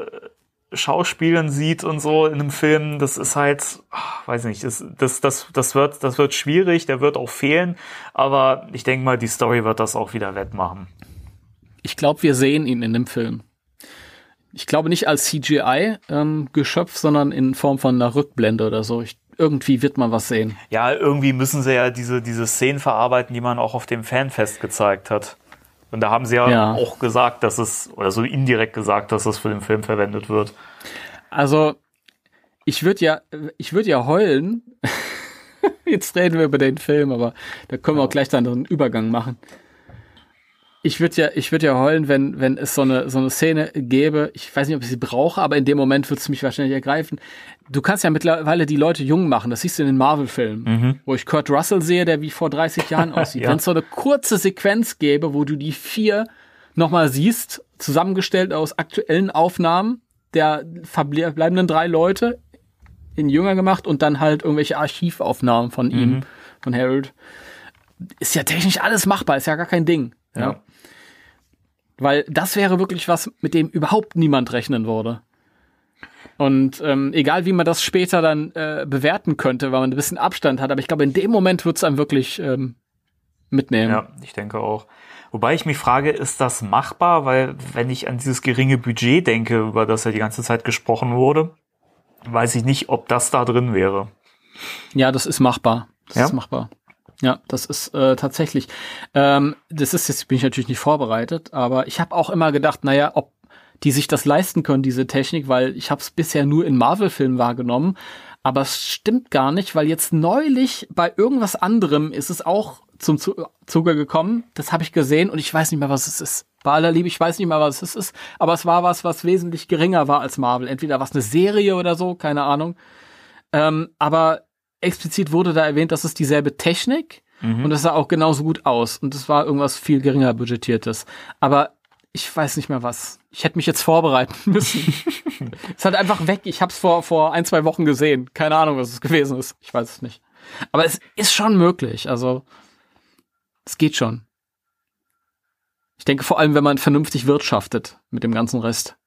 Schauspielen sieht und so in einem Film, das ist halt, ach, weiß nicht, das, das, das, das wird, das wird schwierig, der wird auch fehlen. Aber ich denke mal, die Story wird das auch wieder wettmachen. Ich glaube, wir sehen ihn in dem Film. Ich glaube nicht als CGI-Geschöpf, sondern in Form von einer Rückblende oder so. Ich, irgendwie wird man was sehen. Ja, irgendwie müssen sie ja diese, diese Szenen verarbeiten, die man auch auf dem Fanfest gezeigt hat. Und da haben sie ja, Ja. auch gesagt, dass es, oder so indirekt gesagt, dass es für den Film verwendet wird. Also, ich würde ja, ich würde ja heulen. [laughs] Jetzt reden wir über den Film, aber da können wir auch gleich dann einen Übergang machen. Ich würde ja, ich würde ja heulen, wenn, wenn es so eine, so eine Szene gäbe. Ich weiß nicht, ob ich sie brauche, aber in dem Moment würde es mich wahrscheinlich ergreifen. Du kannst ja mittlerweile die Leute jung machen. Das siehst du in den Marvel-Filmen, wo ich Kurt Russell sehe, der wie vor 30 Jahren [laughs] aussieht. Ja. Wenn es so eine kurze Sequenz gäbe, wo du die vier nochmal siehst, zusammengestellt aus aktuellen Aufnahmen der verbleibenden drei Leute in jünger gemacht und dann halt irgendwelche Archivaufnahmen von ihm, von Harold. Ist ja technisch alles machbar, ist ja gar kein Ding. Ja. Ja. Weil das wäre wirklich was, mit dem überhaupt niemand rechnen würde. Und ähm, egal wie man das später dann äh, bewerten könnte, weil man ein bisschen Abstand hat, aber ich glaube, in dem Moment wird es einem wirklich ähm, mitnehmen. Ja, ich denke auch. Wobei ich mich frage, ist das machbar? Weil wenn ich an dieses geringe Budget denke, über das ja die ganze Zeit gesprochen wurde, weiß ich nicht, ob das da drin wäre. Ja, das ist machbar. Das Ja? ist machbar. Ja, das ist äh, tatsächlich. Ähm, das ist jetzt bin ich natürlich nicht vorbereitet, aber ich habe auch immer gedacht, naja, ob die sich das leisten können, diese Technik, weil ich habe es bisher nur in Marvel-Filmen wahrgenommen. Aber es stimmt gar nicht, weil jetzt neulich bei irgendwas anderem ist es auch zum Zu Zuge gekommen. Das habe ich gesehen und ich weiß nicht mehr, was es ist. Bei aller Liebe, ich weiß nicht mehr, was es ist. Aber es war was, was wesentlich geringer war als Marvel. Entweder was eine Serie oder so, keine Ahnung. Ähm, aber explizit wurde da erwähnt, dass es dieselbe Technik und es sah auch genauso gut aus. Und es war irgendwas viel geringer budgetiertes. Aber ich weiß nicht mehr was. Ich hätte mich jetzt vorbereiten [laughs] müssen. [laughs] es ist halt einfach weg. Ich habe es vor, vor ein, zwei Wochen gesehen. Keine Ahnung, was es gewesen ist. Ich weiß es nicht. Aber es ist schon möglich. Also, es geht schon. Ich denke vor allem, wenn man vernünftig wirtschaftet mit dem ganzen Rest.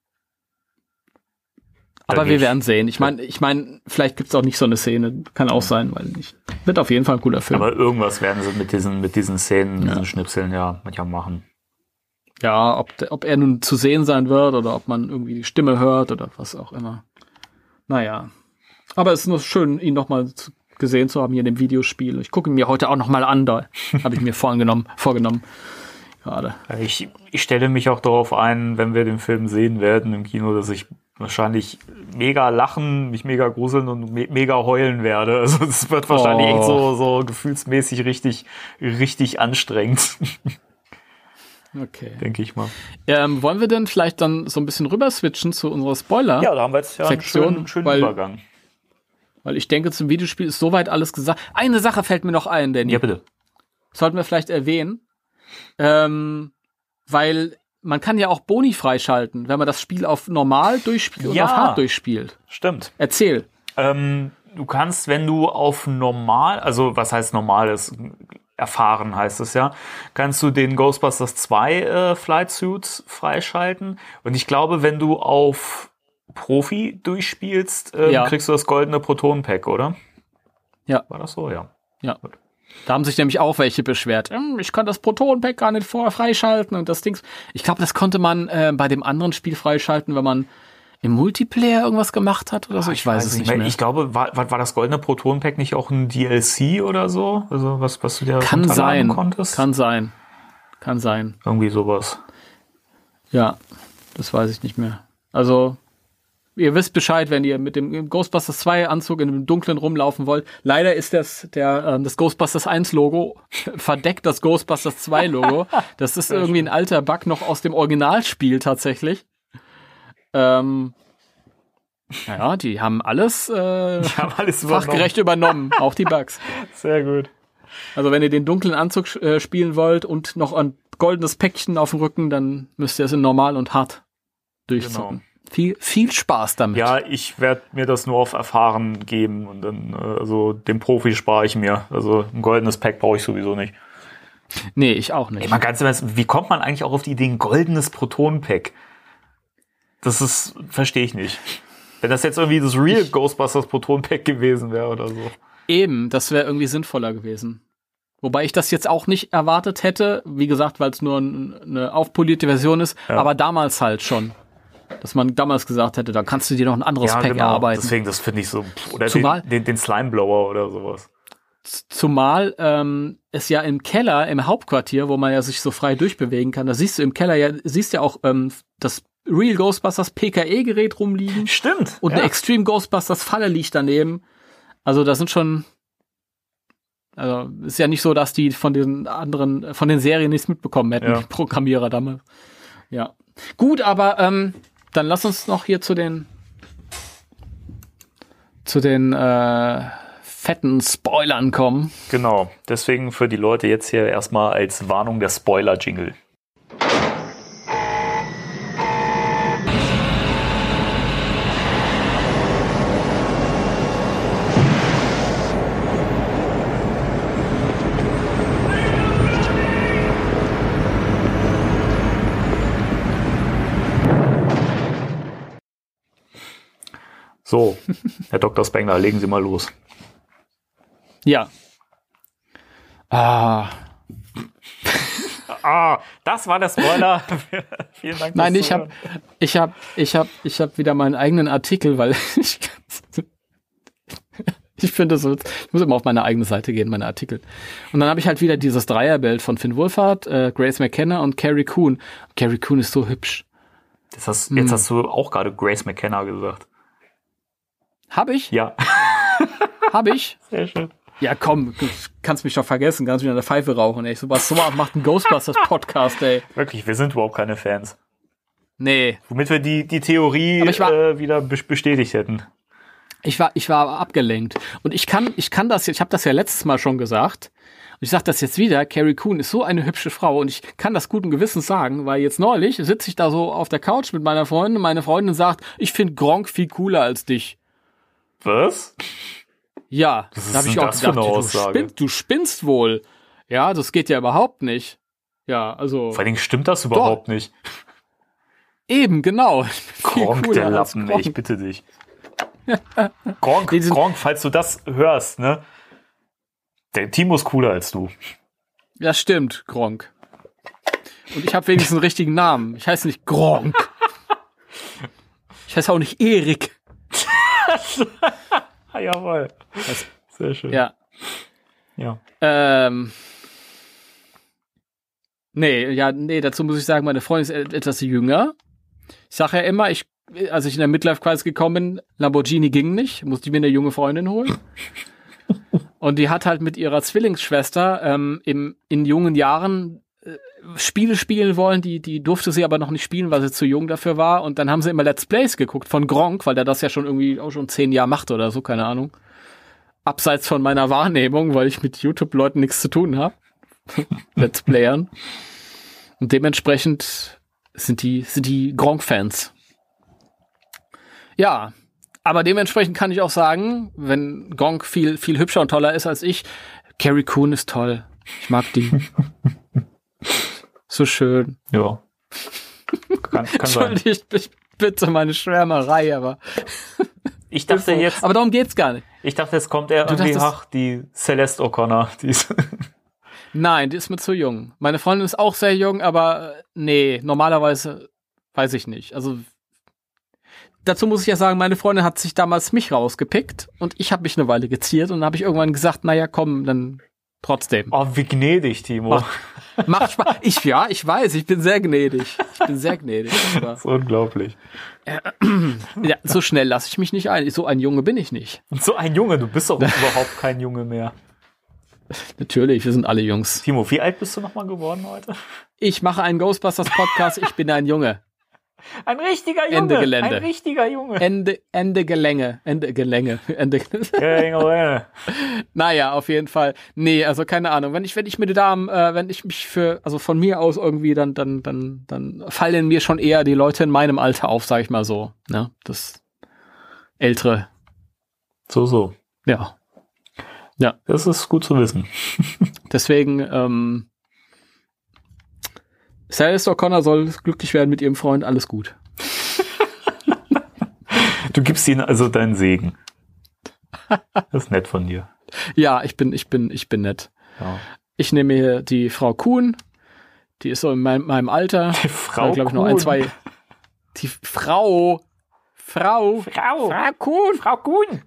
Aber wir werden sehen. Ich meine, ich meine, vielleicht gibt's auch nicht so eine Szene. Kann auch sein, weil nicht. Wird auf jeden Fall ein cooler Film. Aber irgendwas werden sie mit diesen, mit diesen Szenen, diesen Schnipseln ja manchmal machen. Ja, ob, ob er nun zu sehen sein wird oder ob man irgendwie die Stimme hört oder was auch immer. Naja. Aber es ist nur schön, ihn nochmal gesehen zu haben hier in dem Videospiel. Ich gucke ihn mir heute auch nochmal an, da habe ich mir vorgenommen, [laughs] vorgenommen. Gerade. Ich, ich stelle mich auch darauf ein, wenn wir den Film sehen werden im Kino, dass ich wahrscheinlich mega lachen, mich mega gruseln und me mega heulen werde. [laughs] Also es wird wahrscheinlich Oh. echt so, so gefühlsmäßig richtig, richtig anstrengend, [laughs] Okay. denke ich mal. Ähm, wollen wir denn vielleicht dann so ein bisschen rüber switchen zu unserer Spoiler? Ja, da haben wir jetzt ja einen Sektion, schönen, schönen weil- Übergang. Weil ich denke, zum Videospiel ist soweit alles gesagt. Eine Sache fällt mir noch ein, Danny. Ja, bitte. Sollten wir vielleicht erwähnen. Ähm, weil man kann ja auch Boni freischalten, wenn man das Spiel auf normal durchspielt und Ja. auf hart durchspielt. Stimmt. Erzähl. Ähm, du kannst, wenn du auf normal, also was heißt normales, erfahren heißt es ja, kannst du den Ghostbusters 2 äh, Flight Suits freischalten. Und ich glaube, wenn du auf Profi durchspielst, ähm, Ja. kriegst du das goldene Proton-Pack, oder? Ja. War das so? Ja. Ja. Da haben sich nämlich auch welche beschwert. "Hm, Ich kann das Proton-Pack gar nicht vorher freischalten und das Ding. Ich glaube, das konnte man äh, bei dem anderen Spiel freischalten, wenn man im Multiplayer irgendwas gemacht hat oder so. Ich, weiß, es nicht mehr. Ich glaube, war, war, das goldene Proton-Pack nicht auch ein DLC oder so? Also was, was du dir Kann sein. konntest? Kann sein. Kann sein. Irgendwie sowas. Ja, das weiß ich nicht mehr. Also, ihr wisst Bescheid, wenn ihr mit dem Ghostbusters 2 Anzug in dem Dunklen rumlaufen wollt. Leider ist das, der, ähm, das Ghostbusters 1 Logo [laughs] verdeckt das Ghostbusters 2 Logo. Das ist irgendwie ein alter Bug noch aus dem Originalspiel tatsächlich. Ähm, naja, die haben alles äh, Die haben alles übernommen. fachgerecht übernommen, auch die Bugs. [laughs] Sehr gut. Also wenn ihr den dunklen Anzug äh, spielen wollt und noch ein goldenes Päckchen auf dem Rücken, dann müsst ihr es in normal und hart durchzocken. Viel, viel Spaß damit. Ja, ich werde mir das nur auf Erfahren geben und dann, äh, also den Profi spare ich mir. Also ein goldenes Pack brauche ich sowieso nicht. Nee, ich auch nicht. Ey, mal ganz Ernst, wie kommt man eigentlich auch auf die Idee, ein goldenes Proton-Pack? Das ist, verstehe ich nicht. Wenn das jetzt irgendwie das Real Ghostbusters Proton-Pack gewesen wäre oder so. Eben, das wäre irgendwie sinnvoller gewesen. Wobei ich das jetzt auch nicht erwartet hätte, wie gesagt, weil es nur ein, eine aufpolierte Version ist, Ja. aber damals halt schon. Dass man damals gesagt hätte, da kannst du dir noch ein anderes Pack erarbeiten. Deswegen, das finde ich so. Oder Zumal- den, den, den Slime-Blower oder sowas. Zumal ähm, es ja im Keller, im Hauptquartier, wo man ja sich so frei durchbewegen kann, da siehst du im Keller ja, siehst ja auch ähm, das Real Ghostbusters PKE-Gerät rumliegen Stimmt. und ja. eine Extreme Ghostbusters Falle liegt daneben. Also da sind schon, also ist ja nicht so, dass die von den anderen, von den Serien nichts mitbekommen hätten, Ja. die Programmierer damals. Ja. Gut, aber ähm, dann lass uns noch hier zu den zu den äh, fetten Spoilern kommen. Genau. Deswegen für die Leute jetzt hier erstmal als Warnung der Spoiler-Jingle. So, Herr Dr. Spengler, legen Sie mal los. Ja. Ah, [laughs] Ah, das war der Spoiler. [laughs] Vielen Dank. nein, ich habe ich habe ich habe ich habe wieder meinen eigenen Artikel, weil [laughs] ich ich finde so ich muss immer auf meine eigene Seite gehen, meine Artikel. Und dann habe ich halt wieder dieses Dreierbild von Finn Wolfhard, äh, Grace McKenna und Carrie Coon. Carrie Coon ist so hübsch. Jetzt hast, Hm. jetzt hast du auch gerade Grace McKenna gesagt. Hab ich? Ja. [laughs] Hab ich? Sehr schön. Ja, komm, du kannst mich doch vergessen, kannst mich an der Pfeife rauchen, ey. So was so macht ein Ghostbusters Podcast, ey. Wirklich, wir sind überhaupt keine Fans. Nee, Womit wir die, die Theorie war- äh, wieder be- bestätigt hätten. Ich war, ich war abgelenkt. Und ich kann, ich kann das, ich habe das ja letztes Mal schon gesagt. Und ich sage das jetzt wieder, Carrie Coon ist so eine hübsche Frau und ich kann das guten Gewissens sagen, weil jetzt neulich sitze ich da so auf der Couch mit meiner Freundin und meine Freundin sagt, ich finde Gronk viel cooler als dich. Was? Ja, Was da habe ich auch gedacht, du, spinnst, du spinnst wohl. Ja, das geht ja überhaupt nicht. Ja, also Vor allen Dingen stimmt das überhaupt nicht. eben, genau. [laughs] Gronk, der Lappen, Gronk. ich bitte dich. [laughs] Gronk, Gronk, falls du das hörst, ne? Der Timo ist cooler als du. Ja, stimmt, Gronk. Und ich habe wenigstens einen richtigen Namen. Ich heiße nicht Gronk. [laughs] Ich heiße auch nicht Erik. [laughs] Ah, jawohl. Sehr schön. Ja. ja. Ähm. Nee, ja, nee, dazu muss ich sagen, meine Freundin ist et- etwas jünger. Ich sage ja immer, ich, als ich in der Midlife-Crisis gekommen bin, Lamborghini ging nicht, musste ich mir eine junge Freundin holen. [laughs] Und die hat halt mit ihrer Zwillingsschwester ähm, im, in jungen Jahren Spiele spielen wollen, die, die durfte sie aber noch nicht spielen, weil sie zu jung dafür war. Und dann haben sie immer Let's Plays geguckt von Gronk, weil der das ja schon irgendwie auch schon zehn Jahre macht oder so, keine Ahnung. abseits von meiner Wahrnehmung, weil ich mit YouTube-Leuten nichts zu tun habe. [laughs] Let's Playern. Und dementsprechend sind die, sind die Gronk-Fans. Ja, aber dementsprechend kann ich auch sagen, wenn Gronk viel, viel hübscher und toller ist als ich, Carrie Coon ist toll. Ich mag die. [laughs] so schön. Ja. Kann, kann sein. Entschuldigt mich bitte meine Schwärmerei, aber. Ich dachte jetzt, Aber darum geht's gar nicht. ich dachte, es kommt eher Du irgendwie, dachtest- ach, die Celeste O'Connor. Die ist Nein, die ist mir zu jung. Meine Freundin ist auch sehr jung, aber äh, nee, normalerweise weiß ich nicht. Also dazu muss ich ja sagen, meine Freundin hat sich damals mich rausgepickt und ich habe mich eine Weile geziert und dann habe ich irgendwann gesagt, naja, komm, dann trotzdem. oh, wie gnädig, Timo. Mach- Macht Spaß. Ich, ja, ich weiß, ich bin sehr gnädig. Ich bin sehr gnädig. Das ist unglaublich. [clears throat] ja, so schnell lasse ich mich nicht ein. So ein Junge bin ich nicht. Und so ein Junge, du bist doch [laughs] überhaupt kein Junge mehr. Natürlich, wir sind alle Jungs. Timo, wie alt bist du nochmal geworden heute? Ich mache einen Ghostbusters Podcast, ich bin ein Junge. Ein richtiger Junge. Ende Gelände. Ein richtiger Junge. Ende, Ende Gelänge. Ende Gelänge. [laughs] Ende. [laughs] Ja, Junge. Naja, auf jeden Fall. Nee, also keine Ahnung. Wenn ich, wenn ich mit Damen, äh, wenn ich mich für, also von mir aus irgendwie, dann, dann, dann, dann fallen mir schon eher die Leute in meinem Alter auf, sag ich mal so. Ne? Das ältere, So, so. ja. Das ist gut zu wissen. [laughs] Deswegen, ähm, Celeste O'Connor soll glücklich werden mit ihrem Freund, alles gut. Du gibst ihnen also deinen Segen. Das ist nett von dir. Ja, ich bin, ich bin, ich bin nett. Ja. Ich nehme hier die Frau Kuhn, die ist so in meinem, meinem Alter. Die Frau glaube ich, noch ein, zwei. Die Frau. Frau. Frau. Frau Kuhn. Frau Kuhn.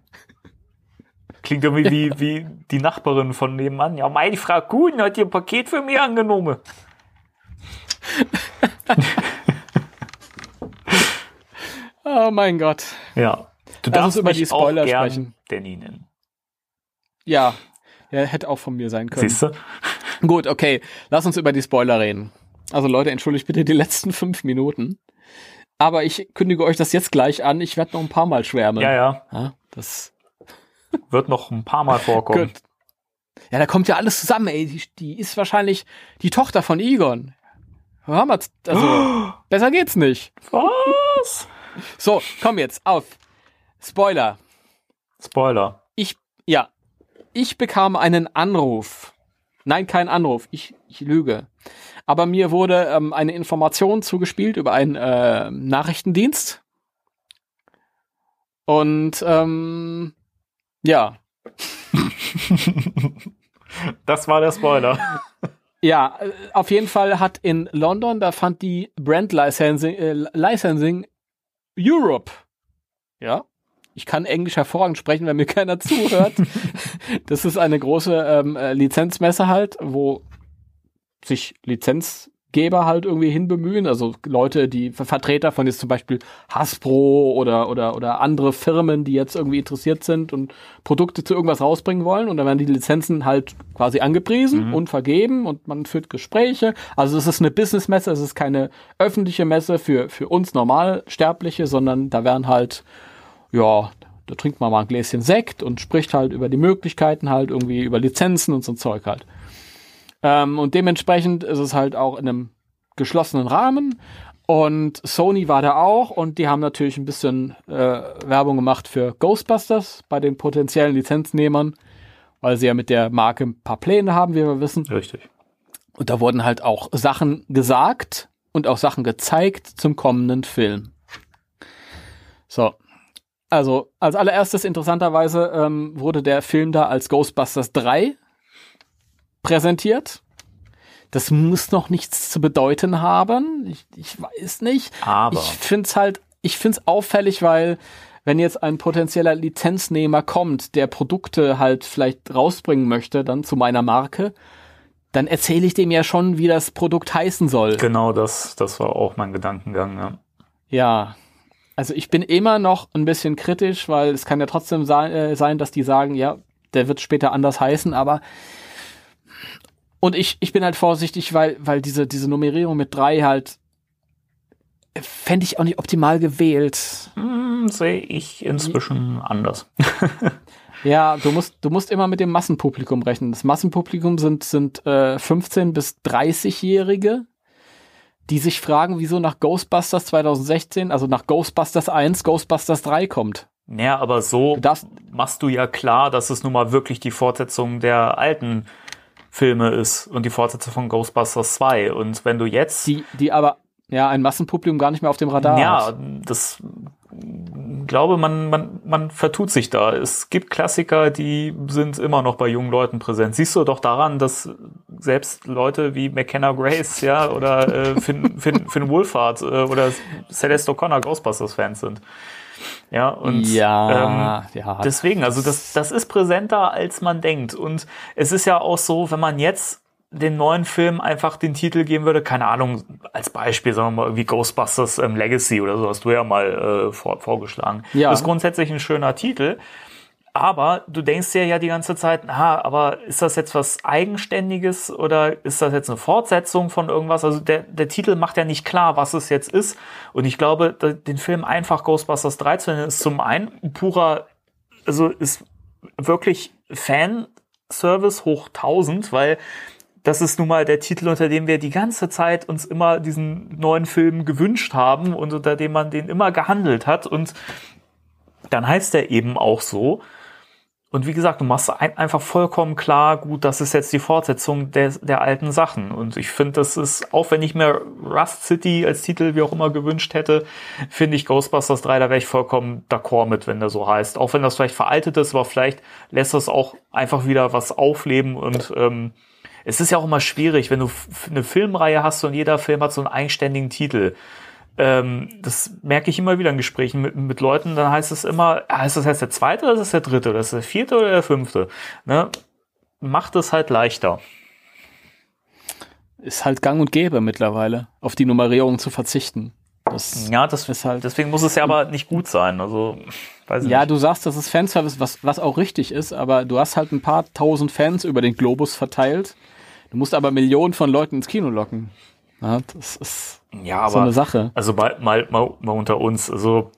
Klingt irgendwie wie, wie die Nachbarin von nebenan. Ja, meine Frau Kuhn hat ihr Paket für mich angenommen. [laughs] Oh mein Gott. Ja. Du Lass darfst über die Spoiler auch gern sprechen. Danny nennen. Ja. Ja, hätte auch von mir sein können. Siehst du? Gut, okay. Lass uns über die Spoiler reden. Also Leute, entschuldigt bitte die [laughs] letzten fünf Minuten. Aber ich kündige euch das jetzt gleich an. Ich werde noch ein paar Mal schwärmen. Ja, ja. ja das [laughs] Wird noch ein paar Mal vorkommen. Gut. Ja, da kommt ja alles zusammen, ey. Die, die ist wahrscheinlich die Tochter von Egon. Mal, also, [gasps] besser geht's nicht. Was? So, komm jetzt, auf. Spoiler. Spoiler. Ich, ja, ich bekam einen Anruf. Nein, kein Anruf. Ich, ich lüge. Aber mir wurde ähm, eine Information zugespielt über einen äh, Nachrichtendienst. Und ähm, ja, [laughs] Das war der Spoiler. [laughs] Ja, äh, auf jeden Fall hat in London, da fand die Brand Licensing, äh, Licensing Europe. Ja. Ich kann Englisch hervorragend sprechen, wenn mir [laughs] keiner zuhört. das ist eine große ähm, äh, Lizenzmesse halt, wo sich Lizenzgeber halt irgendwie hinbemühen. Also Leute, die Ver- Vertreter von jetzt zum Beispiel Hasbro oder, oder, oder andere Firmen, die jetzt irgendwie interessiert sind und Produkte zu irgendwas rausbringen wollen. Und dann werden die Lizenzen halt quasi angepriesen und vergeben und man führt Gespräche. Also es ist eine Businessmesse, es ist keine öffentliche Messe für, für uns Normalsterbliche, sondern da werden halt, ja, da trinkt man mal ein Gläschen Sekt und spricht halt über die Möglichkeiten halt irgendwie über Lizenzen und so ein Zeug halt. Ähm, und dementsprechend ist es halt auch in einem geschlossenen Rahmen. Und Sony war da auch und die haben natürlich ein bisschen äh, Werbung gemacht für Ghostbusters bei den potenziellen Lizenznehmern, weil sie ja mit der Marke ein paar Pläne haben, wie wir wissen. Richtig. Und da wurden halt auch Sachen gesagt und auch Sachen gezeigt zum kommenden Film. So. Also, als allererstes interessanterweise ähm, wurde der Film da als Ghostbusters 3 präsentiert. Das muss noch nichts zu bedeuten haben. Ich, ich weiß nicht. Aber. Ich find's halt, ich find's auffällig, weil wenn jetzt ein potenzieller Lizenznehmer kommt, der Produkte halt vielleicht rausbringen möchte, dann zu meiner Marke, dann erzähle ich dem ja schon, wie das Produkt heißen soll. Genau, das, das war auch mein Gedankengang. Ja. Ja. Also ich bin immer noch ein bisschen kritisch, weil es kann ja trotzdem sein, äh, sein dass die sagen, ja, der wird später anders heißen, aber und ich, ich bin halt vorsichtig, weil, weil diese, diese Nummerierung mit drei halt fände ich auch nicht optimal gewählt. Hm, Sehe ich inzwischen anders. [laughs] Ja, du musst, du musst immer mit dem Massenpublikum rechnen. Das Massenpublikum sind, sind äh, 15- bis 30-Jährige, die sich fragen, wieso nach Ghostbusters 2016, also nach Ghostbusters 1, Ghostbusters 3 kommt. Ja, aber so Du machst du ja klar, dass es nun mal wirklich die Fortsetzung der alten Filme ist und die Fortsetzung von Ghostbusters 2. Und wenn du jetzt Die, die aber, ja, ein Massenpublikum gar nicht mehr auf dem Radar Ja, hat. das glaube man, man, man vertut sich da. Es gibt Klassiker, die sind immer noch bei jungen Leuten präsent. Siehst du doch daran, dass selbst Leute wie McKenna Grace, ja, oder äh, Finn, Finn, Finn Wolfhard äh, oder Celeste O'Connor Ghostbusters-Fans sind. Ja, und ja, ähm, ja. Deswegen, also das, das ist präsenter, als man denkt. Und es ist ja auch so, wenn man jetzt den neuen Film einfach den Titel geben würde, keine Ahnung, als Beispiel, sagen wir mal, irgendwie Ghostbusters ähm, Legacy oder so, hast du ja mal äh, vor, vorgeschlagen. Ja. Das ist grundsätzlich ein schöner Titel. Aber du denkst dir ja die ganze Zeit, na, aber ist das jetzt was Eigenständiges oder ist das jetzt eine Fortsetzung von irgendwas? Also der, der Titel macht ja nicht klar, was es jetzt ist. Und ich glaube, den Film einfach Ghostbusters 3 zu nennen, ist zum einen purer, also ist wirklich Fanservice hoch 1000, weil das ist nun mal der Titel, unter dem wir die ganze Zeit uns immer diesen neuen Film gewünscht haben und unter dem man den immer gehandelt hat. Und dann heißt er eben auch so. Und wie gesagt, du machst ein, einfach vollkommen klar, gut, das ist jetzt die Fortsetzung der, der alten Sachen. Und ich finde, das ist, auch wenn ich mir Rust City als Titel wie auch immer gewünscht hätte, finde ich Ghostbusters 3, da wäre ich vollkommen d'accord mit, wenn der so heißt. Auch wenn das vielleicht veraltet ist, aber vielleicht lässt das auch einfach wieder was aufleben und ähm, es ist ja auch immer schwierig, wenn du eine Filmreihe hast und jeder Film hat so einen eigenständigen Titel. Ähm, das merke ich immer wieder in Gesprächen mit, mit Leuten, dann heißt es immer, ah, ist das jetzt der zweite oder ist das der dritte oder ist das der vierte oder der fünfte? Ne? Macht es halt leichter. Ist halt gang und gäbe mittlerweile, auf die Nummerierung zu verzichten. Das, Ja, das ist halt. deswegen muss es ja aber nicht gut sein. Also, weiß ich Ja, nicht. du sagst, das ist Fanservice, was, was auch richtig ist, aber du hast halt ein paar tausend Fans über den Globus verteilt. Du musst aber Millionen von Leuten ins Kino locken. Ja, das ist ja, aber so eine Sache. Also mal, mal, mal, mal unter uns. Also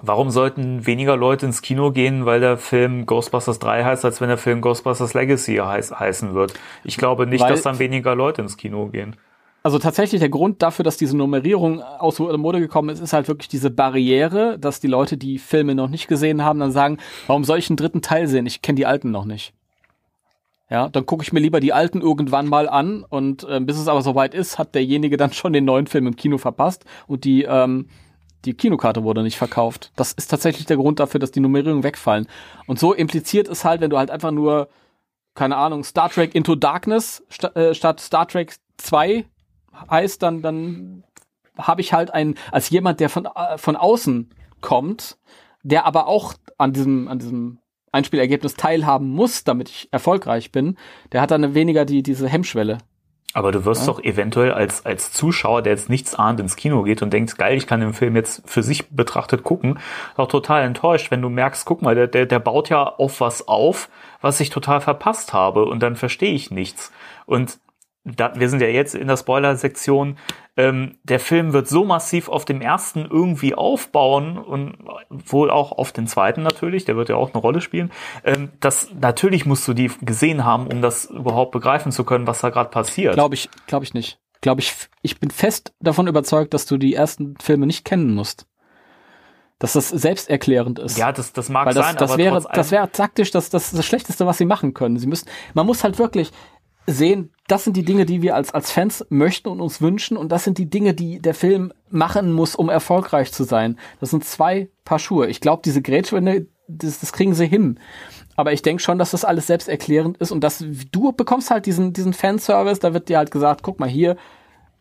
warum sollten weniger Leute ins Kino gehen, weil der Film Ghostbusters 3 heißt, als wenn der Film Ghostbusters Legacy heiß, heißen wird? Ich glaube nicht, Weil- dass dann weniger Leute ins Kino gehen. Also tatsächlich der Grund dafür, dass diese Nummerierung aus der Mode gekommen ist, ist halt wirklich diese Barriere, dass die Leute, die Filme noch nicht gesehen haben, dann sagen, warum soll ich einen dritten Teil sehen? Ich kenne die alten noch nicht. Ja, dann gucke ich mir lieber die alten irgendwann mal an und äh, bis es aber soweit ist, hat derjenige dann schon den neuen Film im Kino verpasst und die ähm, die Kinokarte wurde nicht verkauft. Das ist tatsächlich der Grund dafür, dass die Nummerierungen wegfallen. Und so impliziert es halt, wenn du halt einfach nur keine Ahnung, Star Trek Into Darkness sta äh, statt Star Trek 2 heißt, dann, dann habe ich halt ein, als jemand, der von, äh, von außen kommt, der aber auch an diesem, an diesem Einspielergebnis teilhaben muss, damit ich erfolgreich bin, der hat dann weniger die, diese Hemmschwelle. Aber du wirst doch eventuell als, als Zuschauer, der jetzt nichts ahnt, ins Kino geht und denkt, geil, ich kann den Film jetzt für sich betrachtet gucken, auch total enttäuscht, wenn du merkst, guck mal, der, der, der baut ja auf was auf, was ich total verpasst habe und dann verstehe ich nichts. Und da, wir sind ja jetzt in der Spoiler-Sektion. Ähm, der Film wird so massiv auf dem ersten irgendwie aufbauen und wohl auch auf den zweiten natürlich, der wird ja auch eine Rolle spielen. Ähm, das natürlich musst du die gesehen haben, um das überhaupt begreifen zu können, was da gerade passiert. Glaube ich, glaube ich nicht. Glaube ich, ich bin fest davon überzeugt, dass du die ersten Filme nicht kennen musst. Dass das selbsterklärend ist. ja, das, das mag Weil das, sein, das aber wäre, das wäre taktisch das, das, das Schlechteste, was sie machen können. Sie müssen, man muss halt wirklich sehen, das sind die Dinge, die wir als, als Fans möchten und uns wünschen und das sind die Dinge, die der Film machen muss, um erfolgreich zu sein. Das sind zwei Paar Schuhe. Ich glaube, diese Grätschwende, das, das kriegen sie hin. Aber ich denke schon, dass das alles selbsterklärend ist und dass du bekommst halt diesen, diesen Fanservice, da wird dir halt gesagt, guck mal hier,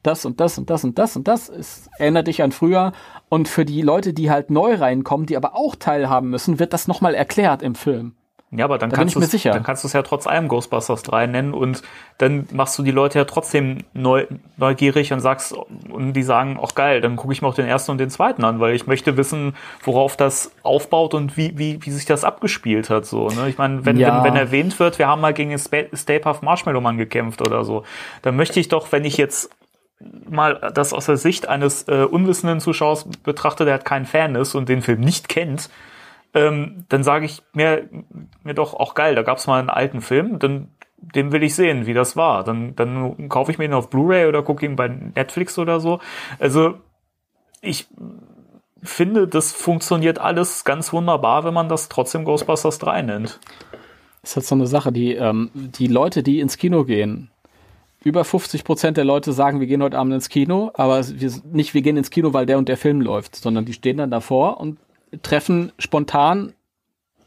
das und das und das und das und das ist, erinnert dich an früher. Und für die Leute, die halt neu reinkommen, die aber auch teilhaben müssen, wird das nochmal erklärt im Film. Ja, aber dann Da kannst sicher. dann kannst du es ja trotz allem Ghostbusters 3 nennen und dann machst du die Leute ja trotzdem neu, neugierig und sagst, und die sagen, auch geil, dann gucke ich mir auch den ersten und den zweiten an, weil ich möchte wissen, worauf das aufbaut und wie, wie, wie sich das abgespielt hat, so, ne? Ich meine, wenn, Ja. wenn, wenn erwähnt wird, wir haben mal gegen den Puft Marshmallow Mann gekämpft oder so, dann möchte ich doch, wenn ich jetzt mal das aus der Sicht eines äh, unwissenden Zuschauers betrachte, der halt kein Fan ist und den Film nicht kennt, ähm, dann sage ich mir, mir doch auch geil, da gab es mal einen alten Film, dann den will ich sehen, wie das war. Dann, dann kaufe ich mir ihn auf Blu-ray oder gucke ihn bei Netflix oder so. Also ich finde, das funktioniert alles ganz wunderbar, wenn man das trotzdem Ghostbusters 3 nennt. Das ist halt so eine Sache, die, ähm, die Leute, die ins Kino gehen, über 50 Prozent der Leute sagen, wir gehen heute Abend ins Kino, aber wir, nicht, wir gehen ins Kino, weil der und der Film läuft, sondern die stehen dann davor und treffen spontan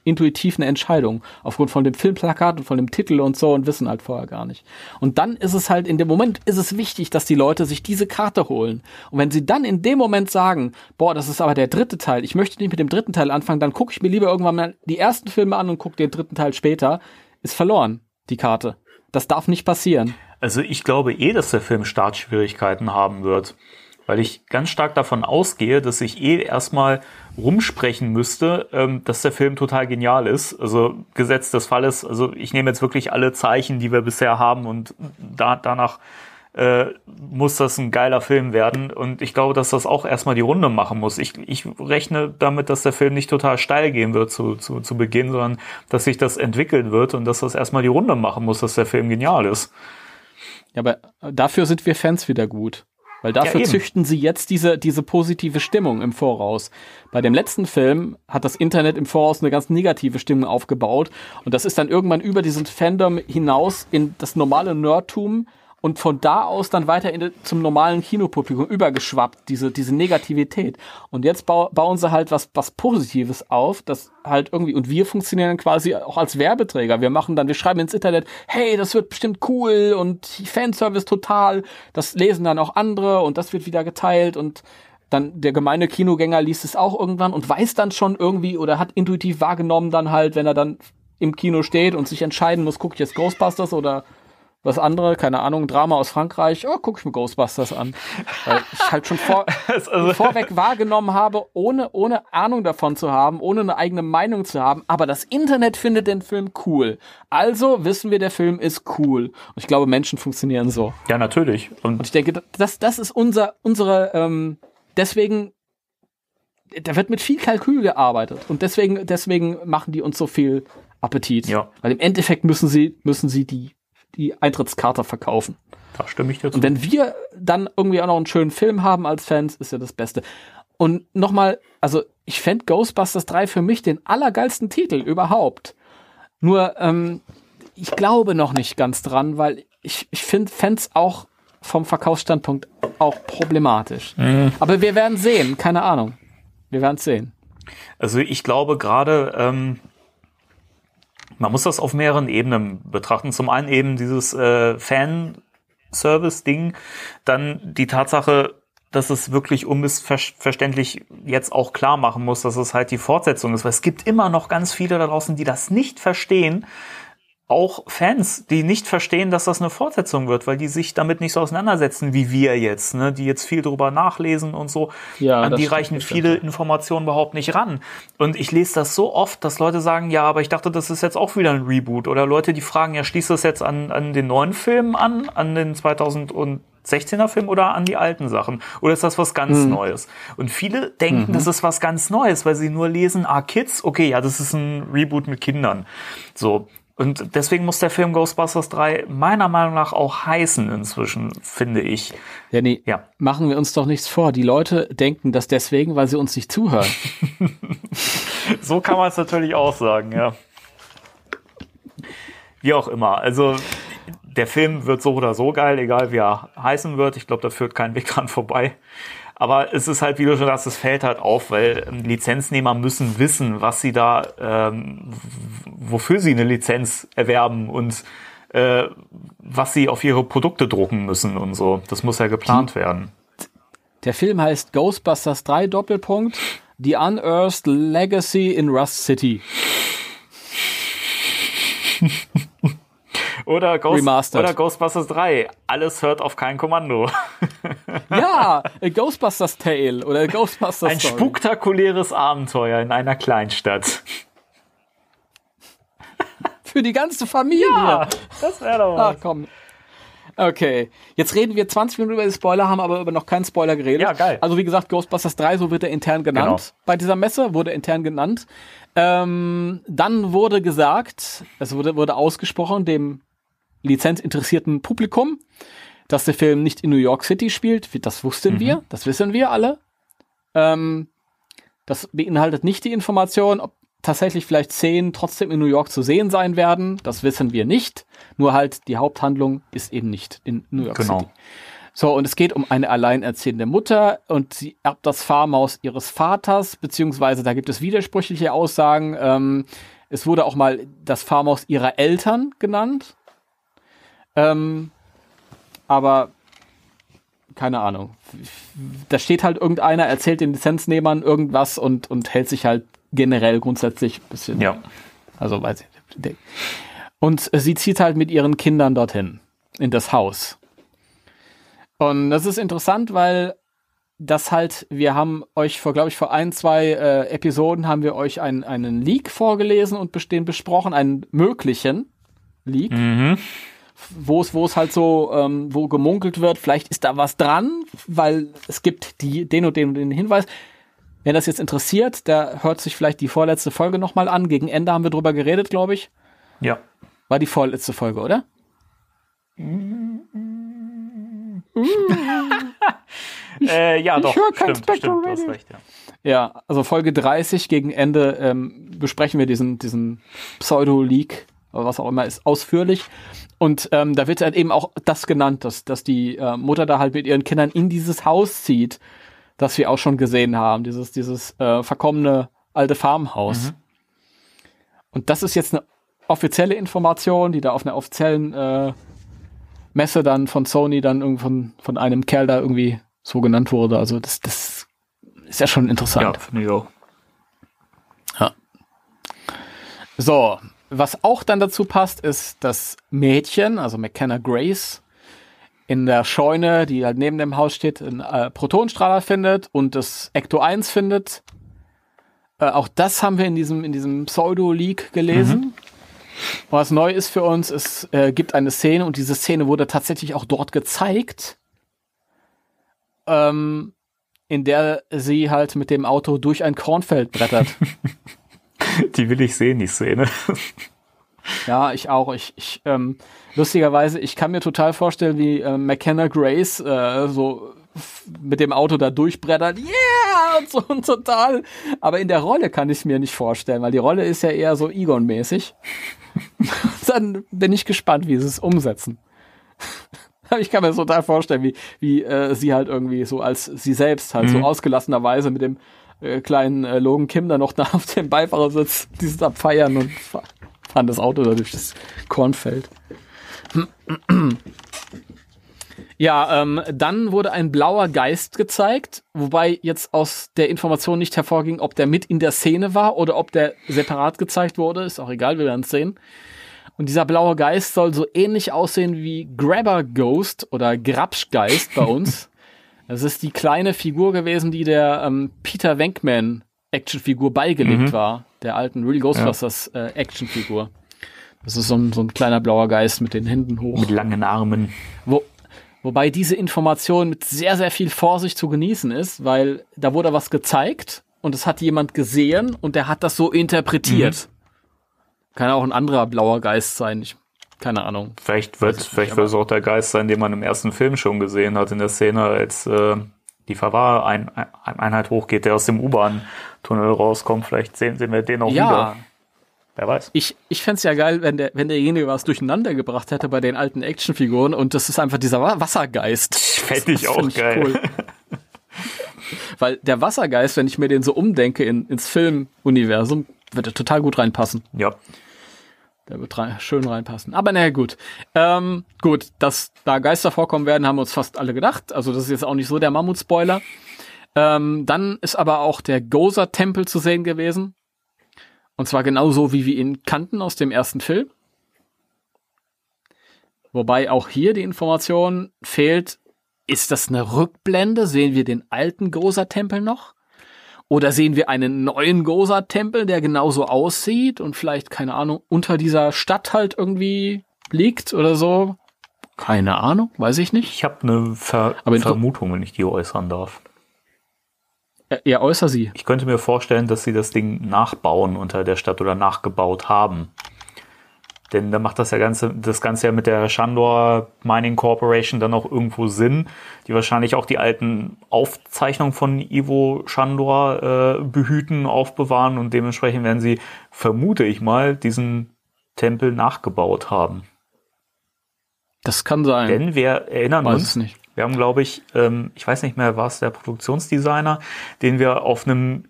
intuitiv eine Entscheidung aufgrund von dem Filmplakat und von dem Titel und so und wissen halt vorher gar nicht. Und dann ist es halt in dem Moment ist es wichtig, dass die Leute sich diese Karte holen. Und wenn sie dann in dem Moment sagen, boah, das ist aber der dritte Teil, ich möchte nicht mit dem dritten Teil anfangen, dann gucke ich mir lieber irgendwann mal die ersten Filme an und gucke den dritten Teil später, ist verloren, die Karte. Das darf nicht passieren. Also ich glaube eh, dass der Film Startschwierigkeiten haben wird weil ich ganz stark davon ausgehe, dass ich eh erstmal rumsprechen müsste, ähm, dass der Film total genial ist. Also Gesetz des Falles, also ich nehme jetzt wirklich alle Zeichen, die wir bisher haben und da, danach äh, muss das ein geiler Film werden. Und ich glaube, dass das auch erstmal die Runde machen muss. Ich, ich rechne damit, dass der Film nicht total steil gehen wird zu, zu, zu Beginn, sondern dass sich das entwickeln wird und dass das erstmal die Runde machen muss, dass der Film genial ist. Ja, aber dafür sind wir Fans wieder gut. Weil dafür ja, züchten sie jetzt diese, diese positive Stimmung im Voraus. Bei dem letzten Film hat das Internet im Voraus eine ganz negative Stimmung aufgebaut. Und das ist dann irgendwann über diesen Fandom hinaus in das normale Nerdtum und von da aus dann weiter in, zum normalen Kinopublikum übergeschwappt, diese, diese Negativität. Und jetzt bau, bauen sie halt was, was Positives auf, das halt irgendwie, und wir funktionieren quasi auch als Werbeträger. Wir machen dann, wir schreiben ins Internet, hey, das wird bestimmt cool und Fanservice total, das lesen dann auch andere und das wird wieder geteilt und dann der gemeine Kinogänger liest es auch irgendwann und weiß dann schon irgendwie oder hat intuitiv wahrgenommen dann halt, wenn er dann im Kino steht und sich entscheiden muss, gucke ich jetzt Ghostbusters oder was andere, keine Ahnung, Drama aus Frankreich, oh, guck ich mir Ghostbusters an. Weil ich halt schon vor, [laughs] also vorweg wahrgenommen habe, ohne, ohne Ahnung davon zu haben, ohne eine eigene Meinung zu haben, aber das Internet findet den Film cool. Also wissen wir, der Film ist cool. Und ich glaube, Menschen funktionieren so. Ja, natürlich. Und, Und ich denke, das, das ist unser, unsere, ähm, deswegen da wird mit viel Kalkül gearbeitet und deswegen, deswegen machen die uns so viel Appetit. Ja. Weil im Endeffekt müssen sie, müssen sie die die Eintrittskarte verkaufen. Da stimme ich dir zu. Und wenn wir dann irgendwie auch noch einen schönen Film haben als Fans, ist ja das Beste. Und nochmal, also ich fände Ghostbusters 3 für mich den allergeilsten Titel überhaupt. Nur, ähm, ich glaube noch nicht ganz dran, weil ich, ich finde Fans auch vom Verkaufsstandpunkt auch problematisch. Mhm. Aber wir werden sehen, keine Ahnung. Wir werden es sehen. Also ich glaube gerade, ähm, man muss das auf mehreren Ebenen betrachten. Zum einen eben dieses äh, Fan-Service-Ding, dann die Tatsache, dass es wirklich unmissverständlich jetzt auch klar machen muss, dass es halt die Fortsetzung ist, weil es gibt immer noch ganz viele da draußen, die das nicht verstehen, auch Fans, die nicht verstehen, dass das eine Fortsetzung wird, weil die sich damit nicht so auseinandersetzen wie wir jetzt, ne, die jetzt viel drüber nachlesen und so. Ja, an die reichen viele Informationen überhaupt nicht ran. Und ich lese das so oft, dass Leute sagen, ja, aber ich dachte, das ist jetzt auch wieder ein Reboot. Oder Leute, die fragen, ja, schließt das jetzt an, an den neuen Film an, an den 2016er Film oder an die alten Sachen? Oder ist das was ganz mhm. Neues? Und viele denken, mhm. das ist was ganz Neues, weil sie nur lesen, ah, Kids, okay, ja, das ist ein Reboot mit Kindern. So. Und deswegen muss der Film Ghostbusters 3 meiner Meinung nach auch heißen inzwischen, finde ich. Ja, nee, ja. machen wir uns doch nichts vor. Die Leute denken das deswegen, weil sie uns nicht zuhören. [laughs] so kann man es natürlich auch sagen, ja. Wie auch immer. Also der Film wird so oder so geil, egal wie er heißen wird. Ich glaube, da führt kein Weg dran vorbei. Aber es ist halt, wie du schon sagst, es fällt halt auf, weil ähm, Lizenznehmer müssen wissen, was sie da, ähm, wofür sie eine Lizenz erwerben und äh, was sie auf ihre Produkte drucken müssen und so. Das muss ja geplant werden. Der Film heißt Ghostbusters 3 Doppelpunkt The Unearthed Legacy in Rust City. [laughs] Oder, Ghost, oder Ghostbusters 3. Alles hört auf kein Kommando. [laughs] ja, Ghostbusters Tale oder Ghostbusters Ein Story. spektakuläres Abenteuer in einer Kleinstadt. [laughs] Für die ganze Familie. Ja, das wäre doch was. Ach, komm. Okay, jetzt reden wir 20 Minuten über die Spoiler, haben aber über noch keinen Spoiler geredet. Ja, geil. Also wie gesagt, Ghostbusters 3, so wird er intern genannt Genau. bei dieser Messe, wurde intern genannt. Ähm, dann wurde gesagt, es wurde, wurde ausgesprochen dem lizenzinteressierten Publikum, dass der Film nicht in New York City spielt. Das wussten wir, das wissen wir alle. Ähm, das beinhaltet nicht die Information, ob tatsächlich vielleicht Szenen trotzdem in New York zu sehen sein werden. Das wissen wir nicht. Nur halt die Haupthandlung ist eben nicht in New York Genau. City. So, und es geht um eine alleinerziehende Mutter und sie erbt das Farmhaus ihres Vaters, beziehungsweise da gibt es widersprüchliche Aussagen. Ähm, es wurde auch mal das Farmhaus ihrer Eltern genannt. Ähm, aber keine Ahnung. Da steht halt irgendeiner, erzählt den Lizenznehmern irgendwas und, und hält sich halt generell grundsätzlich ein bisschen. Ja. Also weiß ich. Und sie zieht halt mit ihren Kindern dorthin, in das Haus. Und das ist interessant, weil das halt, wir haben euch vor, glaube ich, vor ein, zwei äh, Episoden haben wir euch einen, einen Leak vorgelesen und bes- den besprochen, einen möglichen Leak, Mhm. Wo es, wo es halt so, ähm, wo gemunkelt wird, vielleicht ist da was dran, weil es gibt die, den und den und den Hinweis. Wenn das jetzt interessiert, da hört sich vielleicht die vorletzte Folge nochmal an. Gegen Ende haben wir drüber geredet, glaube ich. Ja. War die vorletzte Folge, oder? [laughs] Äh, ja, doch. höre kein Stimmt, stimmt, du hast Radio. recht, ja. Ja, also Folge 30 gegen Ende ähm, besprechen wir diesen, diesen Pseudo-Leak, oder was auch immer ist, ausführlich. Und ähm, da wird halt eben auch das genannt, dass, dass die äh, Mutter da halt mit ihren Kindern in dieses Haus zieht, das wir auch schon gesehen haben, dieses, dieses äh, verkommene alte Farmhaus. Und das ist jetzt eine offizielle Information, die da auf einer offiziellen äh, Messe dann von Sony dann irgendwie von, von einem Kerl da irgendwie so genannt wurde. Also das, das ist ja schon interessant. Ja, finde ich auch. So, was auch dann dazu passt, ist das Mädchen, also McKenna Grace, in der Scheune, die halt neben dem Haus steht, einen äh, Protonenstrahler findet und das Ecto 1 findet. Äh, auch das haben wir in diesem, in diesem Pseudo-Leak gelesen. Was neu ist für uns, es äh, gibt eine Szene und diese Szene wurde tatsächlich auch dort gezeigt, ähm, in der sie halt mit dem Auto durch ein Kornfeld brettert. [laughs] [laughs] Die will ich sehen, die Szene. Ja, ich auch. Ich, ich ähm, lustigerweise, ich kann mir total vorstellen, wie äh, McKenna Grace äh, so mit dem Auto da durchbrettert. Yeah! Und so und total. Aber in der Rolle kann ich es mir nicht vorstellen, weil die Rolle ist ja eher so Egon-mäßig. [laughs] Dann bin ich gespannt, wie sie es umsetzen. Aber [laughs] ich kann mir das total vorstellen, wie, wie äh, sie halt irgendwie so als sie selbst halt so ausgelassenerweise mit dem äh, kleinen äh, Logan Kim da noch da auf dem Beifahrersitz dieses abfeiern und fa- fahren das Auto da durch das Kornfeld. Ja, ähm, dann wurde ein blauer Geist gezeigt, wobei jetzt aus der Information nicht hervorging, ob der mit in der Szene war oder ob der separat gezeigt wurde. Ist auch egal, wir werden es sehen. Und dieser blaue Geist soll so ähnlich aussehen wie Grabber Ghost oder Grabschgeist bei uns. [laughs] Das ist die kleine Figur gewesen, die der ähm, Peter Venkman Actionfigur beigelegt war, der alten Real Ghostbusters äh, Actionfigur. Das ist so ein, so ein kleiner blauer Geist mit den Händen hoch. Mit langen Armen. Wo, wobei diese Information mit sehr, sehr viel Vorsicht zu genießen ist, weil da wurde was gezeigt und es hat jemand gesehen und der hat das so interpretiert. Kann auch ein anderer blauer Geist sein. Ich, keine Ahnung. Vielleicht wird, ich vielleicht wird es auch der Geist sein, den man im ersten Film schon gesehen hat, in der Szene, als äh, die Verwahreinheit hochgeht, der aus dem U-Bahn-Tunnel rauskommt. Vielleicht sehen, sehen wir den auch Ja, wieder. Wer weiß. ich, ich fände ja geil, wenn, der, wenn derjenige was durcheinander gebracht hätte bei den alten Actionfiguren und das ist einfach dieser Wa- Wassergeist. [laughs] Fände ich auch find geil. [laughs] Weil der Wassergeist, wenn ich mir den so umdenke in, ins Filmuniversum, wird er total gut reinpassen. Ja. Der wird rein, schön reinpassen. Aber naja, gut. Ähm, gut, dass da Geister vorkommen werden, haben wir uns fast alle gedacht. Also das ist jetzt auch nicht so der Mammut-Spoiler. Ähm, dann ist aber auch der Gozer-Tempel zu sehen gewesen. Und zwar genauso, wie wir ihn kannten aus dem ersten Film. Wobei auch hier die Information fehlt, ist das eine Rückblende? Sehen wir den alten Gozer-Tempel noch? Oder sehen wir einen neuen Gozer-Tempel, der genauso aussieht und vielleicht, keine Ahnung, unter dieser Stadt halt irgendwie liegt oder so? Keine Ahnung, weiß ich nicht. Ich habe eine Ver Vermutung, wenn ich die äußern darf. Ja, äußer sie. Ich könnte mir vorstellen, dass sie das Ding nachbauen unter der Stadt oder nachgebaut haben. Denn da macht das ja ganze, das Ganze ja mit der Shandor Mining Corporation dann auch irgendwo Sinn, die wahrscheinlich auch die alten Aufzeichnungen von Ivo Shandor äh, behüten, aufbewahren und dementsprechend werden sie, vermute ich mal, diesen Tempel nachgebaut haben. Das kann sein. Denn wir erinnern Weiß uns, nicht. wir haben, glaube ich, ähm, ich weiß nicht mehr, war es der Produktionsdesigner, den wir auf einem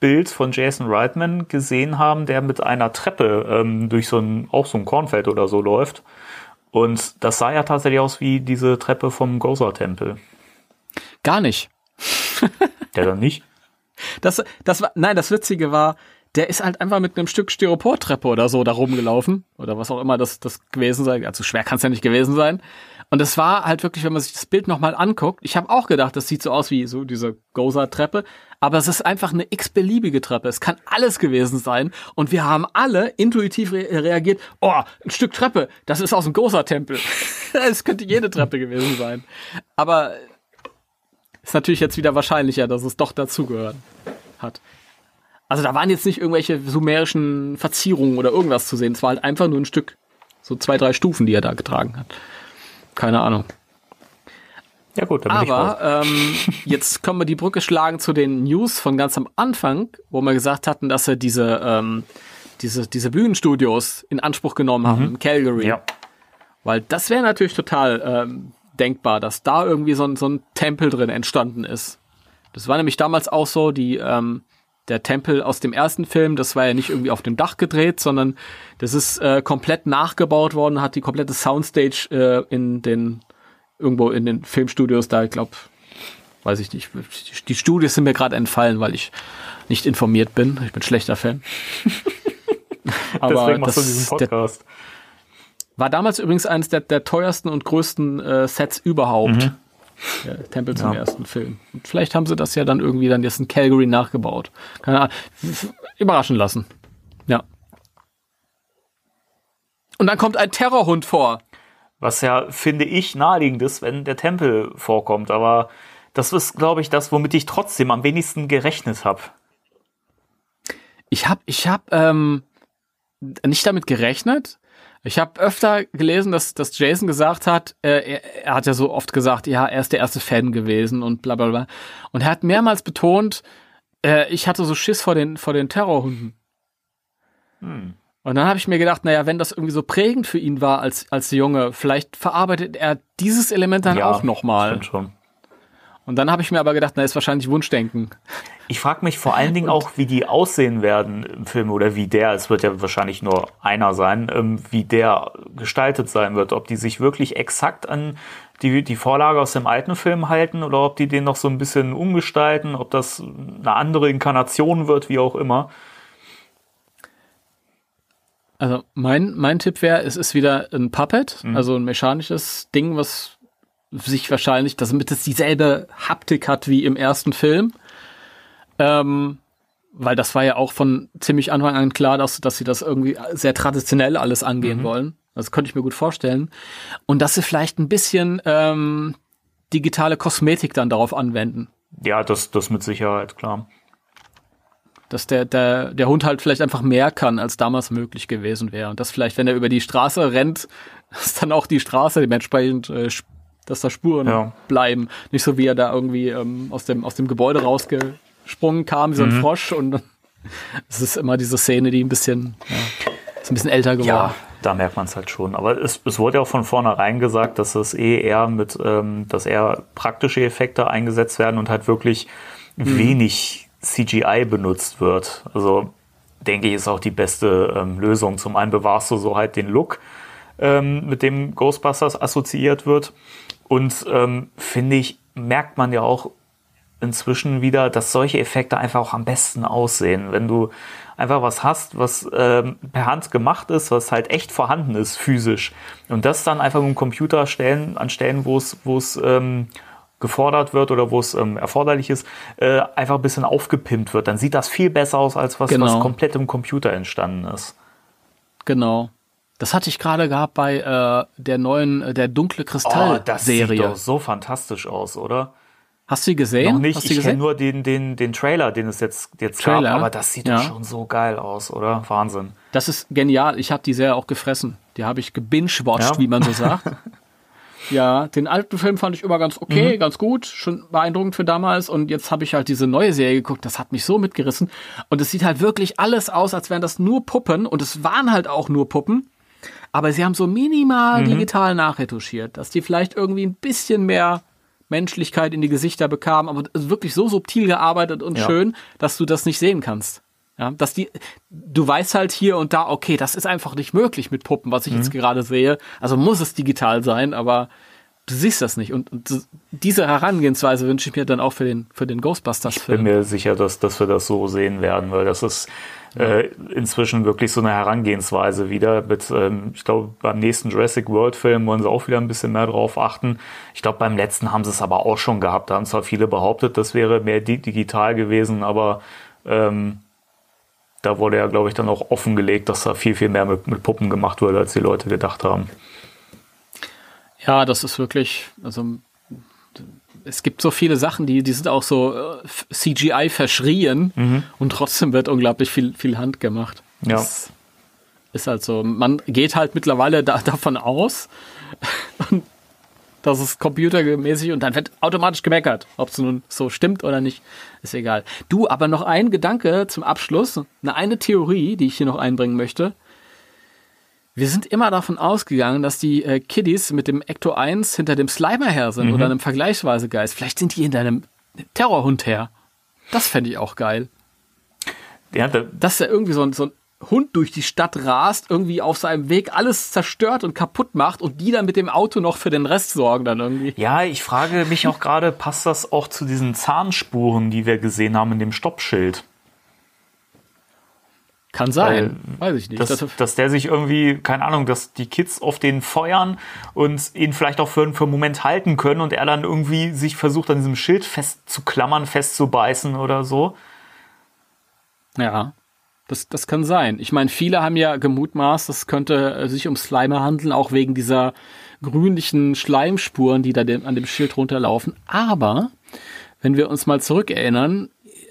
Instagram-Bild von Jason Reitman gesehen haben, der mit einer Treppe ähm, durch so ein, auch so ein Kornfeld oder so läuft. Und das sah ja tatsächlich aus wie diese Treppe vom Gozer-Tempel. Gar nicht. [laughs] Der dann nicht? Das, das war, nein, das Witzige war, der ist halt einfach mit einem Stück Styroportreppe oder so da rumgelaufen. Oder was auch immer das, das gewesen sein. Also schwer kann es ja nicht gewesen sein. Und es war halt wirklich, wenn man sich das Bild nochmal anguckt, ich habe auch gedacht, das sieht so aus wie so diese Goza-Treppe, aber es ist einfach eine x-beliebige Treppe. Es kann alles gewesen sein. Und wir haben alle intuitiv re reagiert, oh, ein Stück Treppe, das ist aus dem Goza-Tempel. [laughs] Es könnte jede Treppe gewesen sein. Aber ist natürlich jetzt wieder wahrscheinlicher, dass es doch dazugehört hat. Also da waren jetzt nicht irgendwelche sumerischen Verzierungen oder irgendwas zu sehen. Es war halt einfach nur ein Stück, so zwei, drei Stufen, die er da getragen hat. Keine Ahnung. Ja gut, dann bin ich raus. Aber ähm, [laughs] jetzt können wir die Brücke schlagen zu den News von ganz am Anfang, wo wir gesagt hatten, dass sie diese, ähm, diese, diese Bühnenstudios in Anspruch genommen haben in Calgary. Mhm. Ja. Weil das wäre natürlich total ähm, denkbar, dass da irgendwie so ein, so ein Tempel drin entstanden ist. Das war nämlich damals auch so, die, ähm, der Tempel aus dem ersten Film, das war ja nicht irgendwie auf dem Dach gedreht, sondern das ist äh, komplett nachgebaut worden, hat die komplette Soundstage äh, in den, irgendwo in den Filmstudios da, ich glaube, weiß ich nicht, die Studios sind mir gerade entfallen, weil ich nicht informiert bin. Ich bin schlechter Fan. [laughs] Deswegen machst du das- diesen der, Podcast. war damals übrigens eines der, der teuersten und größten äh, Sets überhaupt. Der Tempel zum. Ja. ersten Film. Und vielleicht haben sie das ja dann irgendwie dann jetzt in Calgary nachgebaut. Keine Ahnung. Überraschen lassen. Ja. Und dann kommt ein Terrorhund vor. Was ja, finde ich, naheliegend ist, wenn der Tempel vorkommt. Aber das ist, glaube ich, das, womit ich trotzdem am wenigsten gerechnet habe. Ich habe ich hab, ähm, nicht damit gerechnet. Ich habe öfter gelesen, dass, dass Jason gesagt hat, äh, er, er hat ja so oft gesagt, ja, er ist der erste Fan gewesen und bla bla bla. Und er hat mehrmals betont, äh, ich hatte so Schiss vor den, vor den Terrorhunden. Und dann habe ich mir gedacht, naja, wenn das irgendwie so prägend für ihn war als, als Junge, vielleicht verarbeitet er dieses Element dann auch nochmal. Schon. Und dann habe ich mir aber gedacht, na, ist wahrscheinlich Wunschdenken. Ich frage mich vor allen Dingen [laughs] auch, wie die aussehen werden im Film oder wie der, es wird ja wahrscheinlich nur einer sein, ähm, wie der gestaltet sein wird. Ob die sich wirklich exakt an die, die Vorlage aus dem alten Film halten oder ob die den noch so ein bisschen umgestalten, ob das eine andere Inkarnation wird, wie auch immer. Also mein, mein Tipp wäre, es ist wieder ein Puppet, also ein mechanisches Ding, was sich wahrscheinlich, damit es dieselbe Haptik hat wie im ersten Film. Ähm, weil das war ja auch von ziemlich Anfang an klar, dass, dass sie das irgendwie sehr traditionell alles angehen wollen. Das könnte ich mir gut vorstellen. Und dass sie vielleicht ein bisschen ähm, digitale Kosmetik dann darauf anwenden. Ja, das, das mit Sicherheit, klar. dass der, der, der Hund halt vielleicht einfach mehr kann, als damals möglich gewesen wäre. Und dass vielleicht, wenn er über die Straße rennt, [laughs] dass dann auch die Straße dementsprechend, äh, dass da Spuren Ja. bleiben. Nicht so wie er da irgendwie ähm, aus, dem, aus dem Gebäude rausgesprungen kam, wie so ein Mhm. Frosch. Und [laughs] es ist immer diese Szene, die ein bisschen, ja, ist ein bisschen älter geworden. Ja, da merkt man es halt schon. Aber es, es wurde ja auch von vornherein gesagt, dass es eh eher mit, ähm, dass eher praktische Effekte eingesetzt werden und halt wirklich wenig CGI benutzt wird. Also denke ich, ist auch die beste ähm, Lösung. Zum einen bewahrst du so halt den Look, ähm, mit dem Ghostbusters assoziiert wird. Und ähm, finde ich, merkt man ja auch inzwischen wieder, dass solche Effekte einfach auch am besten aussehen. Wenn du einfach was hast, was ähm, per Hand gemacht ist, was halt echt vorhanden ist, physisch. Und das dann einfach mit dem Computer stellen, an Stellen, wo es, wo es ähm, gefordert wird oder wo es ähm, erforderlich ist, äh, einfach ein bisschen aufgepimpt wird. Dann sieht das viel besser aus, als was, Genau. was komplett im Computer entstanden ist. Genau. Das hatte ich gerade gehabt bei äh, der neuen, äh, der dunkle Oh, das sieht Kristall-Serie. doch so fantastisch aus, oder? Hast du die gesehen? Noch nicht, Hast ich kenne gesehen? nur den, den, den Trailer, den es jetzt, jetzt Trailer? gab, aber das sieht Ja. doch schon so geil aus, oder? Wahnsinn. Das ist genial. Ich habe die Serie auch gefressen. Die habe ich gebingewatcht, Ja? wie man so [laughs] sagt. ja, den alten Film fand ich immer ganz okay, Mhm. ganz gut, schon beeindruckend für damals. Und jetzt habe ich halt diese neue Serie geguckt. Das hat mich so mitgerissen. Und es sieht halt wirklich alles aus, als wären das nur Puppen. Und es waren halt auch nur Puppen. Aber sie haben so minimal Mhm. digital nachretuschiert, dass die vielleicht irgendwie ein bisschen mehr Menschlichkeit in die Gesichter bekamen, aber ist wirklich so subtil gearbeitet und Ja. schön, dass du das nicht sehen kannst. Ja, dass die, du weißt halt hier und da, okay, das ist einfach nicht möglich mit Puppen, was ich Mhm. jetzt gerade sehe. Also muss es digital sein, aber du siehst das nicht. Und, und diese Herangehensweise wünsche ich mir dann auch für den, für den bin Ghostbusters-Film. mir sicher, dass, dass wir das so sehen werden, weil das ist äh, inzwischen wirklich so eine Herangehensweise wieder mit, ähm, ich glaube, beim nächsten Jurassic World Film wollen sie auch wieder ein bisschen mehr drauf achten. Ich glaube, beim letzten haben sie es aber auch schon gehabt. Da haben zwar viele behauptet, das wäre mehr di digital gewesen, aber ähm, da wurde ja, glaube ich, dann auch offengelegt, dass da viel, viel mehr mit, mit Puppen gemacht wurde, als die Leute gedacht haben. Ja, das ist wirklich, also es gibt so viele Sachen, die, die sind auch so äh, CGI verschrien und trotzdem wird unglaublich viel, viel Hand gemacht. Ja. Das ist halt so. Man geht halt mittlerweile da, davon aus, [laughs] dass es computermäßig und dann wird automatisch gemeckert. Ob es nun so stimmt oder nicht, ist egal. Du, aber noch ein Gedanke zum Abschluss. Eine, eine Theorie, die ich hier noch einbringen möchte. Wir sind immer davon ausgegangen, dass die äh, Kiddies mit dem Ecto 1 hinter dem Slimer her sind oder einem vergleichsweise Geist. Vielleicht sind die hinter einem Terrorhund her. Das fände ich auch geil. Ja, da, Dass da irgendwie so ein, so ein Hund durch die Stadt rast, irgendwie auf seinem Weg alles zerstört und kaputt macht und die dann mit dem Auto noch für den Rest sorgen dann irgendwie. ja, ich frage mich auch gerade, passt das auch zu diesen Zahnspuren, die wir gesehen haben in dem Stoppschild? Kann sein. Weiß ich nicht. Dass, Das, dass der sich irgendwie, keine Ahnung, dass die Kids auf den feuern und ihn vielleicht auch für, für einen Moment halten können und er dann irgendwie sich versucht, an diesem Schild festzuklammern, festzubeißen oder so. ja. Das, das kann sein. Ich meine, viele haben ja gemutmaßt, es könnte äh, sich um Slimer handeln, auch wegen dieser grünlichen Schleimspuren, die da dem, an dem Schild runterlaufen. Aber wenn wir uns mal zurückerinnern,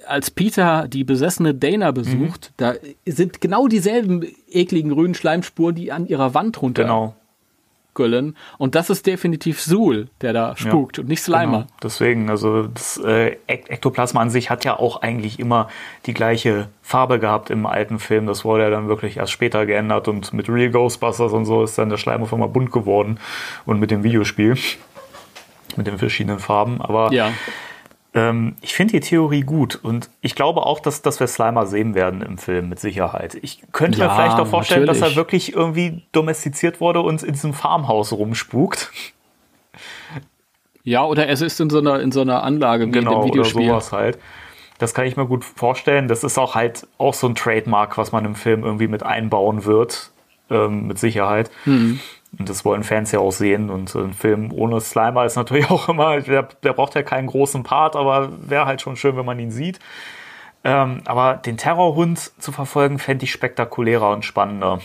als Peter die besessene Dana besucht, da sind genau dieselben ekligen grünen Schleimspuren, die an ihrer Wand runtergüllen. Genau. Und das ist definitiv Sul, der da spukt und nicht Slimer. Genau. Deswegen, also das äh, Ekt- Ektoplasma an sich hat ja auch eigentlich immer die gleiche Farbe gehabt im alten Film. Das wurde ja dann wirklich erst später geändert und mit Real Ghostbusters und so ist dann der Schleim auf einmal bunt geworden und mit dem Videospiel mit den verschiedenen Farben. Aber Ja. Ähm, ich finde die Theorie gut und ich glaube auch, dass, dass wir Slimer sehen werden im Film mit Sicherheit. Ich könnte mir Ja, vielleicht auch vorstellen, dass er natürlich. wirklich irgendwie domestiziert wurde und in diesem Farmhaus rumspukt. Ja, oder es ist in so einer, in so einer Anlage wie genau, dem oder Videospiel. sowas halt. Das kann ich mir gut vorstellen. Das ist auch halt auch so ein Trademark, was man im Film irgendwie mit einbauen wird, ähm, mit Sicherheit. Mhm. Und das wollen Fans ja auch sehen. Und ein Film ohne Slimer ist natürlich [laughs] auch immer, der, der braucht ja keinen großen Part, aber wäre halt schon schön, wenn man ihn sieht. Ähm, aber den Terrorhund zu verfolgen, fände ich spektakulärer und spannender.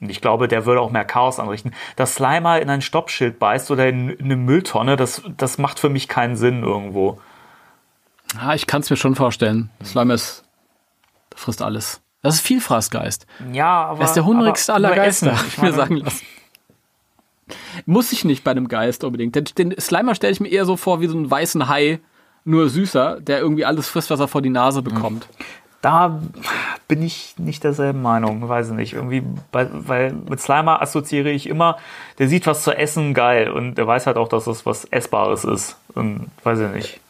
Und ich glaube, der würde auch mehr Chaos anrichten. Dass Slimer in ein Stoppschild beißt oder in eine Mülltonne, das, das macht für mich keinen Sinn irgendwo. Ah, ich kann es mir schon vorstellen. Slime ist, frisst alles. Das ist Vielfraßgeist. Ja, aber. Er ist der hungrigste aller Geister, Ich mir sagen lassen. Muss ich nicht bei einem Geist unbedingt. Den, den Slimer stelle ich mir eher so vor wie so einen weißen Hai, nur süßer, der irgendwie alles frisst, was er vor die Nase bekommt. Da bin ich nicht derselben Meinung, weiß ich nicht. Irgendwie, bei, weil mit Slimer assoziiere ich immer, der sieht was zu essen geil und der weiß halt auch, dass es was Essbares ist. Und weiß ich nicht.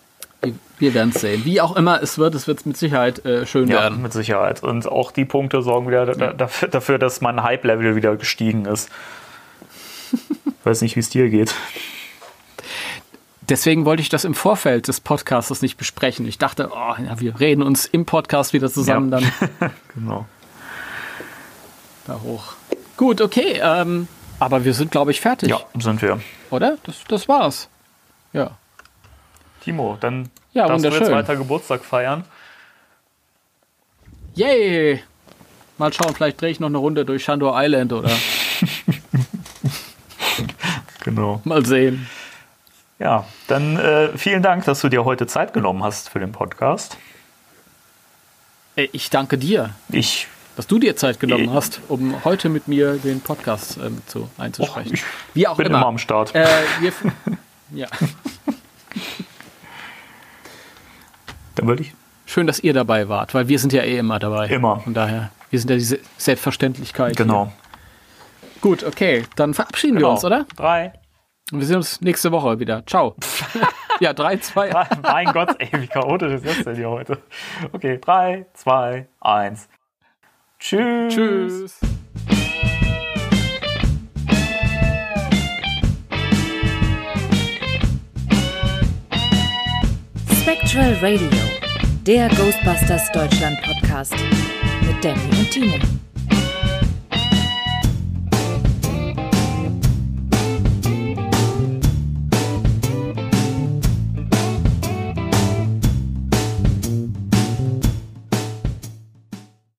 Wir- werden es sehen. Wie auch immer es wird, es wird mit Sicherheit äh, schön Ja, werden. mit Sicherheit. Und auch die Punkte sorgen wieder da, dafür, dafür, dass mein Hype-Level wieder gestiegen ist. Weiß nicht, wie es dir geht. Deswegen wollte ich das im Vorfeld des Podcasts nicht besprechen. Ich dachte, oh, ja, wir reden uns im Podcast wieder zusammen Ja. dann [laughs] Genau. da hoch. Gut, okay. Ähm, aber wir sind, glaube ich, fertig. Ja, sind wir. Oder? Das, das war's. Ja. Timo, dann Ja, darfst du jetzt weiter Geburtstag feiern. Yay! Mal schauen, vielleicht drehe ich noch eine Runde durch Shandor Island oder Genau. [laughs] Mal sehen. Ja, dann äh, vielen Dank, dass du dir heute Zeit genommen hast für den Podcast. Ey, Ich danke dir, Ich, dass du dir Zeit genommen Äh. hast, um heute mit mir den Podcast ähm, zu, einzusprechen. ich Wie auch bin immer. immer am Start. Äh, wir, [laughs] ja. dann würde ich. Schön, dass ihr dabei wart, weil wir sind ja eh immer dabei. Immer. Von daher, wir sind ja diese Selbstverständlichkeit. Genau. Hier. Gut, okay, dann verabschieden genau. wir uns, oder? Drei. Und wir sehen uns nächste Woche wieder. Ciao. [laughs] ja, drei, zwei. drei. Mein Gott, ey, wie chaotisch ist das denn hier heute? Okay, drei, zwei, eins. Tschüss. Tschüss. Spectral Radio, der Ghostbusters Deutschland Podcast mit Danny und Timo.